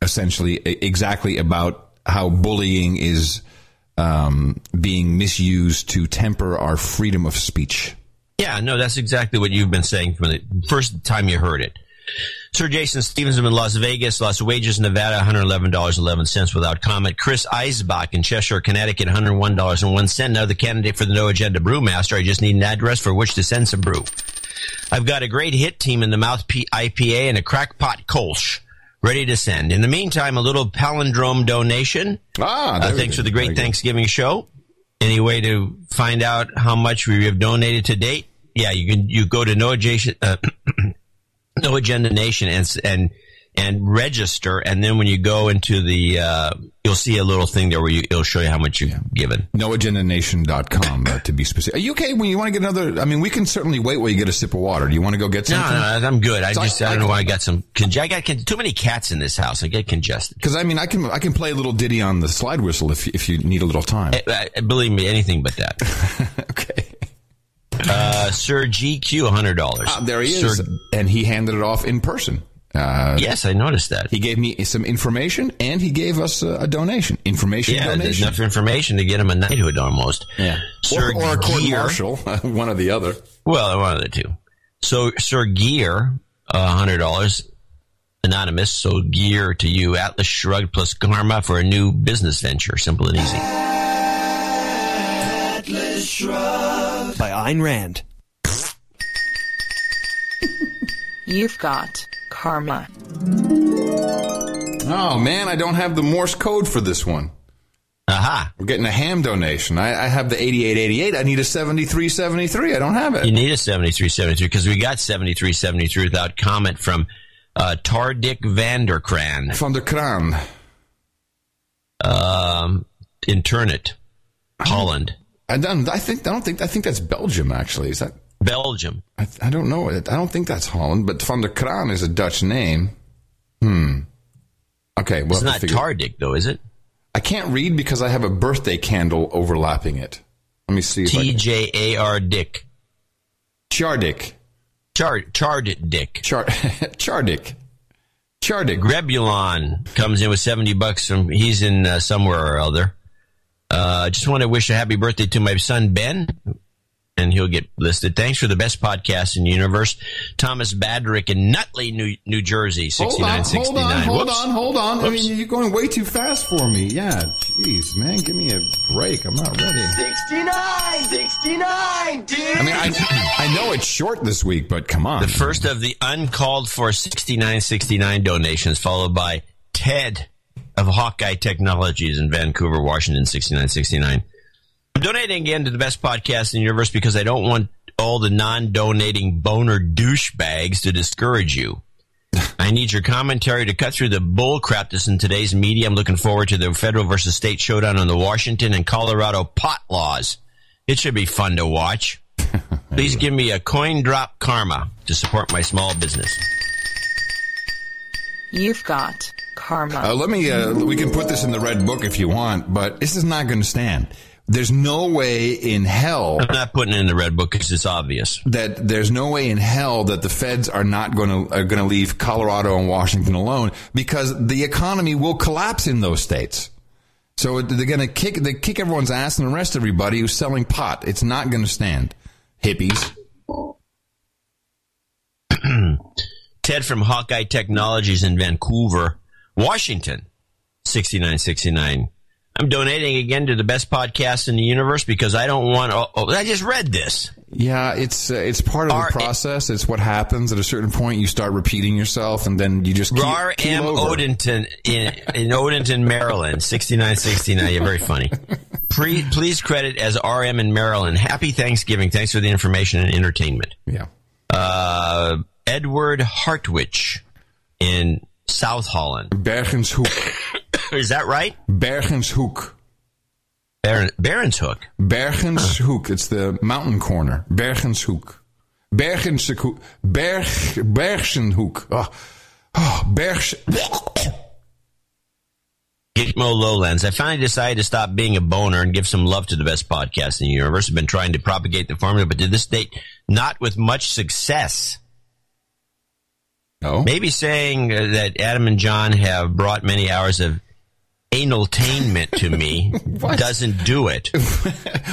S6: essentially exactly about how bullying is um, being misused to temper our freedom of speech.
S4: Yeah, no, that's exactly what you've been saying from the first time you heard it. Sir Jason Stevens in Las Vegas, Las Wages, Nevada, $111.11 without comment. Chris Eisbach in Cheshire, Connecticut, $101.01. Now the candidate for the No Agenda Brewmaster. I just need an address for which to send some brew. I've got a great hit team in the Mouth P- IPA and a crackpot Kolsch ready to send. In the meantime, a little palindrome donation.
S6: Ah,
S4: uh, thanks for the great Thanksgiving show. Any way to find out how much we have donated to date? Yeah, you can. You go to no adjacent, uh, no agenda nation and and and register, and then when you go into the, uh, you'll see a little thing there where you, it'll show you how much you've yeah. given.
S6: NoAgendaNation.com uh, to be specific. Are you okay when you want to get another? I mean, we can certainly wait while you get a sip of water. Do you want to go get something?
S4: No, no, I'm good. I just I, I, don't know why I got some. I got too many cats in this house. I get congested.
S6: Because I mean, I can I can play a little ditty on the slide whistle if if you need a little time.
S4: I, I, believe me, anything but that.
S6: okay.
S4: Uh, Sir GQ, hundred dollars.
S6: Uh, there he is, and he handed it off in person.
S4: Uh, yes, I noticed that.
S6: He gave me some information and he gave us a, a donation. Information
S4: yeah,
S6: donation.
S4: enough information to get him a knighthood almost.
S6: Yeah. Sir or, or a court martial, one or the other.
S4: Well, one of the two. So, Sir Gear, $100. Anonymous, so gear to you. Atlas Shrugged plus Karma for a new business venture. Simple and easy.
S5: Atlas Shrugged. By Ayn Rand.
S37: You've got karma.
S6: Oh man, I don't have the Morse code for this one.
S4: Aha.
S6: We're getting a ham donation. I, I have the 8888. I need a 7373. I don't have it.
S4: You need a 7373 because we got 7373 without comment from uh, Tardik Van der Kraan.
S6: Van der Kraan.
S4: Um, Internet. Holland.
S6: I don't, I think, I don't think, I think that's Belgium actually. Is that?
S4: Belgium.
S6: I, I don't know. I don't think that's Holland, but Van der Kraan is a Dutch name. Hmm. Okay, well,
S4: it's not Tardik though, is it?
S6: I can't read because I have a birthday candle overlapping it. Let me see.
S4: T J A R Dick.
S6: Chardik.
S4: Char Chardik Dick.
S6: Char Chardik. Chardik.
S4: Grebulon comes in with seventy bucks from. He's in uh, somewhere or other. I uh, just want to wish a happy birthday to my son Ben, and he'll get listed. Thanks for the best podcast in the universe. Thomas Badrick in Nutley, New, New Jersey, 6969.
S6: Hold on, hold on, hold on, hold on. I mean, you're going way too fast for me. Yeah, jeez, man, give me a break. I'm not ready.
S5: 69, 69, dude.
S6: I mean, I, I know it's short this week, but come on.
S4: The first of the uncalled for 6969 donations, followed by Ted of Hawkeye Technologies in Vancouver, Washington, 6969. I'm donating again to the best podcast in the universe because I don't want all the non-donating boner douchebags to discourage you. I need your commentary to cut through the bull crap that's in today's media. I'm looking forward to the federal versus state showdown on the Washington and Colorado pot laws. It should be fun to watch. Please give me a coin drop karma to support my small business.
S37: You've got karma.
S6: Uh, let me. Uh, we can put this in the red book if you want, but this is not going to stand. There's no way in hell.
S4: I'm not putting it in the red book because it's obvious.
S6: that there's no way in hell that the feds are not going to are going to leave Colorado and Washington alone because the economy will collapse in those states. So they're going to kick they kick everyone's ass and arrest everybody who's selling pot. It's not going to stand. Hippies.
S4: Ted from Hawkeye Technologies in Vancouver, Washington, 6969. I'm donating again to the best podcast in the universe because I don't want. Oh, oh, I just read this.
S6: Yeah, it's uh, it's part of the
S4: R-
S6: process. It's what happens at a certain point. You start repeating yourself, and then you just keep,
S4: R. M. Odenton in, in Odenton, Maryland, 6969. You're very funny. Pre, please credit as RM in Maryland. Happy Thanksgiving. Thanks for the information and entertainment.
S6: Yeah.
S4: Uh, Edward Hartwich in South Holland.
S6: Bergenshoek.
S4: Is that right?
S6: Bergenshoek.
S4: Baron, Baronshoek.
S6: Bergenshoek. It's the mountain corner. Bergenshoek. Bergenshoek. Berg, Bergenhoek. Oh, oh Bergs.
S4: Gitmo Lowlands. I finally decided to stop being a boner and give some love to the best podcast in the universe. I've been trying to propagate the formula, but to this date, not with much success.
S6: No.
S4: Maybe saying uh, that Adam and John have brought many hours of analtainment to me doesn't do it.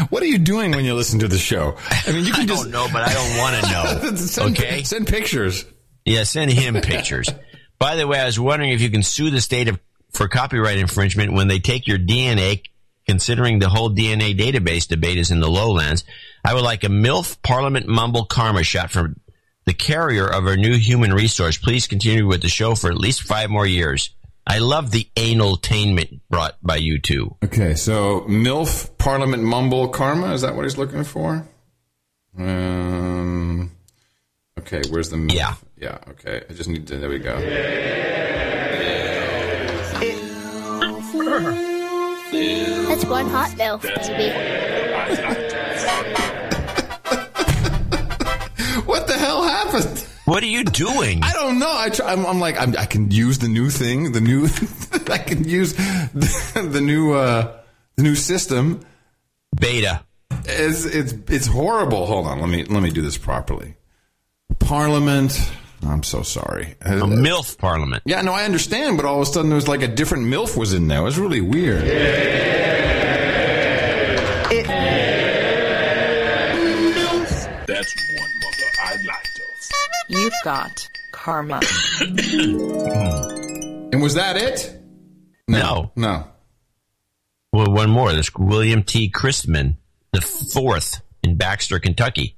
S6: What are you doing when you listen to the show? I mean, you can
S4: I
S6: just
S4: don't know, but I don't want to know.
S6: send,
S4: okay?
S6: Send pictures.
S4: Yeah, send him pictures. By the way, I was wondering if you can sue the state of, for copyright infringement when they take your DNA, considering the whole DNA database debate is in the lowlands. I would like a MILF Parliament Mumble Karma shot from the carrier of our new human resource. Please continue with the show for at least five more years. I love the analtainment brought by you two.
S6: Okay, so MILF Parliament Mumble Karma. Is that what he's looking for? Um, okay, where's the MILF?
S4: Yeah.
S6: Yeah, okay. I just need to, there we go.
S38: That's one hot MILF, baby.
S6: What the hell happened?
S4: What are you doing?
S6: I don't know. I try, I'm, I'm like I'm, I can use the new thing, the new. I can use the, the new uh, the new system.
S4: Beta.
S6: It's it's it's horrible. Hold on. Let me let me do this properly. Parliament. I'm so sorry.
S4: A MILF Parliament.
S6: Yeah, no, I understand, but all of a sudden there was like a different MILF was in there. It was really weird.
S37: That's You've got karma.
S6: And was that it?
S4: No.
S6: No.
S4: Well, one more. There's William T. Christman, the fourth in Baxter, Kentucky.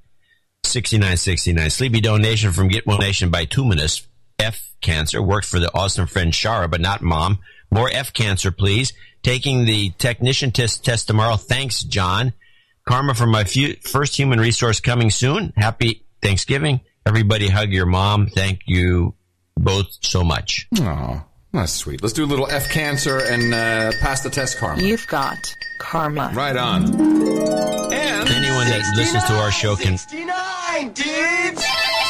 S4: 6969. Sleepy donation from Get Well Nation by Tuminous. F cancer. Worked for the awesome friend Shara, but not mom. More F cancer, please. Taking the technician test, test tomorrow. Thanks, John. Karma from my few, first human resource coming soon. Happy Thanksgiving. Everybody hug your mom. Thank you both so much.
S6: Oh, that's sweet. Let's do a little F cancer and uh, pass the test karma.
S37: You've got karma.
S6: Right on.
S4: And anyone that listens to our show can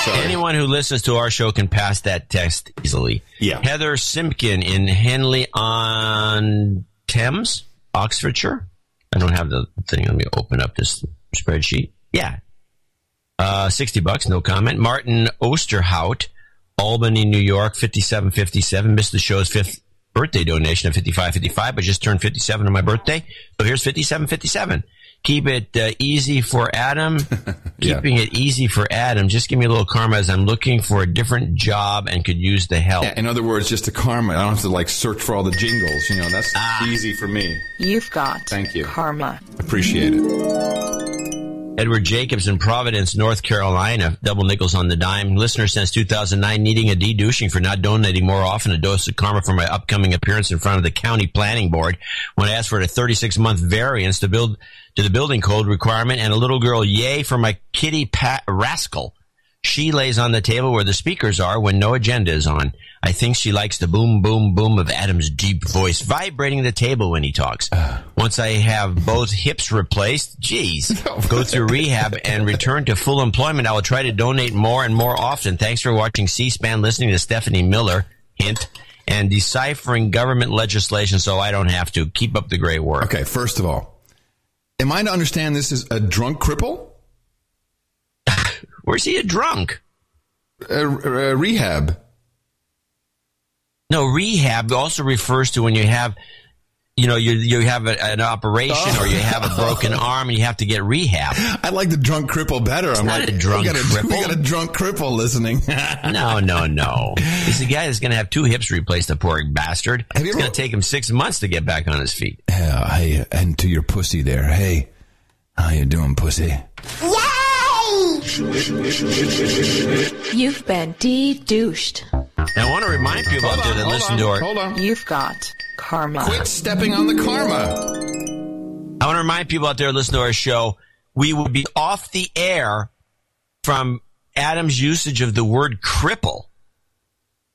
S4: Anyone who listens to our show can pass that test easily.
S6: Yeah.
S4: Heather Simpkin in Henley on Thames, Oxfordshire. I don't have the thing. Let me open up this spreadsheet. Yeah. Uh, 60 bucks, no comment. Martin Osterhout, Albany, New York, 5757. Missed the show's fifth birthday donation of 5555, but just turned 57 on my birthday. So here's 5757. Keep it uh, easy for Adam.
S6: Yeah.
S4: Keeping it easy for Adam. Just give me a little karma as I'm looking for a different job and could use the help.
S6: Yeah, in other words, just a karma. I don't have to like search for all the jingles. You know, that's easy for me.
S37: You've got
S6: Thank you.
S37: karma.
S6: Appreciate it.
S4: Edward Jacobs in Providence, North Carolina, double nickels on the dime. Listener since 2009 needing a de-douching for not donating more often. A dose of karma for my upcoming appearance in front of the county planning board when I asked for a 36 month variance to build to the building code requirement and a little girl yay for my kitty pat rascal. She lays on the table where the speakers are when no agenda is on. I think she likes the boom, boom, boom of Adam's deep voice vibrating the table when he talks. Once I have both hips replaced, geez, go through rehab and return to full employment, I will try to donate more and more often. Thanks for watching C-SPAN, listening to Stephanie Miller, hint, and deciphering government legislation so I don't have to. Keep up the great work.
S6: Okay, first of all, am I to understand this is a drunk cripple?
S4: Where's he a drunk?
S6: Uh, uh, rehab.
S4: No, rehab also refers to when you have, you know, you you have a, an operation
S6: Oh.
S4: or you have a broken arm and you have to get rehab.
S6: I like the drunk cripple better. I'm
S4: not
S6: like,
S4: a drunk
S6: we got a,
S4: cripple.
S6: We got a drunk cripple listening.
S4: No, no, no. He's the guy that's going to have two hips replaced, the poor bastard.
S6: Have
S4: it's going to take him six months to get back on his feet.
S6: Yeah, hey, and to your pussy there. Hey, how you doing, pussy?
S37: You've been de-douched.
S4: I want to remind people out there that listen to our.
S6: Hold on.
S37: You've got karma.
S6: Quit stepping on the karma.
S4: I want to remind people out there that listen to our show. We will be off the air from Adam's usage of the word cripple.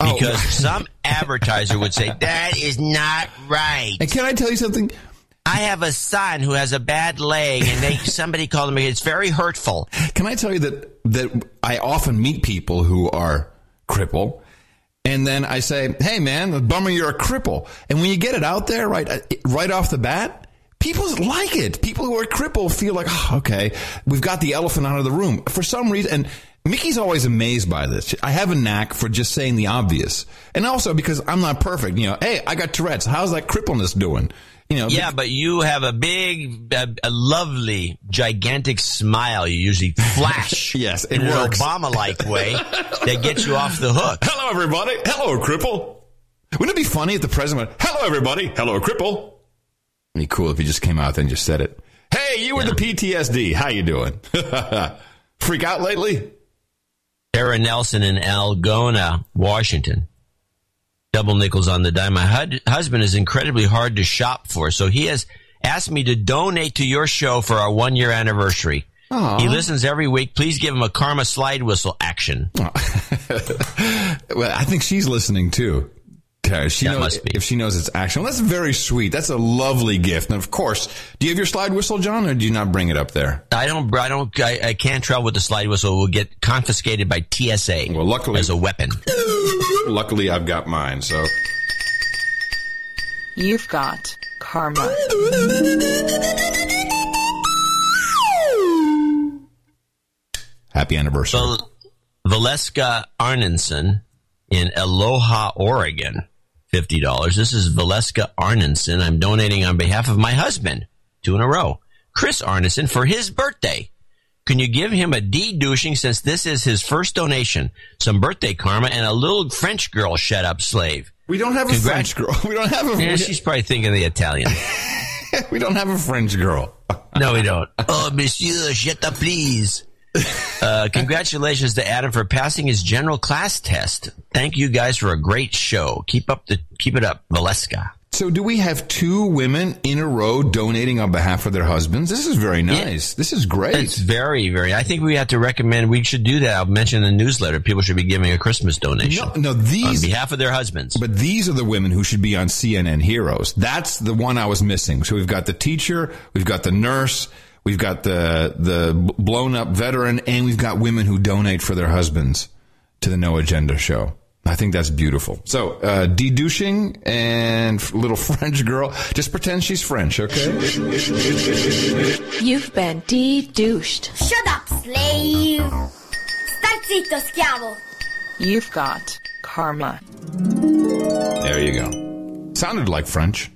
S6: Oh.
S4: Because some advertiser would say, that is not right.
S6: And can I tell you something?
S4: I have a son who has a bad leg and they, somebody called him, it's very hurtful.
S6: Can I tell you that that I often meet people who are cripple, and then I say, "Hey, man, bummer you're a cripple." And when you get it out there right uh, right off the bat, people like it. People who are crippled feel like, oh, "Okay, we've got the elephant out of the room." For some reason, and Mickey's always amazed by this. I have a knack for just saying the obvious, and also because I'm not perfect. You know, hey, I got Tourette's. How's that crippleness doing? You know,
S4: Yeah, but you have a big, a, a lovely, gigantic smile. You usually flash.
S6: Yes, it
S4: in
S6: works.
S4: an Obama-like way that gets you off the hook.
S6: Hello, everybody. Hello, cripple. Wouldn't it be funny if the president went, Hello, everybody. Hello, cripple. It'd be cool if he just came out and just said it. Hey, you were the PTSD. How you doing? Freak out lately?
S4: Sarah Nelson in Algona, Washington. Double nickels on the dime. My hud- husband is incredibly hard to shop for, so he has asked me to donate to your show for our one year anniversary.
S6: Aw.
S4: He listens every week. Please give him a karma slide whistle action.
S6: well, I think she's listening too. Tara. She
S4: That
S6: knows,
S4: must be.
S6: If she knows it's action. Well, that's very sweet. That's a lovely gift. And of course, do you have your slide whistle, John, or do you not bring it up there?
S4: I don't, I don't, I, I can't travel with the slide whistle. We'll get confiscated by TSA.
S6: Well, luckily-
S4: as a weapon.
S6: Luckily, I've got mine, so.
S37: You've got karma.
S6: Happy anniversary.
S4: Val- Valeska Arnenson in Aloha, Oregon. $50. This is Valeska Arnenson. I'm donating on behalf of my husband, two in a row, Chris Arneson, for his birthday. Can you give him a de-douching since this is his first donation? Some birthday karma and a little French girl shut up slave.
S6: we don't have a French girl. We don't have a. French girl.
S4: Yeah, she's probably thinking the Italian.
S6: we don't have a French girl.
S4: No, we don't. Oh, monsieur, shut up, please. Uh, congratulations to Adam for passing his general class test. Thank you guys for a great show. Keep up the, keep it up, Valeska.
S6: So, do we have two women in a row donating on behalf of their husbands? This is very nice. This is great.
S4: It's very, very. I think we have to recommend. We should do that. I'll mention in the newsletter. People should be giving a Christmas donation
S6: No, no, these
S4: on behalf of their husbands.
S6: But these are the women who should be on CNN Heroes. That's the one I was missing. So we've got the teacher, we've got the nurse, we've got the the blown up veteran, and we've got women who donate for their husbands to the No Agenda show. I think that's beautiful. So, uh, de-douching and little French girl. Just pretend she's French, okay?
S37: You've been de-douched.
S38: Shut up, slave! Stai zitto, schiavo!
S37: You've got karma.
S6: There you go. Sounded like French.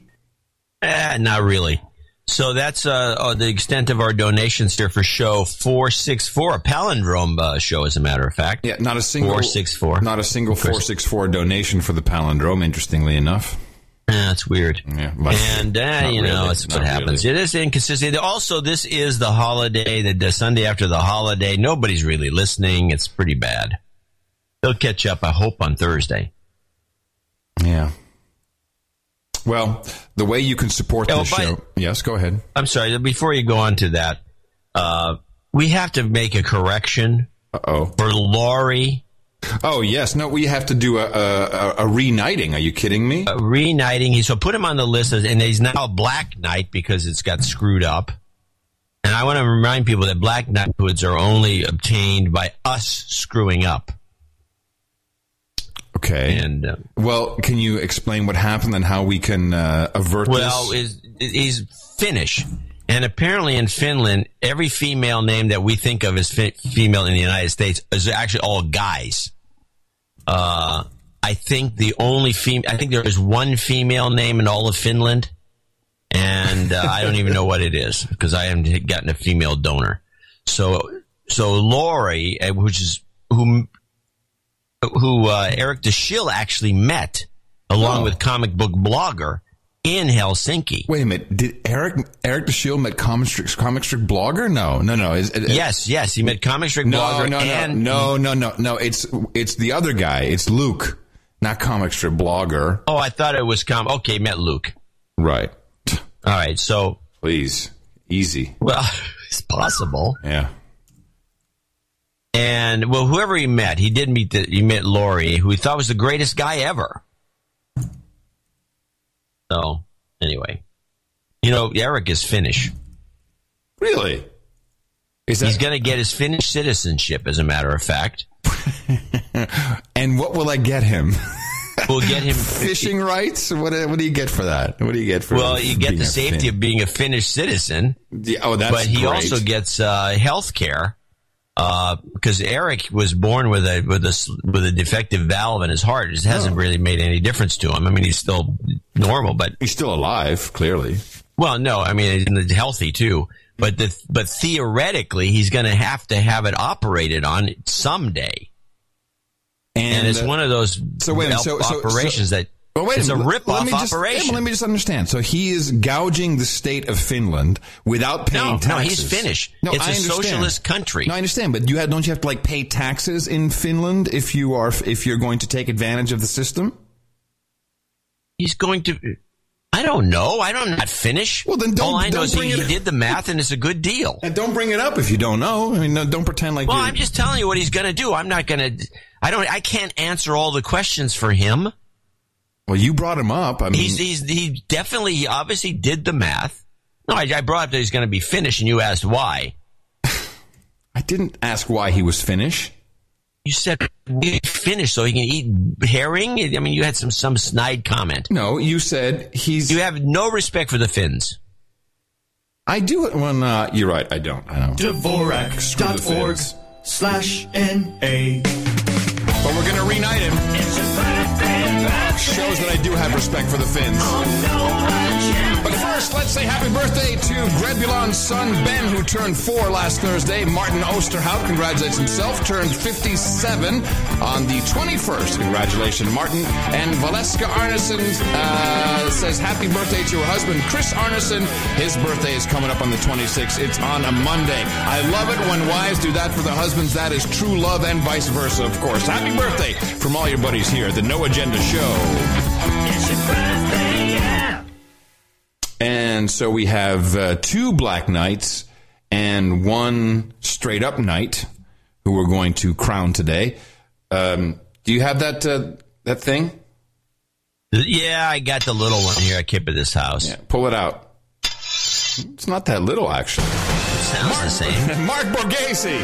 S4: Eh, not really. So that's uh, uh, the extent of our donations here for show 464, a palindrome uh, show, as a matter of fact.
S6: Yeah, not a single
S4: 464.
S6: Not a single 464 donation for the palindrome, interestingly enough.
S4: Yeah, it's weird.
S6: Yeah,
S4: And, uh, you know,
S6: really.
S4: it's what happens.
S6: really.
S4: It is inconsistent. Also, this is the holiday, the, the Sunday after the holiday. Nobody's really listening. It's pretty bad. They'll catch up, I hope, on Thursday.
S6: Yeah. Well, the way you can support
S4: Oh,
S6: this
S4: by-
S6: show. Yes, go ahead.
S4: I'm sorry, before you go on to that, uh, we have to make a correction
S6: Uh-oh.
S4: for Laurie.
S6: Oh, yes. No, we have to do a, a, a, a reuniting. Are you kidding me?
S4: Uh, reuniting. He so put him on the list, as, and he's now Black Knight because it's got screwed up. And I want to remind people that Black Knighthoods are only obtained by us screwing up.
S6: Okay.
S4: And uh,
S6: well, can you explain what happened and how we can uh, avert
S4: well,
S6: this?
S4: is he's Finnish, and apparently in Finland, every female name that we think of as fe- female in the United States is actually all guys. Uh, I think the only female, I think there is one female name in all of Finland, and uh, I don't even know what it is because I haven't gotten a female donor. So, so Lori, uh, which is who, who uh, Eric DeShill actually met along
S6: Oh.
S4: with comic book blogger in Helsinki.
S6: Wait a minute. Did Eric Eric DeShield met Comic strip, Comic strip blogger? No, no, no. Is,
S4: Yes, yes, he met comic strip
S6: no,
S4: blogger
S6: no, no,
S4: and
S6: no, no, no, no. It's it's the other guy. It's Luke, not comic strip blogger.
S4: Oh, I thought it was com. Okay, met Luke.
S6: Right.
S4: All right, so
S6: Please, easy.
S4: well, it's possible.
S6: Yeah.
S4: And well, whoever he met, he did meet the he met Lori, who he thought was the greatest guy ever. So anyway, you know, Eric is Finnish.
S6: Really? Is that
S4: He's going to get his Finnish citizenship, as a matter of fact.
S6: and what will I get him?
S4: We'll get him
S6: Fishing rights? What what do you get for that? What do you get for?
S4: Well, you get the safety
S6: Finn?
S4: of being a Finnish citizen.
S6: Yeah, oh, that's
S4: but he
S6: great.
S4: also gets uh, health care because Eric was born with a with a with a defective valve in his heart. It hasn't really made any difference to him. I mean, he's still normal, but
S6: he's still alive. Clearly,
S4: well, no, I mean, he's healthy too. But the but theoretically, he's going to have to have it operated on someday. And, it's
S6: uh,
S4: one of those
S6: So wait so- so-
S4: operations
S6: so-
S4: that
S6: Well, wait
S4: it's a
S6: minute.
S4: rip
S6: Let
S4: off
S6: me just-
S4: operation.
S6: let me just understand. So he is gouging the state of Finland without paying
S4: No, no,
S6: taxes.
S4: he's Finnish.
S6: No,
S4: It's
S6: I
S4: a
S6: understand.
S4: socialist country.
S6: No, I understand, but you have, don't you have to like pay taxes in Finland if you are if you're going to take advantage of the system?
S4: He's going to. I don't know. I don't. I'm not Finnish.
S6: Well, then don't-
S4: All I
S6: don't
S4: is he,
S6: bring it
S4: he did the math, and it's a good deal.
S6: And don't bring it up if you don't know. I mean, no, don't pretend like.
S4: Well, I'm just telling you what he's going to do. I'm not going to. I don't. I can't answer all the questions for him.
S6: Well, you brought him up. I mean,
S4: He's he's he definitely he obviously did the math. No, I, I brought up that he's going to be Finnish, and you asked why.
S6: I didn't ask why he was Finnish.
S4: You said he's Finnish so he can eat herring. I mean, you had some some snide comment.
S6: No, you said he's.
S4: You have no respect for the Finns.
S6: I do it when. Uh, you're right. I don't. I don't.
S5: Dvorak.org slash NA.
S6: But we're gonna reunite him. Shows that I do have respect for the Finns. Oh, First, let's say happy birthday to Grebulon's son Ben, who turned four last Thursday. Martin Osterhout congratulates himself, turned 57 on the 21st. Congratulations, Martin. And Valeska Arneson uh, says happy birthday to her husband, Chris Arneson. His birthday is coming up on the 26th. It's on a Monday. I love it when wives do that for their husbands. That is true love and vice versa, of course. Happy birthday from all your buddies here at the No Agenda Show. And so we have uh, two black knights and one straight up knight who we're going to crown today. Um, do you have that uh, that thing?
S4: Yeah, I got the little one here. I keep at this house.
S6: Yeah, pull it out. It's not that little, actually.
S4: Sounds the same.
S6: Mark Borghese,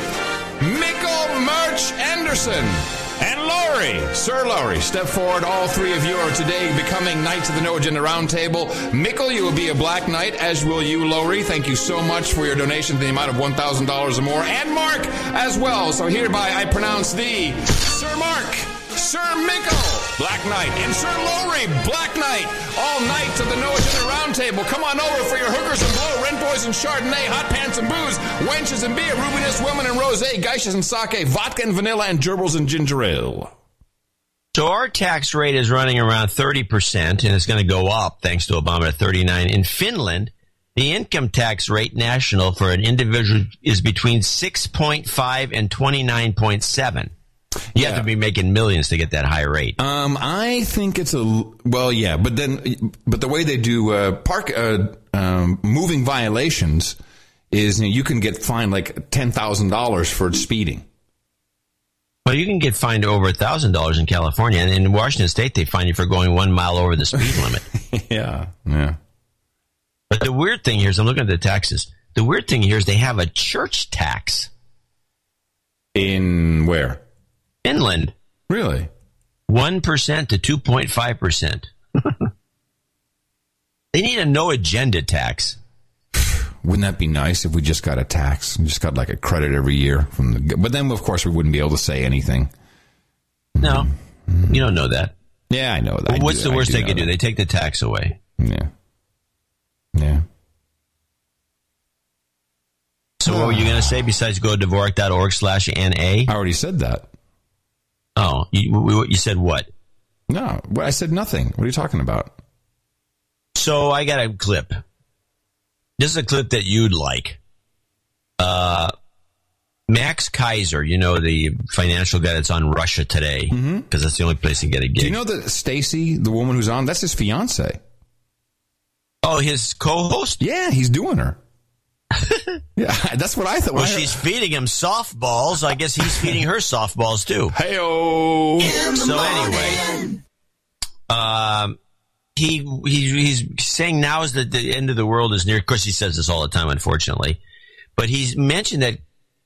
S6: Mikkel March Anderson, and Laurie. Sir Laurie, step forward. All three of you are today becoming Knights of the No Agenda Roundtable. Mikkel, you will be a Black Knight, as will you, Laurie. Thank you so much for your donation to the amount of $1,000 or more. And Mark as well. So hereby I pronounce thee Sir Mark. Sir Mikkel, Black Knight, and Sir Laurie, Black Knight, all knights of the No Agenda Roundtable. Come on over for your hookers and blow, rent boys and chardonnay, hot pants and booze, wenches and beer, rubiness, women and rosé, geishas and sake, vodka and vanilla, and gerbils and ginger ale.
S4: So our tax rate is running around 30%, and it's going to go up thanks to Obama at 39. In Finland, the income tax rate national for an individual is between 6.5 and 29.7. You have to be making millions to get that high rate.
S6: Um, I think it's a well, yeah, but then, but the way they do uh, park uh, um, moving violations is you, know, you can get fined like ten thousand dollars for speeding.
S4: Well, you can get fined over a thousand dollars in California, and in Washington State, they fine you for going one mile over the speed limit.
S6: yeah, yeah.
S4: But the weird thing here is, I'm looking at the taxes. The weird thing here is they have a church tax.
S6: In where?
S4: Finland.
S6: Really?
S4: 1% to 2.5%. they need a no agenda tax.
S6: Wouldn't that be nice if we just got a tax? We just got like a credit every year from the. But then, of course, we wouldn't be able to say anything.
S4: No, mm-hmm. you don't know that.
S6: Yeah, I know that.
S4: Well, what's
S6: do-
S4: the worst they could do? They take the tax away.
S6: Yeah. Yeah.
S4: So what were you going to say besides go to Dvorak.org slash NA? I
S6: already said that.
S4: Oh, you, you said what?
S6: No, I said nothing. What are you talking about?
S4: So I got a clip. This is a clip that you'd like. Uh, Max Keiser, you know, the financial guy that's on Russia Today, because that's the only place to get a gig.
S6: Do you know that Stacy, the woman who's on, that's his fiance?
S4: Oh, his co-host?
S6: Yeah, he's doing her. yeah, that's what I thought.
S4: Well, she's feeding him softballs. I guess he's feeding her softballs too.
S6: Hey-o.
S4: So anyway, um, he, he he's saying now is that the end of the world is near. Of course, he says this all the time, unfortunately. But he's mentioned that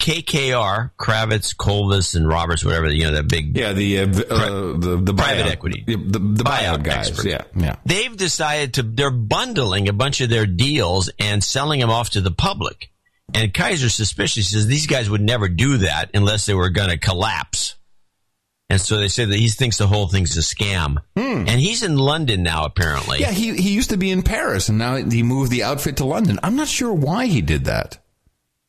S4: KKR, Kravitz, Colvis, and Roberts, whatever you know, that big
S6: yeah, the uh, v- uh, the the
S4: private
S6: buyout-
S4: equity,
S6: the, the, the buyout, guys.
S4: expert.
S6: Yeah, yeah.
S4: They've decided to they're bundling a bunch of their deals and selling them off to the public. And Keiser suspicious says these guys would never do that unless they were going to collapse. And so they say that he thinks the whole thing's a scam. And he's in London now, apparently.
S6: Yeah, he he used to be in Paris, and now he moved the outfit to London. I'm not sure why he did that.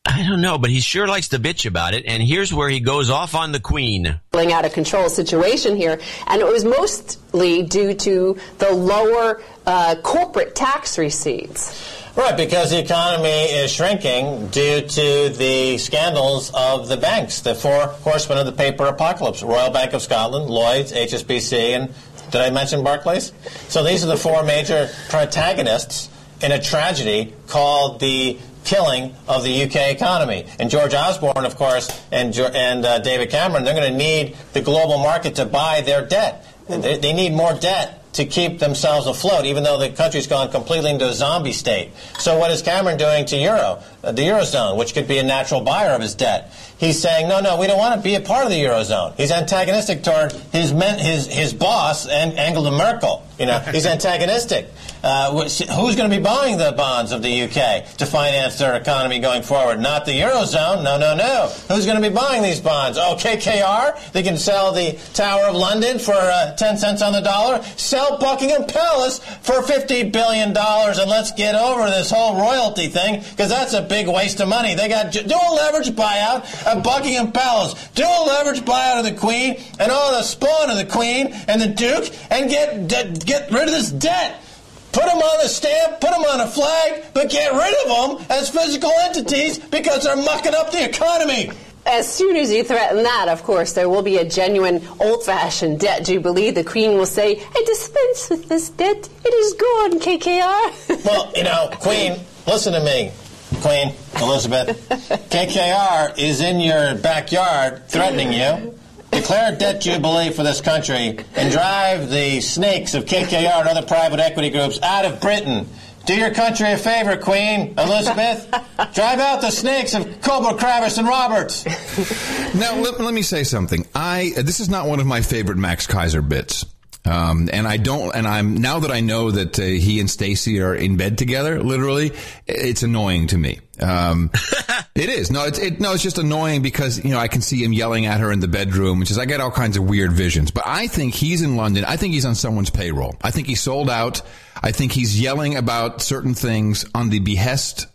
S4: I don't know, but he sure likes to bitch about it. And here's where he goes off on the queen.
S30: Out of control situation here, and it was mostly due to the lower uh, corporate tax receipts.
S39: Right, because the economy is shrinking due to the scandals of the banks, the four horsemen of the paper apocalypse Royal Bank of Scotland, Lloyds, HSBC, and did I mention Barclays? So these are the four major protagonists in a tragedy called the killing of the UK economy. And George Osborne, of course, and, and uh, David Cameron, they're going to need the global market to buy their debt. They, they need more debt to keep themselves afloat, even though the country's gone completely into a zombie state. So what is Cameron doing to Euro, the Eurozone, which could be a natural buyer of his debt? He's saying, no, no, we don't want to be a part of the Eurozone. He's antagonistic toward his men, his, his boss, and Angela Merkel. You know, he's antagonistic. Uh, wh- who's going to be buying the bonds of the UK to finance their economy going forward? Not the Eurozone. No, no, no. Who's going to be buying these bonds? Oh, KKR. They can sell the Tower of London for uh, 10 cents on the dollar. Sell Buckingham Palace for $50 billion. And let's get over this whole royalty thing because that's a big waste of money. They got do a leverage buyout of Buckingham Palace. Do a leverage buyout of the Queen and all the spawn of the Queen and the Duke and get, get rid of this debt. Put them on a stamp, put them on a flag, but get rid of them as physical entities because they're mucking up the economy.
S30: As soon as you threaten that, of course, there will be a genuine old-fashioned debt jubilee. The Queen will say, I dispense with this debt. It is gone, KKR.
S39: Well, you know, Queen, listen to me, Queen Elizabeth. KKR is in your backyard threatening you. Declare a debt jubilee for this country and drive the snakes of KKR and other private equity groups out of Britain. Do your country a favor, Queen Elizabeth. drive out the snakes of Cobra, Kravis, and Roberts.
S6: Now, let, let me say something. I this is not one of my favorite Max Keiser bits. Um, and I don't, and I'm now that I know that uh, he and Stacy are in bed together, literally, it's annoying to me. Um, it is no, it's it, no, it's just annoying because you know I can see him yelling at her in the bedroom, which is I get all kinds of weird visions. But I think he's in London. I think he's on someone's payroll. I think he's sold out. I think he's yelling about certain things on the behest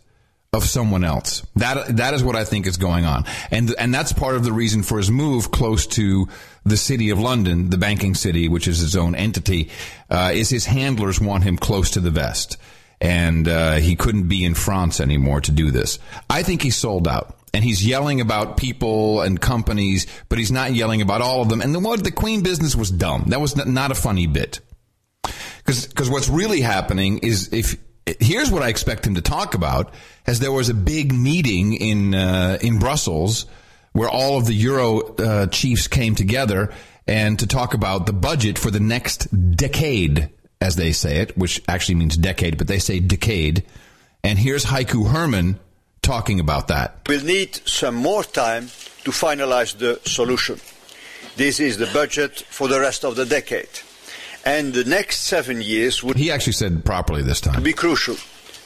S6: of someone else. That that is what I think is going on, and and that's part of the reason for his move close to the city of London, the banking city, which is his own entity. Uh, is his handlers want him close to the vest, and uh, he couldn't be in France anymore to do this. I think he's sold out. And he's yelling about people and companies, but he's not yelling about all of them. And the what the Queen business was dumb. That was not a funny bit. Because what's really happening is if here's what I expect him to talk about, as there was a big meeting in uh, in Brussels where all of the Euro uh, chiefs came together and to talk about the budget for the next decade, as they say it, which actually means decade, but they say decade. And here's Haiku Herman talking about that.
S40: We'll need some more time to finalize the solution.
S41: this is the budget for the rest of the decade. And the next seven years would
S6: He actually said properly this time.
S41: be crucial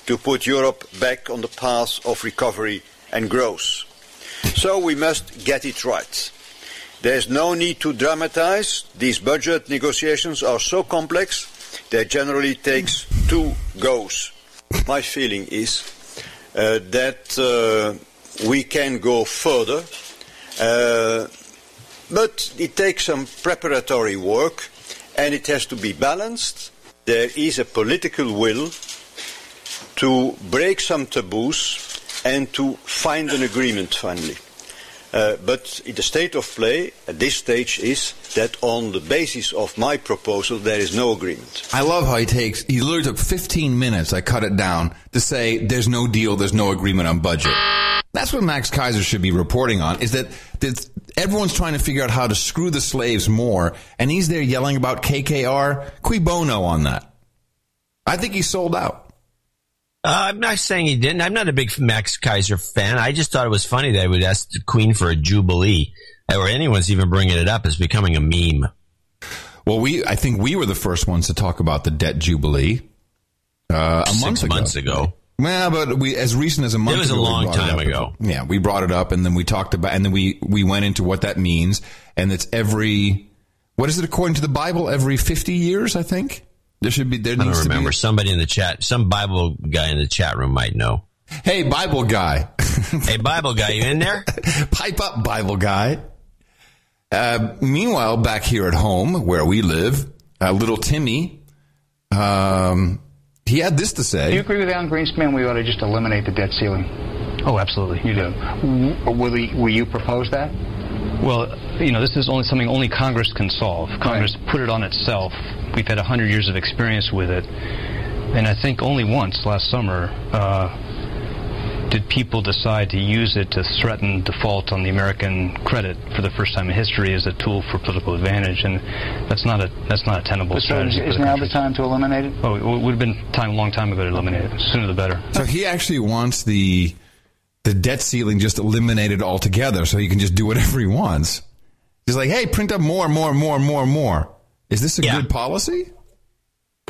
S41: to put Europe back on the path of recovery and growth. So we must get it right. There's no need to dramatize. These budget negotiations are so complex that generally takes two goes. My feeling is uh, that uh, we can go further, uh, but it takes some preparatory work and it has to be balanced. There is a political will to break some taboos and to find an agreement finally. Uh, but the state of play at this stage is that on the basis of my proposal there is no agreement.
S6: I love how he takes, he literally took 15 minutes, I cut it down, to say there's no deal, there's no agreement on budget. That's what Max Keiser should be reporting on, is that, that everyone's trying to figure out how to screw the slaves more, and he's there yelling about KKR. Cui bono on that? I think he sold out.
S4: Uh, I'm not saying he didn't. I'm not a big Max Keiser fan. I just thought it was funny that I would ask the Queen for a jubilee, or anyone's even bringing it up as becoming a meme.
S6: Well, we, I think we were the first ones to talk about the debt jubilee. Uh, a
S4: Six
S6: month ago.
S4: months ago.
S6: Well, but we, as recent as a month ago.
S4: It was a
S6: ago, we
S4: long time ago.
S6: Yeah, we brought it up and then we talked about, and then we, we went into what that means. And it's every, what is it according to the Bible? Every 50 years, I think? There should be, there
S4: I don't
S6: needs to
S4: remember.
S6: be.
S4: Somebody in the chat, some Bible guy in the chat room might know.
S6: Hey, Bible guy.
S4: hey, Bible guy, you in there?
S6: Pipe up, Bible guy. Uh, meanwhile, back here at home where we live, uh, little Timmy, um, he had this to say.
S40: Do you agree with Alan Greenspan we ought to just eliminate the debt ceiling? Oh, absolutely. You do? Will, he, will you propose that?
S42: Well, you know, this is only something only Congress can solve. Congress put it on itself. We've had 100 years of experience with it. And I think only once last summer uh, did people decide to use it to threaten default on the American credit for the first time in history as a tool for political advantage. And that's not a that's not a tenable
S40: So
S42: strategy.
S40: is
S42: for the
S40: now
S42: country.
S40: the time to eliminate it?
S42: Oh, it would have been time a long time ago to eliminate it. The Sooner the better.
S6: So he actually wants the the debt ceiling just eliminated altogether, so he can just do whatever he wants. He's like, hey, print up more, more, more, more, more. Is this a good policy?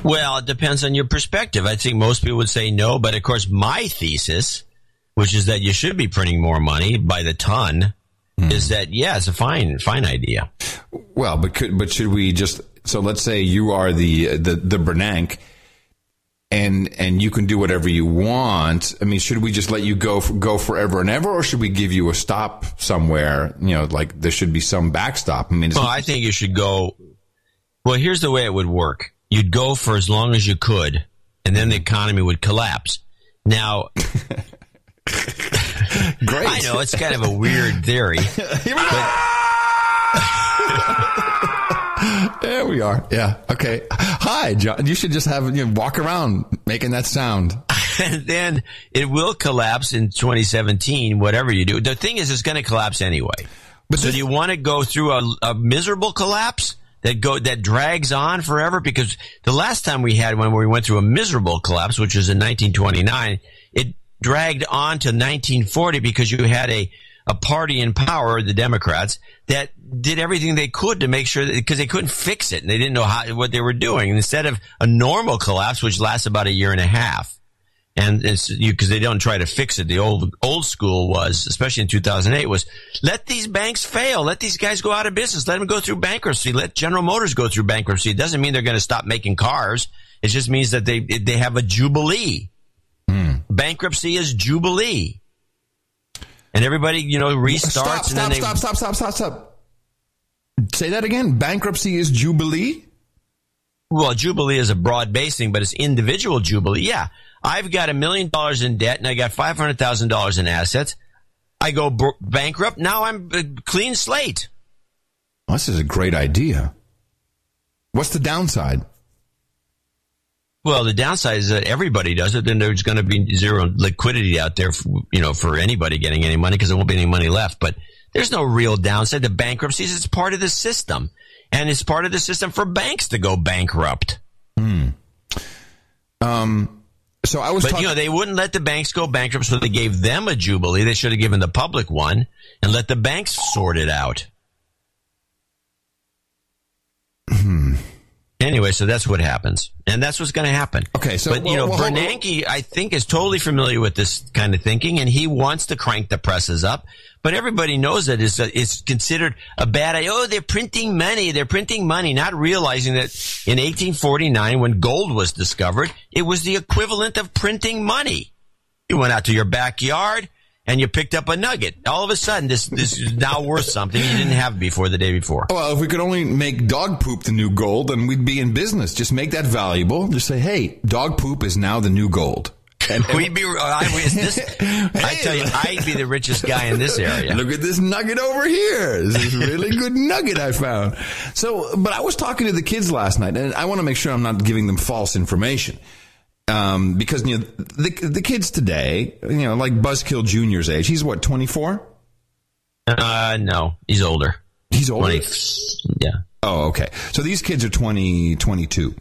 S4: Well, it depends on your perspective. I think most people would say no, but of course, my thesis, which is that you should be printing more money by the ton, hmm. is that yeah, it's a fine, fine idea.
S6: Well, but could, but should we just so let's say you are the the the Bernanke, and and you can do whatever you want. I mean, should we just let you go for, go forever and ever, or should we give you a stop somewhere? You know, like there should be some backstop. I mean,
S4: Well, I think you should go. Well, here's the way it would work. You'd go for as long as you could, and then the economy would collapse. Now,
S6: great.
S4: I know it's kind of a weird theory.
S6: there we are. Yeah. Okay. Hi, John. You should just have you know, walk around making that sound.
S4: and then it will collapse in 2017, whatever you do. The thing is, it's going to collapse anyway. But so do you want to go through a, a miserable collapse that go that drags on forever? Because the last time we had one where we went through a miserable collapse, which was in 1929, it dragged on to 1940 because you had a a party in power, the Democrats, that did everything they could to make sure that because they couldn't fix it and they didn't know how what they were doing. And instead of a normal collapse, which lasts about a year and a half, and it's you because they don't try to fix it. The old old school was, especially in 2008, was let these banks fail, let these guys go out of business, let them go through bankruptcy, let General Motors go through bankruptcy. It doesn't mean they're going to stop making cars. It just means that they they have a jubilee. Hmm. Bankruptcy is jubilee, and everybody you know restarts.
S6: Stop!
S4: and
S6: Stop!
S4: they,
S6: Stop! Stop! Stop! Stop! Stop! Say that again. Bankruptcy is jubilee.
S4: Well, Jubilee is a broad basing, but it's individual Jubilee. Yeah. I've got a million dollars in debt and I got $500,000 in assets. I go b- bankrupt. Now I'm a clean slate.
S6: Well, this is a great idea. What's the downside?
S4: Well, the downside is that everybody does it, then there's going to be zero liquidity out there, for, you know, for anybody getting any money because there won't be any money left. But there's no real downside to bankruptcies. It's part of the system, and it's part of the system for banks to go bankrupt.
S6: Hmm. Um. So I was,
S4: but
S6: talking-
S4: you know, they wouldn't let the banks go bankrupt, so they gave them a jubilee. They should have given the public one and let the banks sort it out. Anyway, so that's what happens, and that's what's going to happen.
S6: Okay, so
S4: but you know,
S6: well,
S4: Bernanke, I think, is totally familiar with this kind of thinking, and he wants to crank the presses up. But everybody knows that it's, it's considered a bad idea. Oh, they're printing money. They're printing money, not realizing that in 1849, when gold was discovered, it was the equivalent of printing money. You went out to your backyard and you picked up a nugget. All of a sudden, this this is now worth something you didn't have before the day before.
S6: Well, if we could only make dog poop the new gold, then we'd be in business. Just make that valuable. Just say, hey, dog poop is now the new gold. And,
S4: We'd be. Uh, I, is this, I tell you, I'd be the richest guy in this area.
S6: Look at this nugget over here. This is a really good nugget I found. So, but I was talking to the kids last night, and I want to make sure I'm not giving them false information. Um, because you know the the kids today, you know, like Buzzkill Junior's age. He's what, 24?
S4: Uh, no, he's older.
S6: He's older.
S4: 20, yeah.
S6: Oh, okay. So these kids are 20, 22.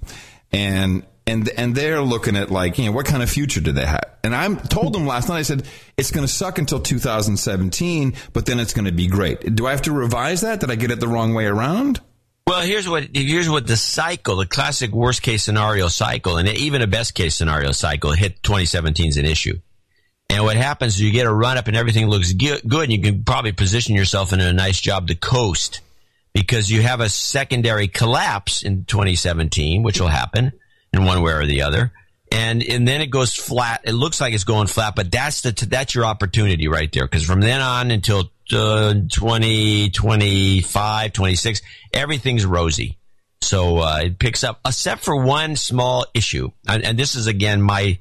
S6: And, and, and they're looking at like, you know, what kind of future do they have? And I told them last night, I said, it's going to suck until 2017, but then it's going to be great. Do I have to revise that? Did I get it the wrong way around?
S4: Well, here's what here's what the cycle, the classic worst case scenario cycle, and even a best case scenario cycle hit 2017 is an issue. And what happens is you get a run up and everything looks good, and you can probably position yourself in a nice job to coast because you have a secondary collapse in 2017, which will happen in one way or the other. And, and then it goes flat. It looks like it's going flat, but that's the, that's your opportunity right there. Cause from then on until uh, 20, 25, 26, everything's rosy. So, uh, it picks up, except for one small issue. And, and this is again my,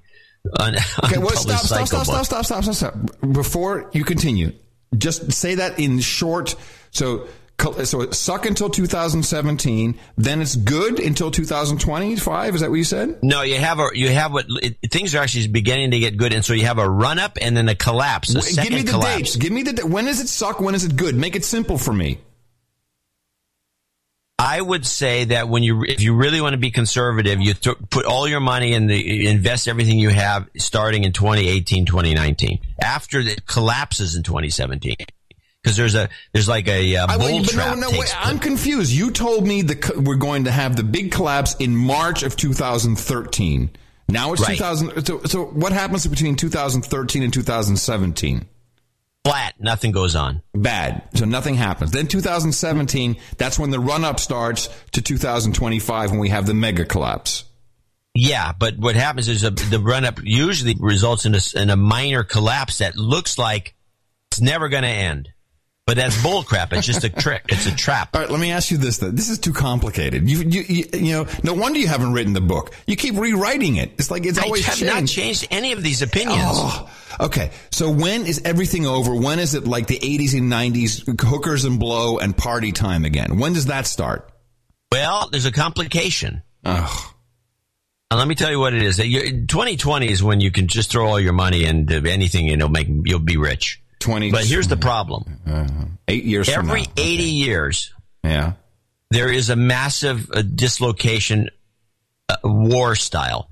S4: un-
S6: Okay, well, stop, stop, stop, stop, stop, stop, stop, stop. Before you continue, just say that in short. So, so it suck until 2017, then it's good until 2025. Is that what you said?
S4: No, you have a you have what it, things are actually beginning to get good, and so you have a run up and then a collapse. A
S6: Wait, Give me the
S4: collapse.
S6: dates. Give me the when does it suck? When is it good? Make it simple for me.
S4: I would say that when you if you really want to be conservative, you th- put all your money in the invest everything you have starting in 2018, 2019. After it collapses in 2017. Because there's a there's like a uh,
S6: I-
S4: bull
S6: wait, but
S4: trap.
S6: no, no, wait, I'm confused. You told me the co- we're going to have the big collapse in March of 2013. Now it's
S4: Right.
S6: 2000. So, so what happens between 2013 and 2017?
S4: flat. Nothing goes on.
S6: Bad. So nothing happens. Then 2017, that's when the run up starts to 2025 when we have the mega collapse.
S4: Yeah, but what happens is a, the run up usually results in a, in a minor collapse that looks like it's never going to end. But that's bullcrap. It's just a trick. It's a trap.
S6: All right, let me ask you this. Then. This is too complicated. You, you, you, you know, no wonder you haven't written the book. You keep rewriting it. It's like it's
S4: I
S6: always
S4: have
S6: changed.
S4: not changed any of these opinions.
S6: Oh, okay. So when is everything over? When is it like the 80s and 90s, hookers and blow and party time again? When does that start?
S4: Well, there's a complication. And let me tell you what it is. 2020 is when you can just throw all your money into anything and it'll make you'll be rich.
S6: 20.
S4: But here's the problem.
S6: Eight years
S4: Every
S6: now.
S4: 80 years,
S6: Yeah.
S4: there is a massive uh, dislocation, uh, war style.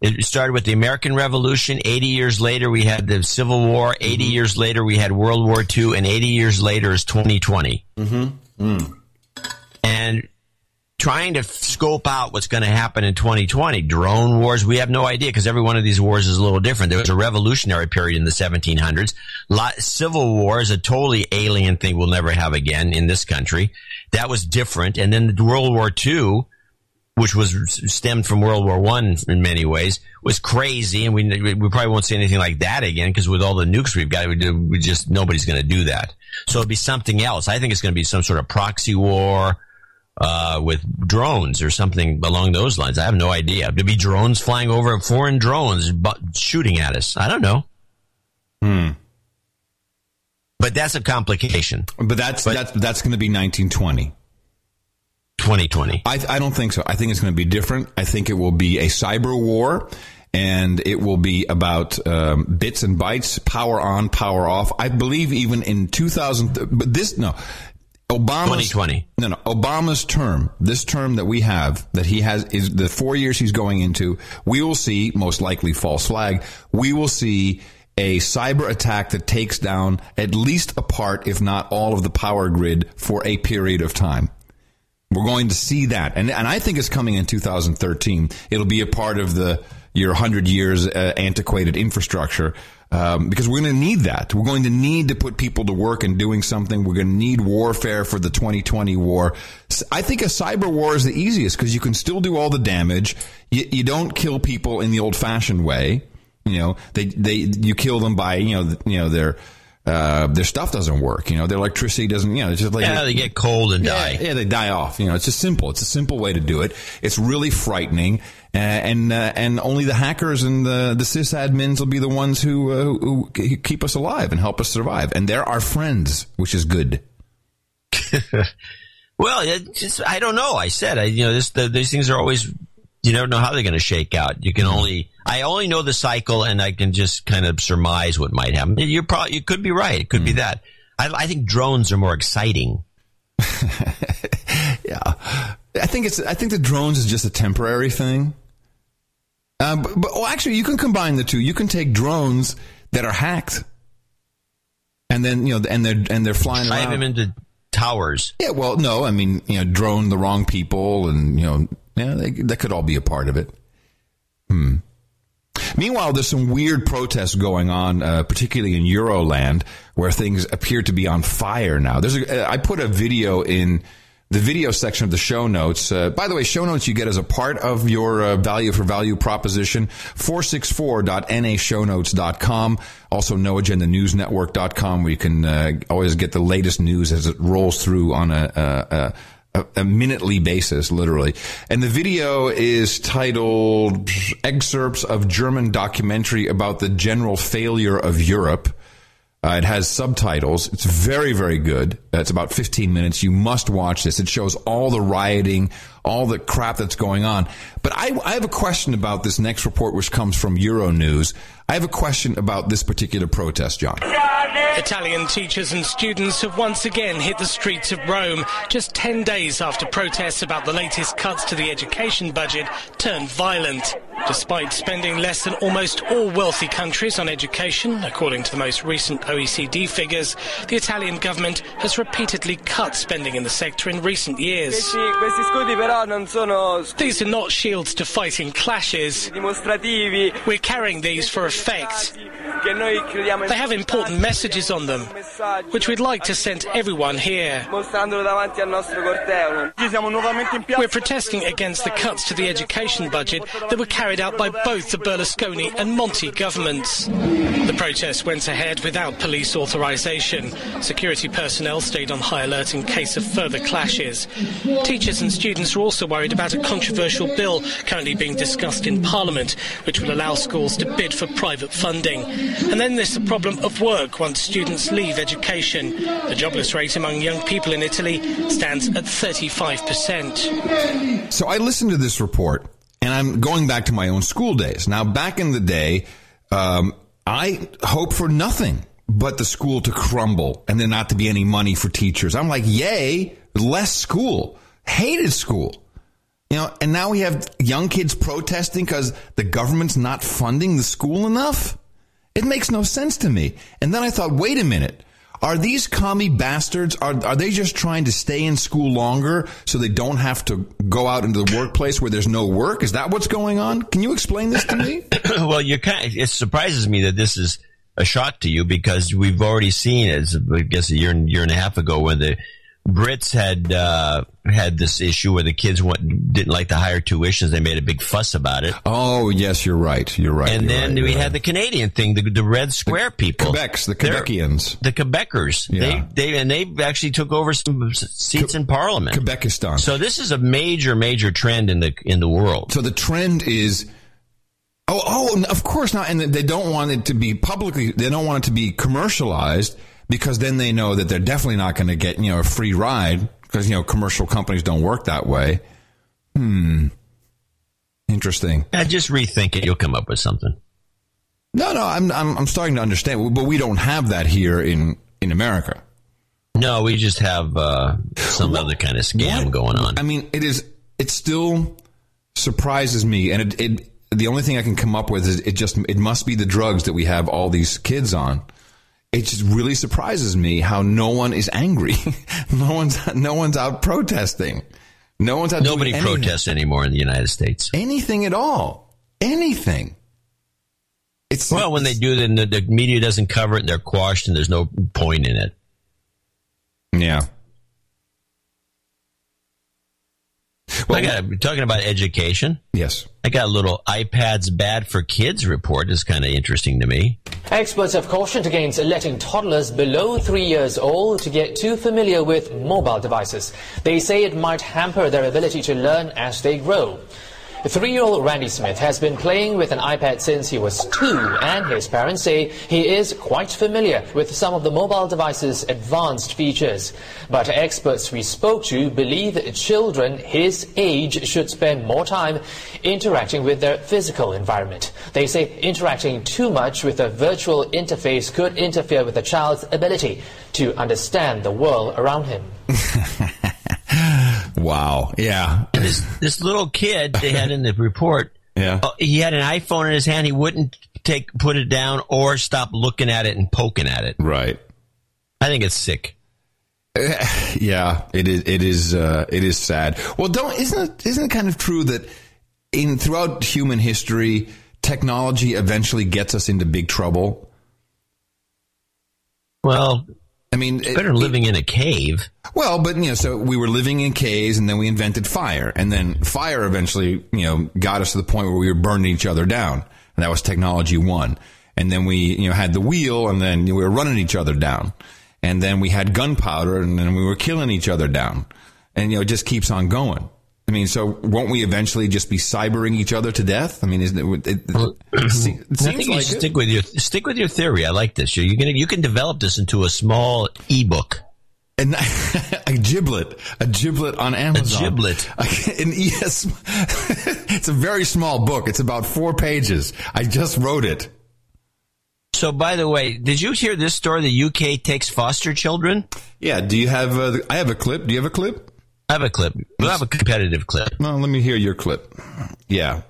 S4: It started with the American Revolution. 80 years later, we had the Civil War. 80
S6: Mm-hmm.
S4: years later, we had World War II. And 80 years later is 2020.
S6: Mm-hmm.
S4: And trying to scope out what's going to happen in 2020, drone wars, we have no idea because every one of these wars is a little different. There was a revolutionary period in the 1700s. Lot, Civil War is a totally alien thing we'll never have again in this country. That was different. And then World War II, which was stemmed from World War One in many ways, was crazy, and we we probably won't see anything like that again because with all the nukes we've got, we, we just nobody's going to do that. So it'll be something else. I think it's going to be some sort of proxy war uh, with drones or something along those lines. I have no idea. There'll be drones flying over, foreign drones bu- shooting at us. I don't know.
S6: Hmm.
S4: But that's a complication.
S6: But that's that's that's going to be 1920.
S4: 2020.
S6: I I don't think so. I think it's going to be different. I think it will be a cyber war. And it will be about um, bits and bytes, power on, power off. I believe even in 2000, but this no, Obama's
S4: 2020.
S6: No, no, Obama's term, this term that we have, that he has is the four years he's going into. We will see most likely false flag. We will see a cyber attack that takes down at least a part, if not all, of the power grid for a period of time. We're going to see that, and and I think it's coming in 2013. It'll be a part of the your hundred years uh, antiquated infrastructure. Um, because we're going to need that. We're going to need to put people to work and doing something. We're going to need warfare for the 2020 war. I think a cyber war is the easiest because you can still do all the damage. You, you don't kill people in the old fashioned way. You know, they, they, you kill them by, you know, you know, their, uh, their stuff doesn't work. You know, their electricity doesn't, you know, it's just like.
S4: Yeah, they get cold and
S6: yeah,
S4: die.
S6: Yeah, they die off. You know, it's just simple. It's a simple way to do it. It's really frightening. Uh, and, uh, and only the hackers and the, the sysadmins will be the ones who, uh, who, who keep us alive and help us survive. And they're our friends, which is good.
S4: well, just, I don't know. I said, I, you know, this, the, these things are always, you never know how they're going to shake out. You can only, I only know the cycle and I can just kind of surmise what might happen. You're probably, you could be right. It could be that. I, I think drones are more exciting.
S6: yeah. I think it's, I think the drones is just a temporary thing. Um, but, but well, actually, you can combine the two. You can take drones that are hacked, and then you know, and they're and they're flying
S4: Drive
S6: around.
S4: them into towers.
S6: Yeah, well, no, I mean, you know, drone the wrong people, and you know, yeah, they, that could all be a part of it. Hmm. Meanwhile, there's some weird protests going on, uh, particularly in Euroland, where things appear to be on fire now. There's a, I put a video in the video section of the show notes. Uh, by the way, show notes you get as a part of your uh, value for value proposition, 464.nashownotes.com. Also, noagendanewsnetwork.com, where you can uh, always get the latest news as it rolls through on a, a, a, a minutely basis, literally. And the video is titled Excerpts of German Documentary about the General Failure of Europe. Uh, it has subtitles. It's very, very good. It's about 15 minutes. You must watch this. It shows all the rioting, all the crap that's going on. But I, I have a question about this next report, which comes from Euronews. I have a question about this particular protest, John.
S43: Italian teachers and students have once again hit the streets of Rome just 10 days after protests about the latest cuts to the education budget turned violent. Despite spending less than almost all wealthy countries on education, according to the most recent OECD figures, the Italian government has repeatedly cut spending in the sector in recent years. These are not shields to fighting clashes. We're carrying these for effect. They have important messages on them, which we'd like to send everyone here. We're protesting against the cuts to the education budget that were carried out by both the Berlusconi and Monti governments. The protest went ahead without police authorization. Security personnel stayed on high alert in case of further clashes. Teachers and students are also worried about a controversial bill currently being discussed in Parliament, which will allow schools to bid for private funding. And then there's the problem of work once students leave education. The jobless rate among young people in Italy stands at 35%.
S6: So I listened to this report, and I'm going back to my own school days. Now, back in the day, um, I hope for nothing but the school to crumble and there not to be any money for teachers. I'm like, yay, less school. Hated school. You know, and now we have young kids protesting because the government's not funding the school enough. It makes no sense to me. And then I thought, wait a minute. Are these commie bastards, are, are they just trying to stay in school longer so they don't have to go out into the workplace where there's no work? Is that what's going on? Can you explain this to me?
S4: well, you kind of, it surprises me that this is a shock to you because we've already seen it, I guess a year, year and a half ago when the Brits had uh, had this issue where the kids went, didn't like the higher tuitions. They made a big fuss about it.
S6: Oh, yes, you're right. You're right.
S4: And
S6: you're
S4: then
S6: right,
S4: we had
S6: right.
S4: the Canadian thing, the, the Red Square people.
S6: Quebecs, the
S4: They're-
S6: Quebecians.
S4: The Quebecers.
S6: Yeah.
S4: They, they, and they actually took over some seats in parliament.
S6: Quebekistan.
S4: So this is a major, major trend in the, in the world.
S6: So the trend is, oh, oh, of course not. And they don't want it to be publicly, they don't want it to be commercialized because then they know that they're definitely not going to get, you know, a free ride because, you know, commercial companies don't work that way. Hmm. Interesting.
S4: Uh, just rethink it. You'll come up with something.
S6: No, no, I'm, I'm, I'm starting to understand, but we don't have that here in, in America.
S4: No, we just have uh, some other kind of scam going on.
S6: I mean, it is. It still surprises me, and it, it. The only thing I can come up with is it just. It must be the drugs that we have all these kids on. It just really surprises me how no one is angry. no one's no one's out protesting. No one's out doing
S4: Nobody
S6: anything.
S4: protests anymore in the United States.
S6: anything at all. Anything. It's
S4: Well, when they do, then the, the media doesn't cover it, and they're quashed, and there's no point in it.
S6: Yeah.
S4: I got talking about education.
S6: Yes.
S4: I got a little iPads bad for kids report. is kind of interesting to me.
S44: Experts have cautioned against letting toddlers below three years old to get too familiar with mobile devices. They say it might hamper their ability to learn as they grow. Three-year-old Randy Smith has been playing with an iPad since he was two, and his parents say he is quite familiar with some of the mobile device's advanced features. But experts we spoke to believe children his age should spend more time interacting with their physical environment. They say interacting too much with a virtual interface could interfere with a child's ability to understand the world around him.
S6: Wow. Yeah.
S4: And this this little kid they had in the report.
S6: Yeah.
S4: uh, he had an iPhone in his hand. He wouldn't take put it down or stop looking at it and poking at it.
S6: Right.
S4: I think it's sick.
S6: Yeah, it is. It is. Uh, it is sad. Well, don't isn't it, isn't it kind of true that in throughout human history, technology eventually gets us into big trouble.
S4: Well,
S6: I mean,
S4: it's better than living in a cave.
S6: Well, but you know, so we were living in caves, and then we invented fire, and then fire eventually, you know, got us to the point where we were burning each other down, and that was technology one. And then we, you know, had the wheel, and then we were running each other down, and then we had gunpowder, and then we were killing each other down, and you know, it just keeps on going. I mean, so won't we eventually just be cybering each other to death? I mean, isn't it? It, it, it se-
S4: I think you
S6: like
S4: stick with your stick with your theory. I like this. You're gonna you can develop this into a small ebook.
S6: An, a giblet, a giblet on Amazon.
S4: A giblet.
S6: An ES. it's a very small book. It's about four pages. I just wrote it.
S4: So, by the way, did you hear this story? The UK takes foster children.
S6: Yeah. Do you have? Uh, I have a clip. Do you have a clip?
S4: I have a clip. I have a competitive clip.
S6: No, let me hear your clip. Yeah.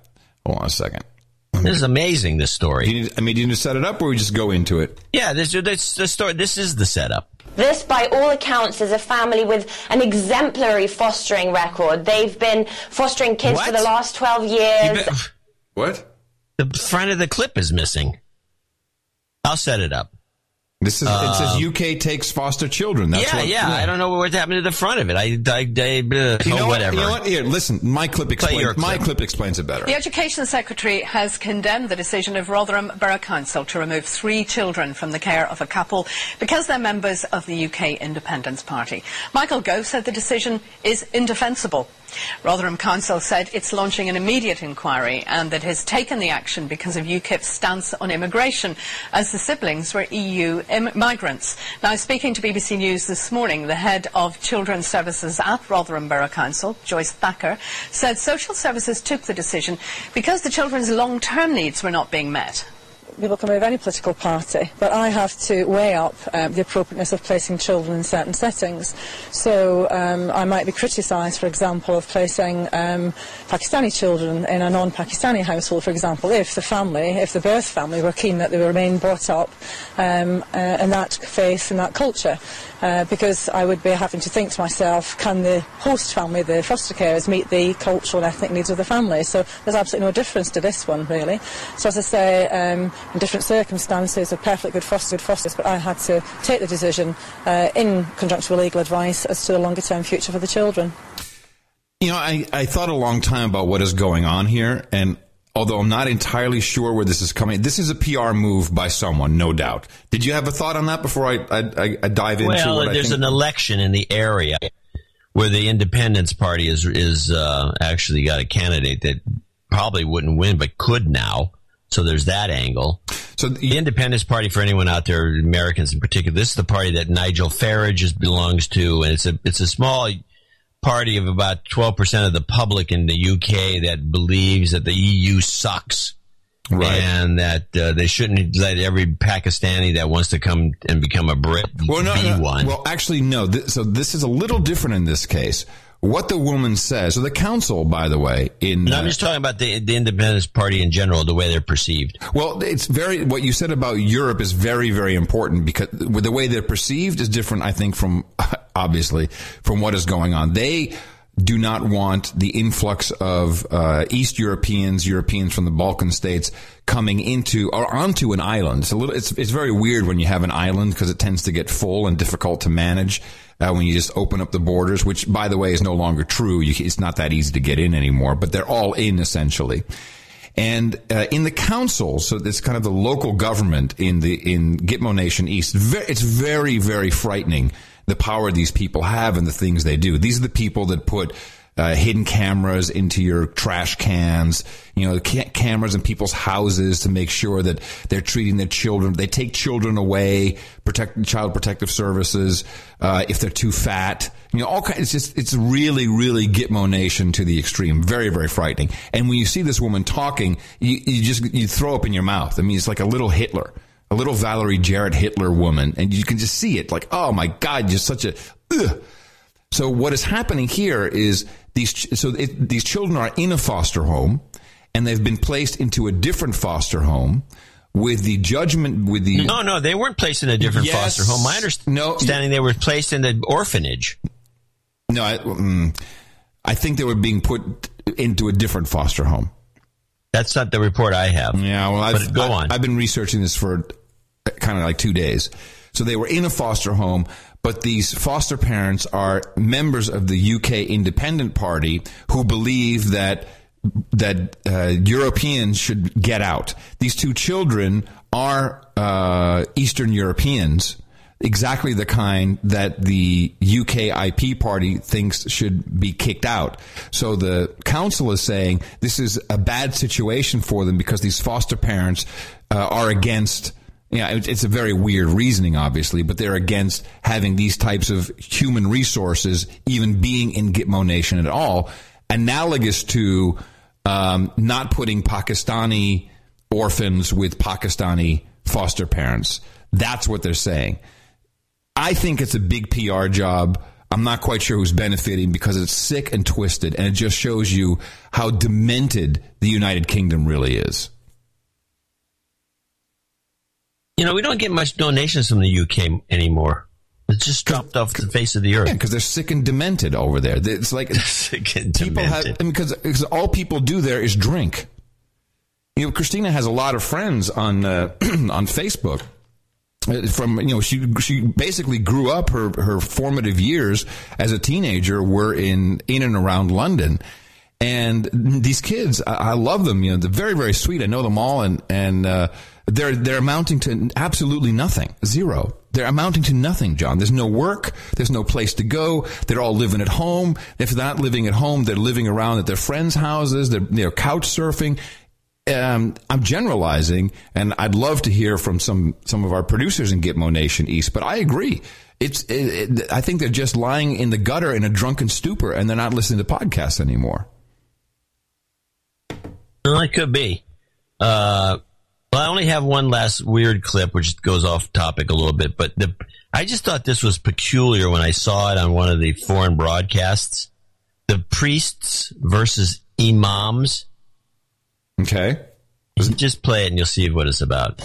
S6: Hold on a second.
S4: This is amazing. This story.
S6: You need, I mean, do you need to set it up, or we just go into it?
S4: Yeah, this, this the story. This is the setup.
S45: This, by all accounts, is a family with an exemplary fostering record. They've been fostering kids for the last 12 years.
S6: What?
S4: The front of the clip is missing. I'll set it up.
S6: This is. it
S4: Um,
S6: says UK takes foster children. That's
S4: yeah,
S6: what,
S4: yeah, I don't know what happened to the front of it. I, I, I uh,
S6: You know
S4: oh,
S6: what?
S4: whatever.
S6: You know what? Here, listen. My clip explains.
S4: your
S6: My
S4: clip.
S6: clip explains it better.
S46: The Education Secretary has condemned the decision of Rotherham Borough Council to remove three children from the care of a couple because they're members of the UK Independence Party. Michael Gove said the decision is indefensible. Rotherham Council said it's launching an immediate inquiry and that has taken the action because of UKIP's stance on immigration, as the siblings were EU migrants. Now, speaking to BBC News this morning, the head of Children's Services at Rotherham Borough Council, Joyce Thacker, said social services took the decision because the children's long-term needs were not being met.
S47: People can of any political party, but I have to weigh up um, the appropriateness of placing children in certain settings. So um, I might be criticised, for example, of placing um, Pakistani children in a non-Pakistani household, for example, if the family, if the birth family were keen that they remain brought up um, uh, in that faith and that culture. Uh, because I would be having to think to myself, can the host family, the foster carers, meet the cultural and ethnic needs of the family? So there's absolutely no difference to this one, really. So as I say, um, different circumstances, a perfectly good foster, good fosters, but I had to take the decision uh, in conjunction with legal advice as to the longer-term future for the children.
S6: You know, I, I thought a long time about what is going on here, and although I'm not entirely sure where this is coming, this is a PR move by someone, no doubt. Did you have a thought on that before I, I, I, I dive into
S4: well,
S6: what I
S4: there's
S6: think?
S4: an election in the area where the Independence Party is is uh, actually got a candidate that probably wouldn't win, but could now. So there's that angle.
S6: So
S4: the Independence Party, for anyone out there, Americans in particular, this is the party that Nigel Farage is, belongs to, and it's a it's a small party of about 12% of the public in the UK that believes that the EU sucks.
S6: Right.
S4: And that uh, they shouldn't let every Pakistani that wants to come and become a Brit
S6: well, no,
S4: be
S6: no.
S4: one.
S6: Well, actually, no. So this is a little different in this case. What the woman says, so the council, by the way, in
S4: No, I'm just talking about the, the Independence Party in general, the way they're perceived.
S6: Well, it's very what you said about Europe is very, very important because the way they're perceived is different. I think from obviously from what is going on. They do not want the influx of uh, East Europeans, Europeans from the Balkan states coming into or onto an island. It's a little, it's it's very weird when you have an island because it tends to get full and difficult to manage uh, when you just open up the borders. Which, by the way, is no longer true. You, it's not that easy to get in anymore, but they're all in essentially. And uh, in the council, so it's kind of the local government in the in Gitmo Nation East. It's very very frightening the power these people have and the things they do. These are the people that put uh, hidden cameras into your trash cans, you know, ca- cameras in people's houses to make sure that they're treating their children. They take children away, protect child protective services uh, if they're too fat. You know, all kinds. It's just it's really, really Gitmo Nation to the extreme. Very, very frightening. And when you see this woman talking, you, you just you throw up in your mouth. I mean, it's like a little Hitler a little Valerie Jarrett Hitler woman, and you can just see it like, oh my God, you're such a. Ugh. So what is happening here is these so it, these children are in a foster home, and they've been placed into a different foster home with the judgment with the
S4: no no they weren't placed in a different
S6: Yes.
S4: foster home. My understanding they were placed in the orphanage.
S6: no I, mm, I think they were being put into a different foster home.
S4: That's not the report I have.
S6: Yeah, well, I've,
S4: go
S6: I-
S4: on.
S6: I've been researching this for kind of like two days. So they were in a foster home, but these foster parents are members of the UK Independent Party who believe that that uh, Europeans should get out. These two children are uh, Eastern Europeans, exactly the kind that the UKIP party thinks should be kicked out. So the council is saying this is a bad situation for them because these foster parents uh, are against. Yeah, it's it's a very weird reasoning, obviously, but they're against having these types of human resources even being in Gitmo Nation at all. Analogous to um, not putting Pakistani orphans with Pakistani foster parents. That's what they're saying. I think it's a big PR job. I'm not quite sure who's benefiting because it's sick and twisted, and it just shows you how demented the United Kingdom really is.
S4: You know, we don't get much donations from the UK anymore. It's just dropped off the face of the earth.
S6: Yeah, because they're sick and demented over there. It's like
S4: sick and
S6: people have
S4: demented.
S6: I mean, because because all people do there is drink. You know, Christina has a lot of friends on uh, on Facebook. Uh, From you know, she she basically grew up her her formative years as a teenager were in in and around London, and these kids, I, I love them. You know, they're very very sweet. I know them all, and and uh, they're they're amounting to absolutely nothing, zero. They're amounting to nothing, John. There's no work. There's no place to go. They're all living at home. If they're not living at home, they're living around at their friends' houses. They're, they're couch surfing. Um, I'm generalizing, and I'd love to hear from some some of our producers in Gitmo Nation East. But I agree. It's it, it, I think they're just lying in the gutter in a drunken stupor, and they're not listening to podcasts anymore.
S4: It could be. Uh, well, I only have one last weird clip, which goes off topic a little bit, but the, I just thought this was peculiar when I saw it on one of the foreign broadcasts. The priests versus imams.
S6: Okay.
S4: Just play it and you'll see what it's about.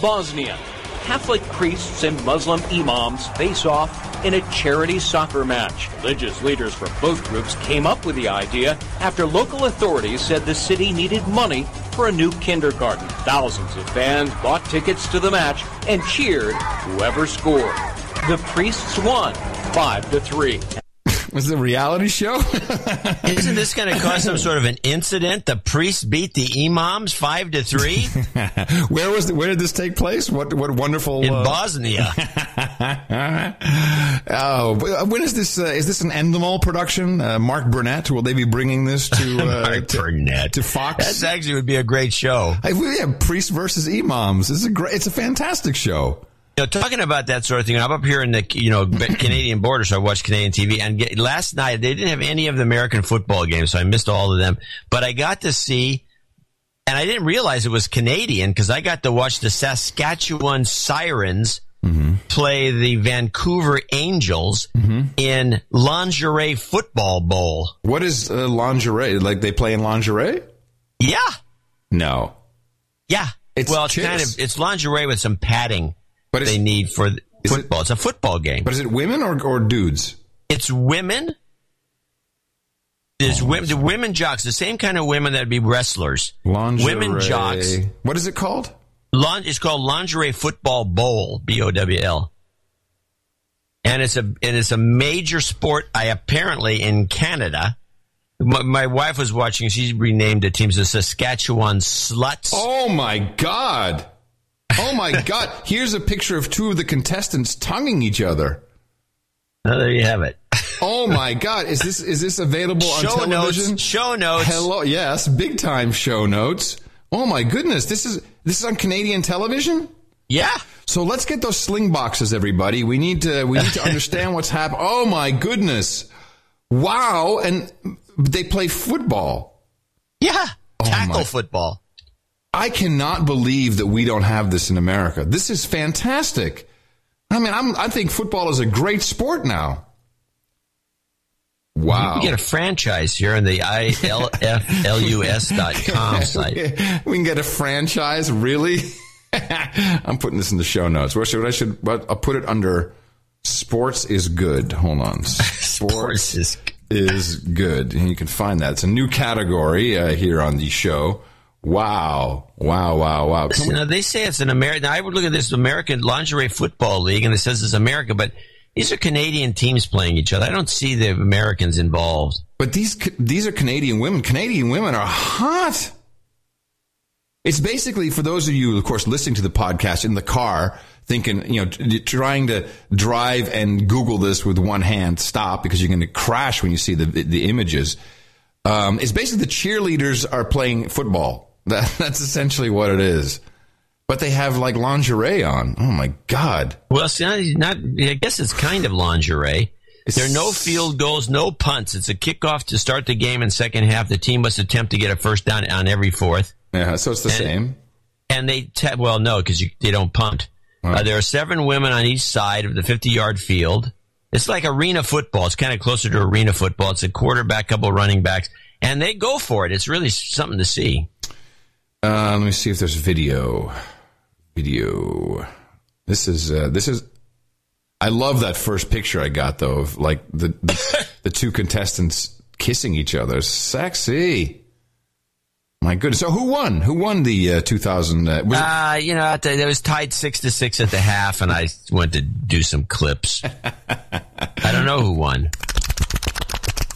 S48: Bosnia. Catholic priests and Muslim imams face off in a charity soccer match. Religious leaders from both groups came up with the idea after local authorities said the city needed money for a new kindergarten. Thousands of fans bought tickets to the match and cheered whoever scored. The priests won 5 to 3.
S6: Was it a reality show?
S4: Isn't this going to cause some sort of an incident? The priests beat the imams five to three
S6: where was the, where did this take place? What what wonderful
S4: in
S6: uh,
S4: Bosnia.
S6: oh, when is this? Uh, is this an Endemol production? Uh, Mark Burnett will they be bringing this to uh,
S4: Mark
S6: to,
S4: Burnett.
S6: to Fox?
S4: That actually would be a great show.
S6: I, we have priests versus imams. It's a great. It's a fantastic show.
S4: You know, talking about that sort of thing, I'm up here in the you know Canadian border, so I watch Canadian TV. And get, last night they didn't have any of the American football games, so I missed all of them. But I got to see, and I didn't realize it was Canadian because I got to watch the Saskatchewan Sirens play the Vancouver Angels in lingerie football bowl.
S6: What is uh, lingerie? Like they play in lingerie?
S4: Yeah,
S6: No.
S4: yeah.
S6: It's
S4: well, it's
S6: chicks.
S4: kind of it's lingerie with some padding
S6: But
S4: they need for
S6: Is it-
S4: football. it's a football game.
S6: But is it women or, or dudes?
S4: It's women There's oh, women, the women jocks, the same kind of women that'd be wrestlers.
S6: Lingerie.
S4: Women jocks.
S6: What is it called?
S4: Lon- it's called lingerie football bowl. B O W L. And it's a and it's a major sport. I apparently in Canada. My, my wife was watching. She renamed the teams the Saskatchewan Sluts.
S6: Oh my god! Oh my god! Here's a picture of two of the contestants tonguing each other.
S4: Oh, there you have it.
S6: Oh my god! Is this is this available on
S4: Show
S6: television?
S4: notes. Show notes.
S6: Hello, yes, big time show notes. Oh my goodness! This is this is on Canadian television.
S4: Yeah.
S6: So let's get those sling boxes, everybody. We need to we need to understand what's happening. Oh my goodness! Wow! And they play football.
S4: Yeah. Oh Tackle
S6: my-
S4: football.
S6: I cannot believe that we don't have this in America. This is fantastic. I mean, I'm, I think football is a great sport now. Wow.
S4: Can get a franchise here on the ILFLUS.com site.
S6: we can get a franchise, really? I'm putting this in the show notes. What should I should? I'll put it under sports is good. Hold on, sports
S4: is
S6: is good, and you can find that. It's a new category uh, here on the show. Wow, wow, wow, wow. Can
S4: Listen,
S6: we-
S4: now, they say it's an American. I would look at this American lingerie football league, and it says it's America, but these are Canadian teams playing each other. I don't see the Americans involved.
S6: But these these are Canadian women. Canadian women are hot. It's basically for those of you, of course, listening to the podcast in the car, thinking, you know, t- trying to drive and Google this with one hand, stop because you're going to crash when you see the the images. Um, it's basically the cheerleaders are playing football. That, that's essentially what it is. But they have like lingerie on. Oh my god!
S4: Well, it's not, not. I guess it's kind of lingerie. There are no field goals, no punts. It's a kickoff to start the game in second half. The team must attempt to get a first down on every fourth.
S6: Yeah, so it's the same.
S4: And they te- well, no, because they don't punt. Uh, there are seven women on each side of the 50 yard field. It's like arena football. It's kind of closer to arena football. It's a quarterback, couple running backs, and they go for it. It's really something to see.
S6: Uh, let me see if there's video. Video. This is uh, this is. I love that first picture I got though of like the the, the two contestants kissing each other. Sexy. My goodness. So who won? Who won the uh, 2000? Uh, was
S4: Uh, you know, at the- it was tied six to six at the half, and I went to do some clips. I don't know who won.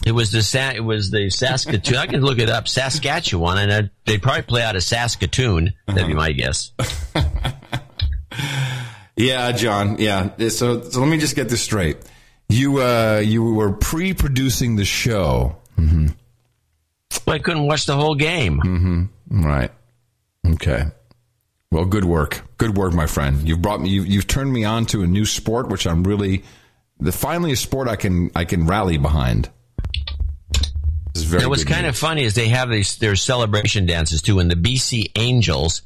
S4: It was the Sa- it was the Saskatoon. I can look it up. Saskatchewan, and they probably play out of Saskatoon. That'd be my guess.
S6: yeah, John. Yeah. So so let me just get this straight. You uh you were pre-producing the show. Mm-hmm.
S4: Well, I couldn't watch the whole game.
S6: Mm-hmm. Right. Okay. Well, good work. Good work, my friend. You've brought me. You've, you've turned me on to a new sport, which I'm really, the finally a sport I can I can rally behind.
S4: And what's kind of funny is they have these their celebration dances too. When the BC Angels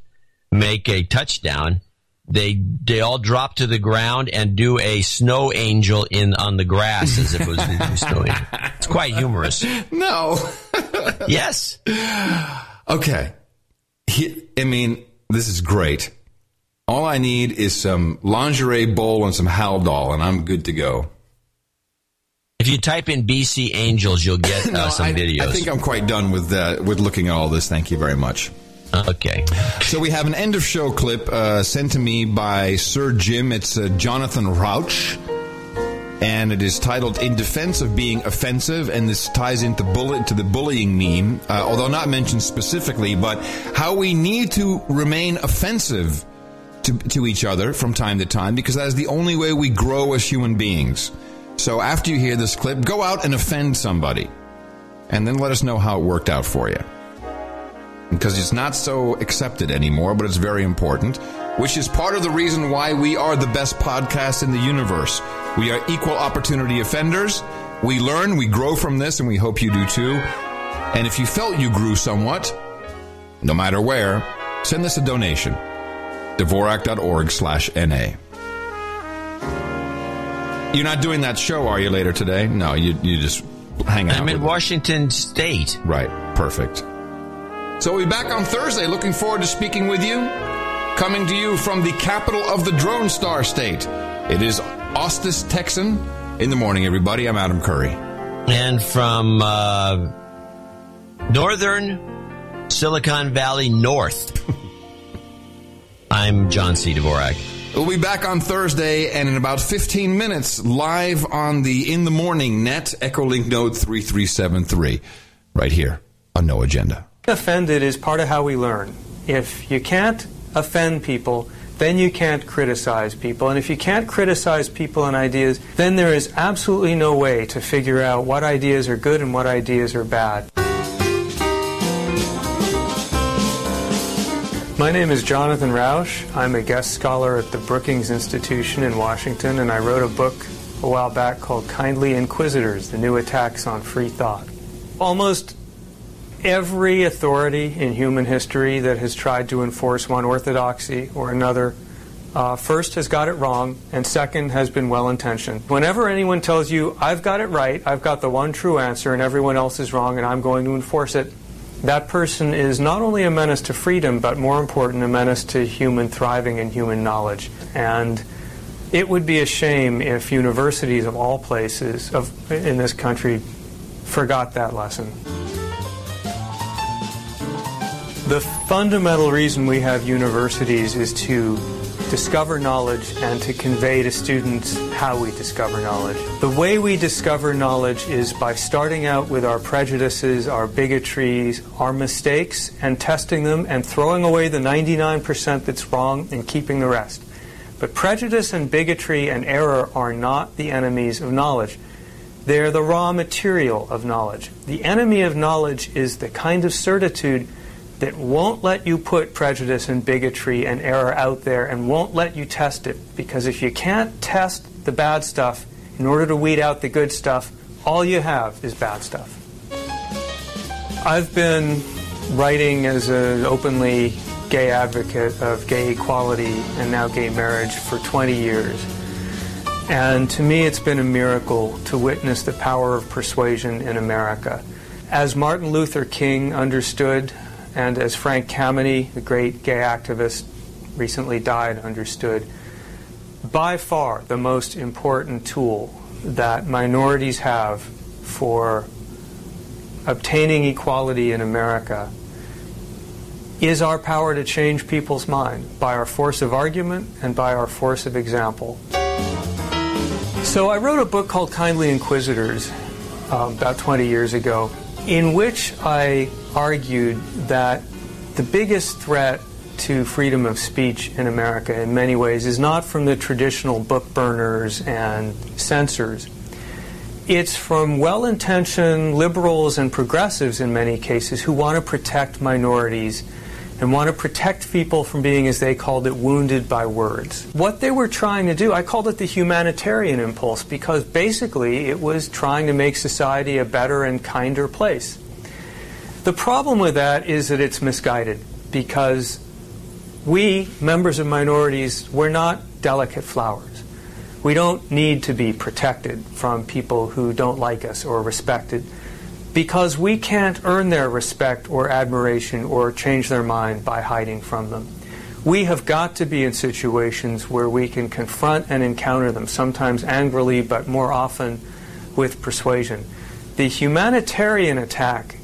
S4: make a touchdown, they they all drop to the ground and do a snow angel in on the grass as if it was a snow angel. It's quite humorous.
S6: No.
S4: yes.
S6: Okay. He, I mean, this is great. All I need is some lingerie bowl and some Haldol, and I'm good to go.
S4: If you type in BC Angels, you'll get uh,
S6: No,
S4: some
S6: I,
S4: videos.
S6: I think I'm quite done with uh, with looking at all this. Thank you very much.
S4: Okay.
S6: So we have an end of show clip uh, sent to me by Sir Jim. It's uh, Jonathan Rauch. And it is titled "In Defense of Being Offensive," and this ties into bullet to the bullying meme, uh, although not mentioned specifically. But how we need to remain offensive to, to each other from time to time, because that is the only way we grow as human beings. So after you hear this clip, go out and offend somebody, and then let us know how it worked out for you because it's not so accepted anymore, but it's very important, which is part of the reason why we are the best podcast in the universe. We are equal opportunity offenders. We learn, we grow from this, and we hope you do too. And if you felt you grew somewhat, no matter where, send us a donation. Dvorak.org slash NA. You're not doing that show, are you, later today? No, you, you just hang out.
S4: I'm in Washington State.
S6: Right. Perfect. So we'll be back on Thursday. Looking forward to speaking with you. Coming to you from the capital of the Drone Star State. It is Austin, Texan. In the morning, everybody. I'm Adam Curry.
S4: And from uh, Northern Silicon Valley North. I'm John C. Dvorak.
S6: We'll be back on Thursday and in about 15 minutes live on the In the Morning net, Echolink Node 3373, right here on No Agenda.
S49: Offended is part of how we learn. If you can't offend people, then you can't criticize people. And if you can't criticize people and ideas, then there is absolutely no way to figure out what ideas are good and what ideas are bad. My name is Jonathan Rauch. I'm a guest scholar at the Brookings Institution in Washington, and I wrote a book a while back called Kindly Inquisitors The New Attacks on Free Thought. Almost every authority in human history that has tried to enforce one orthodoxy or another uh, first has got it wrong, and second has been well intentioned. Whenever anyone tells you, I've got it right, I've got the one true answer, and everyone else is wrong, and I'm going to enforce it, that person is not only a menace to freedom, but more important, a menace to human thriving and human knowledge. And it would be a shame if universities of all places of, in this country forgot that lesson. The fundamental reason we have universities is to discover knowledge and to convey to students how we discover knowledge. The way we discover knowledge is by starting out with our prejudices, our bigotries, our mistakes, and testing them and throwing away the 99% that's wrong and keeping the rest. But prejudice and bigotry and error are not the enemies of knowledge. They're the raw material of knowledge. The enemy of knowledge is the kind of certitude that won't let you put prejudice and bigotry and error out there and won't let you test it. Because if you can't test the bad stuff in order to weed out the good stuff, all you have is bad stuff. I've been writing as an openly gay advocate of gay equality and now gay marriage for 20 years. And to me, it's been a miracle to witness the power of persuasion in America. As Martin Luther King understood and as Frank Kameny, the great gay activist, recently died, understood, by far the most important tool that minorities have for obtaining equality in America is our power to change people's mind by our force of argument and by our force of example. So I wrote a book called Kindly Inquisitors um, about 20 years ago, in which I argued that the biggest threat to freedom of speech in America in many ways is not from the traditional book burners and censors. It's from well intentioned liberals and progressives in many cases who want to protect minorities and want to protect people from being, as they called it, wounded by words. What they were trying to do, I called it the humanitarian impulse because basically it was trying to make society a better and kinder place. The problem with that is that it's misguided because we, members of minorities, we're not delicate flowers. We don't need to be protected from people who don't like us or respected because we can't earn their respect or admiration or change their mind by hiding from them. We have got to be in situations where we can confront and encounter them, sometimes angrily, but more often with persuasion. The humanitarian attack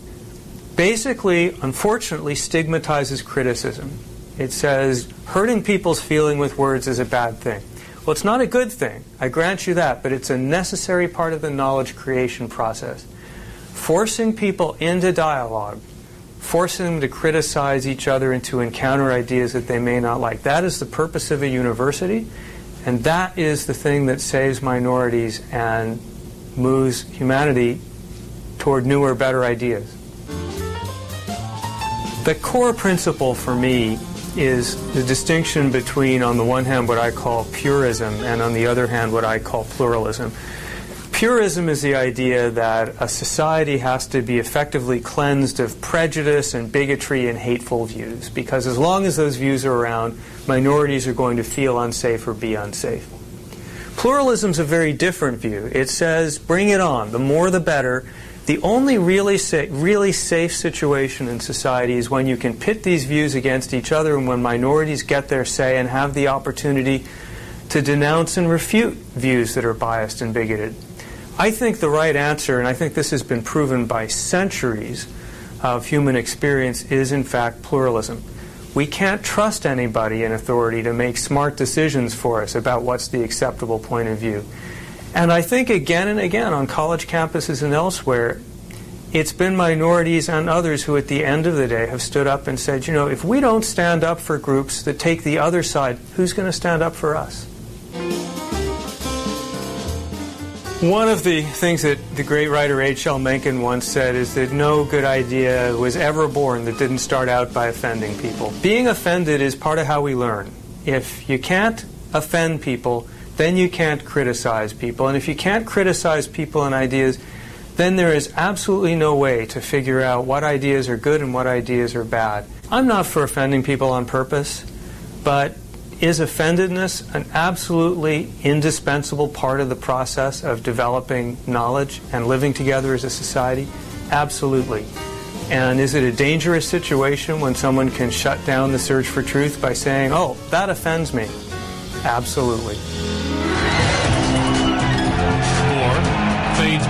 S49: basically, unfortunately, stigmatizes criticism. It says hurting people's feeling with words is a bad thing. Well, it's not a good thing. I grant you that, but it's a necessary part of the knowledge creation process. Forcing people into dialogue, forcing them to criticize each other and to encounter ideas that they may not like. That is the purpose of a university, and that is the thing that saves minorities and moves humanity toward newer, better ideas. The core principle for me is the distinction between, on the one hand, what I call purism, and on the other hand, what I call pluralism. Purism is the idea that a society has to be effectively cleansed of prejudice and bigotry and hateful views, because as long as those views are around, minorities are going to feel unsafe or be unsafe. Pluralism is a very different view. It says, bring it on, the more the better, the only really, sa- really safe situation in society is when you can pit these views against each other and when minorities get their say and have the opportunity to denounce and refute views that are biased and bigoted. I think the right answer, and I think this has been proven by centuries, of human experience is, in fact, pluralism. We can't trust anybody in authority to make smart decisions for us about what's the acceptable point of view. And I think again and again on college campuses and elsewhere, it's been minorities and others who, at the end of the day, have stood up and said, you know, if we don't stand up for groups that take the other side, who's going to stand up for us? One of the things that the great writer H.L. Mencken once said is that no good idea was ever born that didn't start out by offending people. Being offended is part of how we learn. If you can't offend people, then you can't criticize people. And if you can't criticize people and ideas, then there is absolutely no way to figure out what ideas are good and what ideas are bad. I'm not for offending people on purpose, but is offendedness an absolutely indispensable part of the process of developing knowledge and living together as a society? Absolutely. And is it a dangerous situation when someone can shut down the search for truth by saying, oh, that offends me? Absolutely.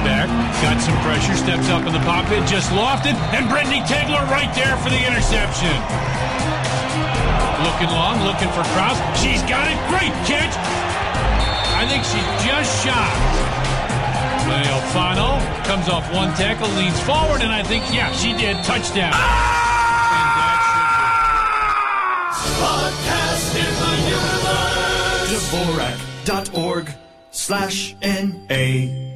S36: Back, got some pressure, steps up in the pocket, just lofted, and Brittany Tegler right there for the interception. Looking long, looking for Kraus. She's got it. Great catch. I think she just shot. Alfano comes off one tackle, leans forward, and I think, yeah, she did. Touchdown.
S50: Podcast in the universe. Dvorak.org slash N-A.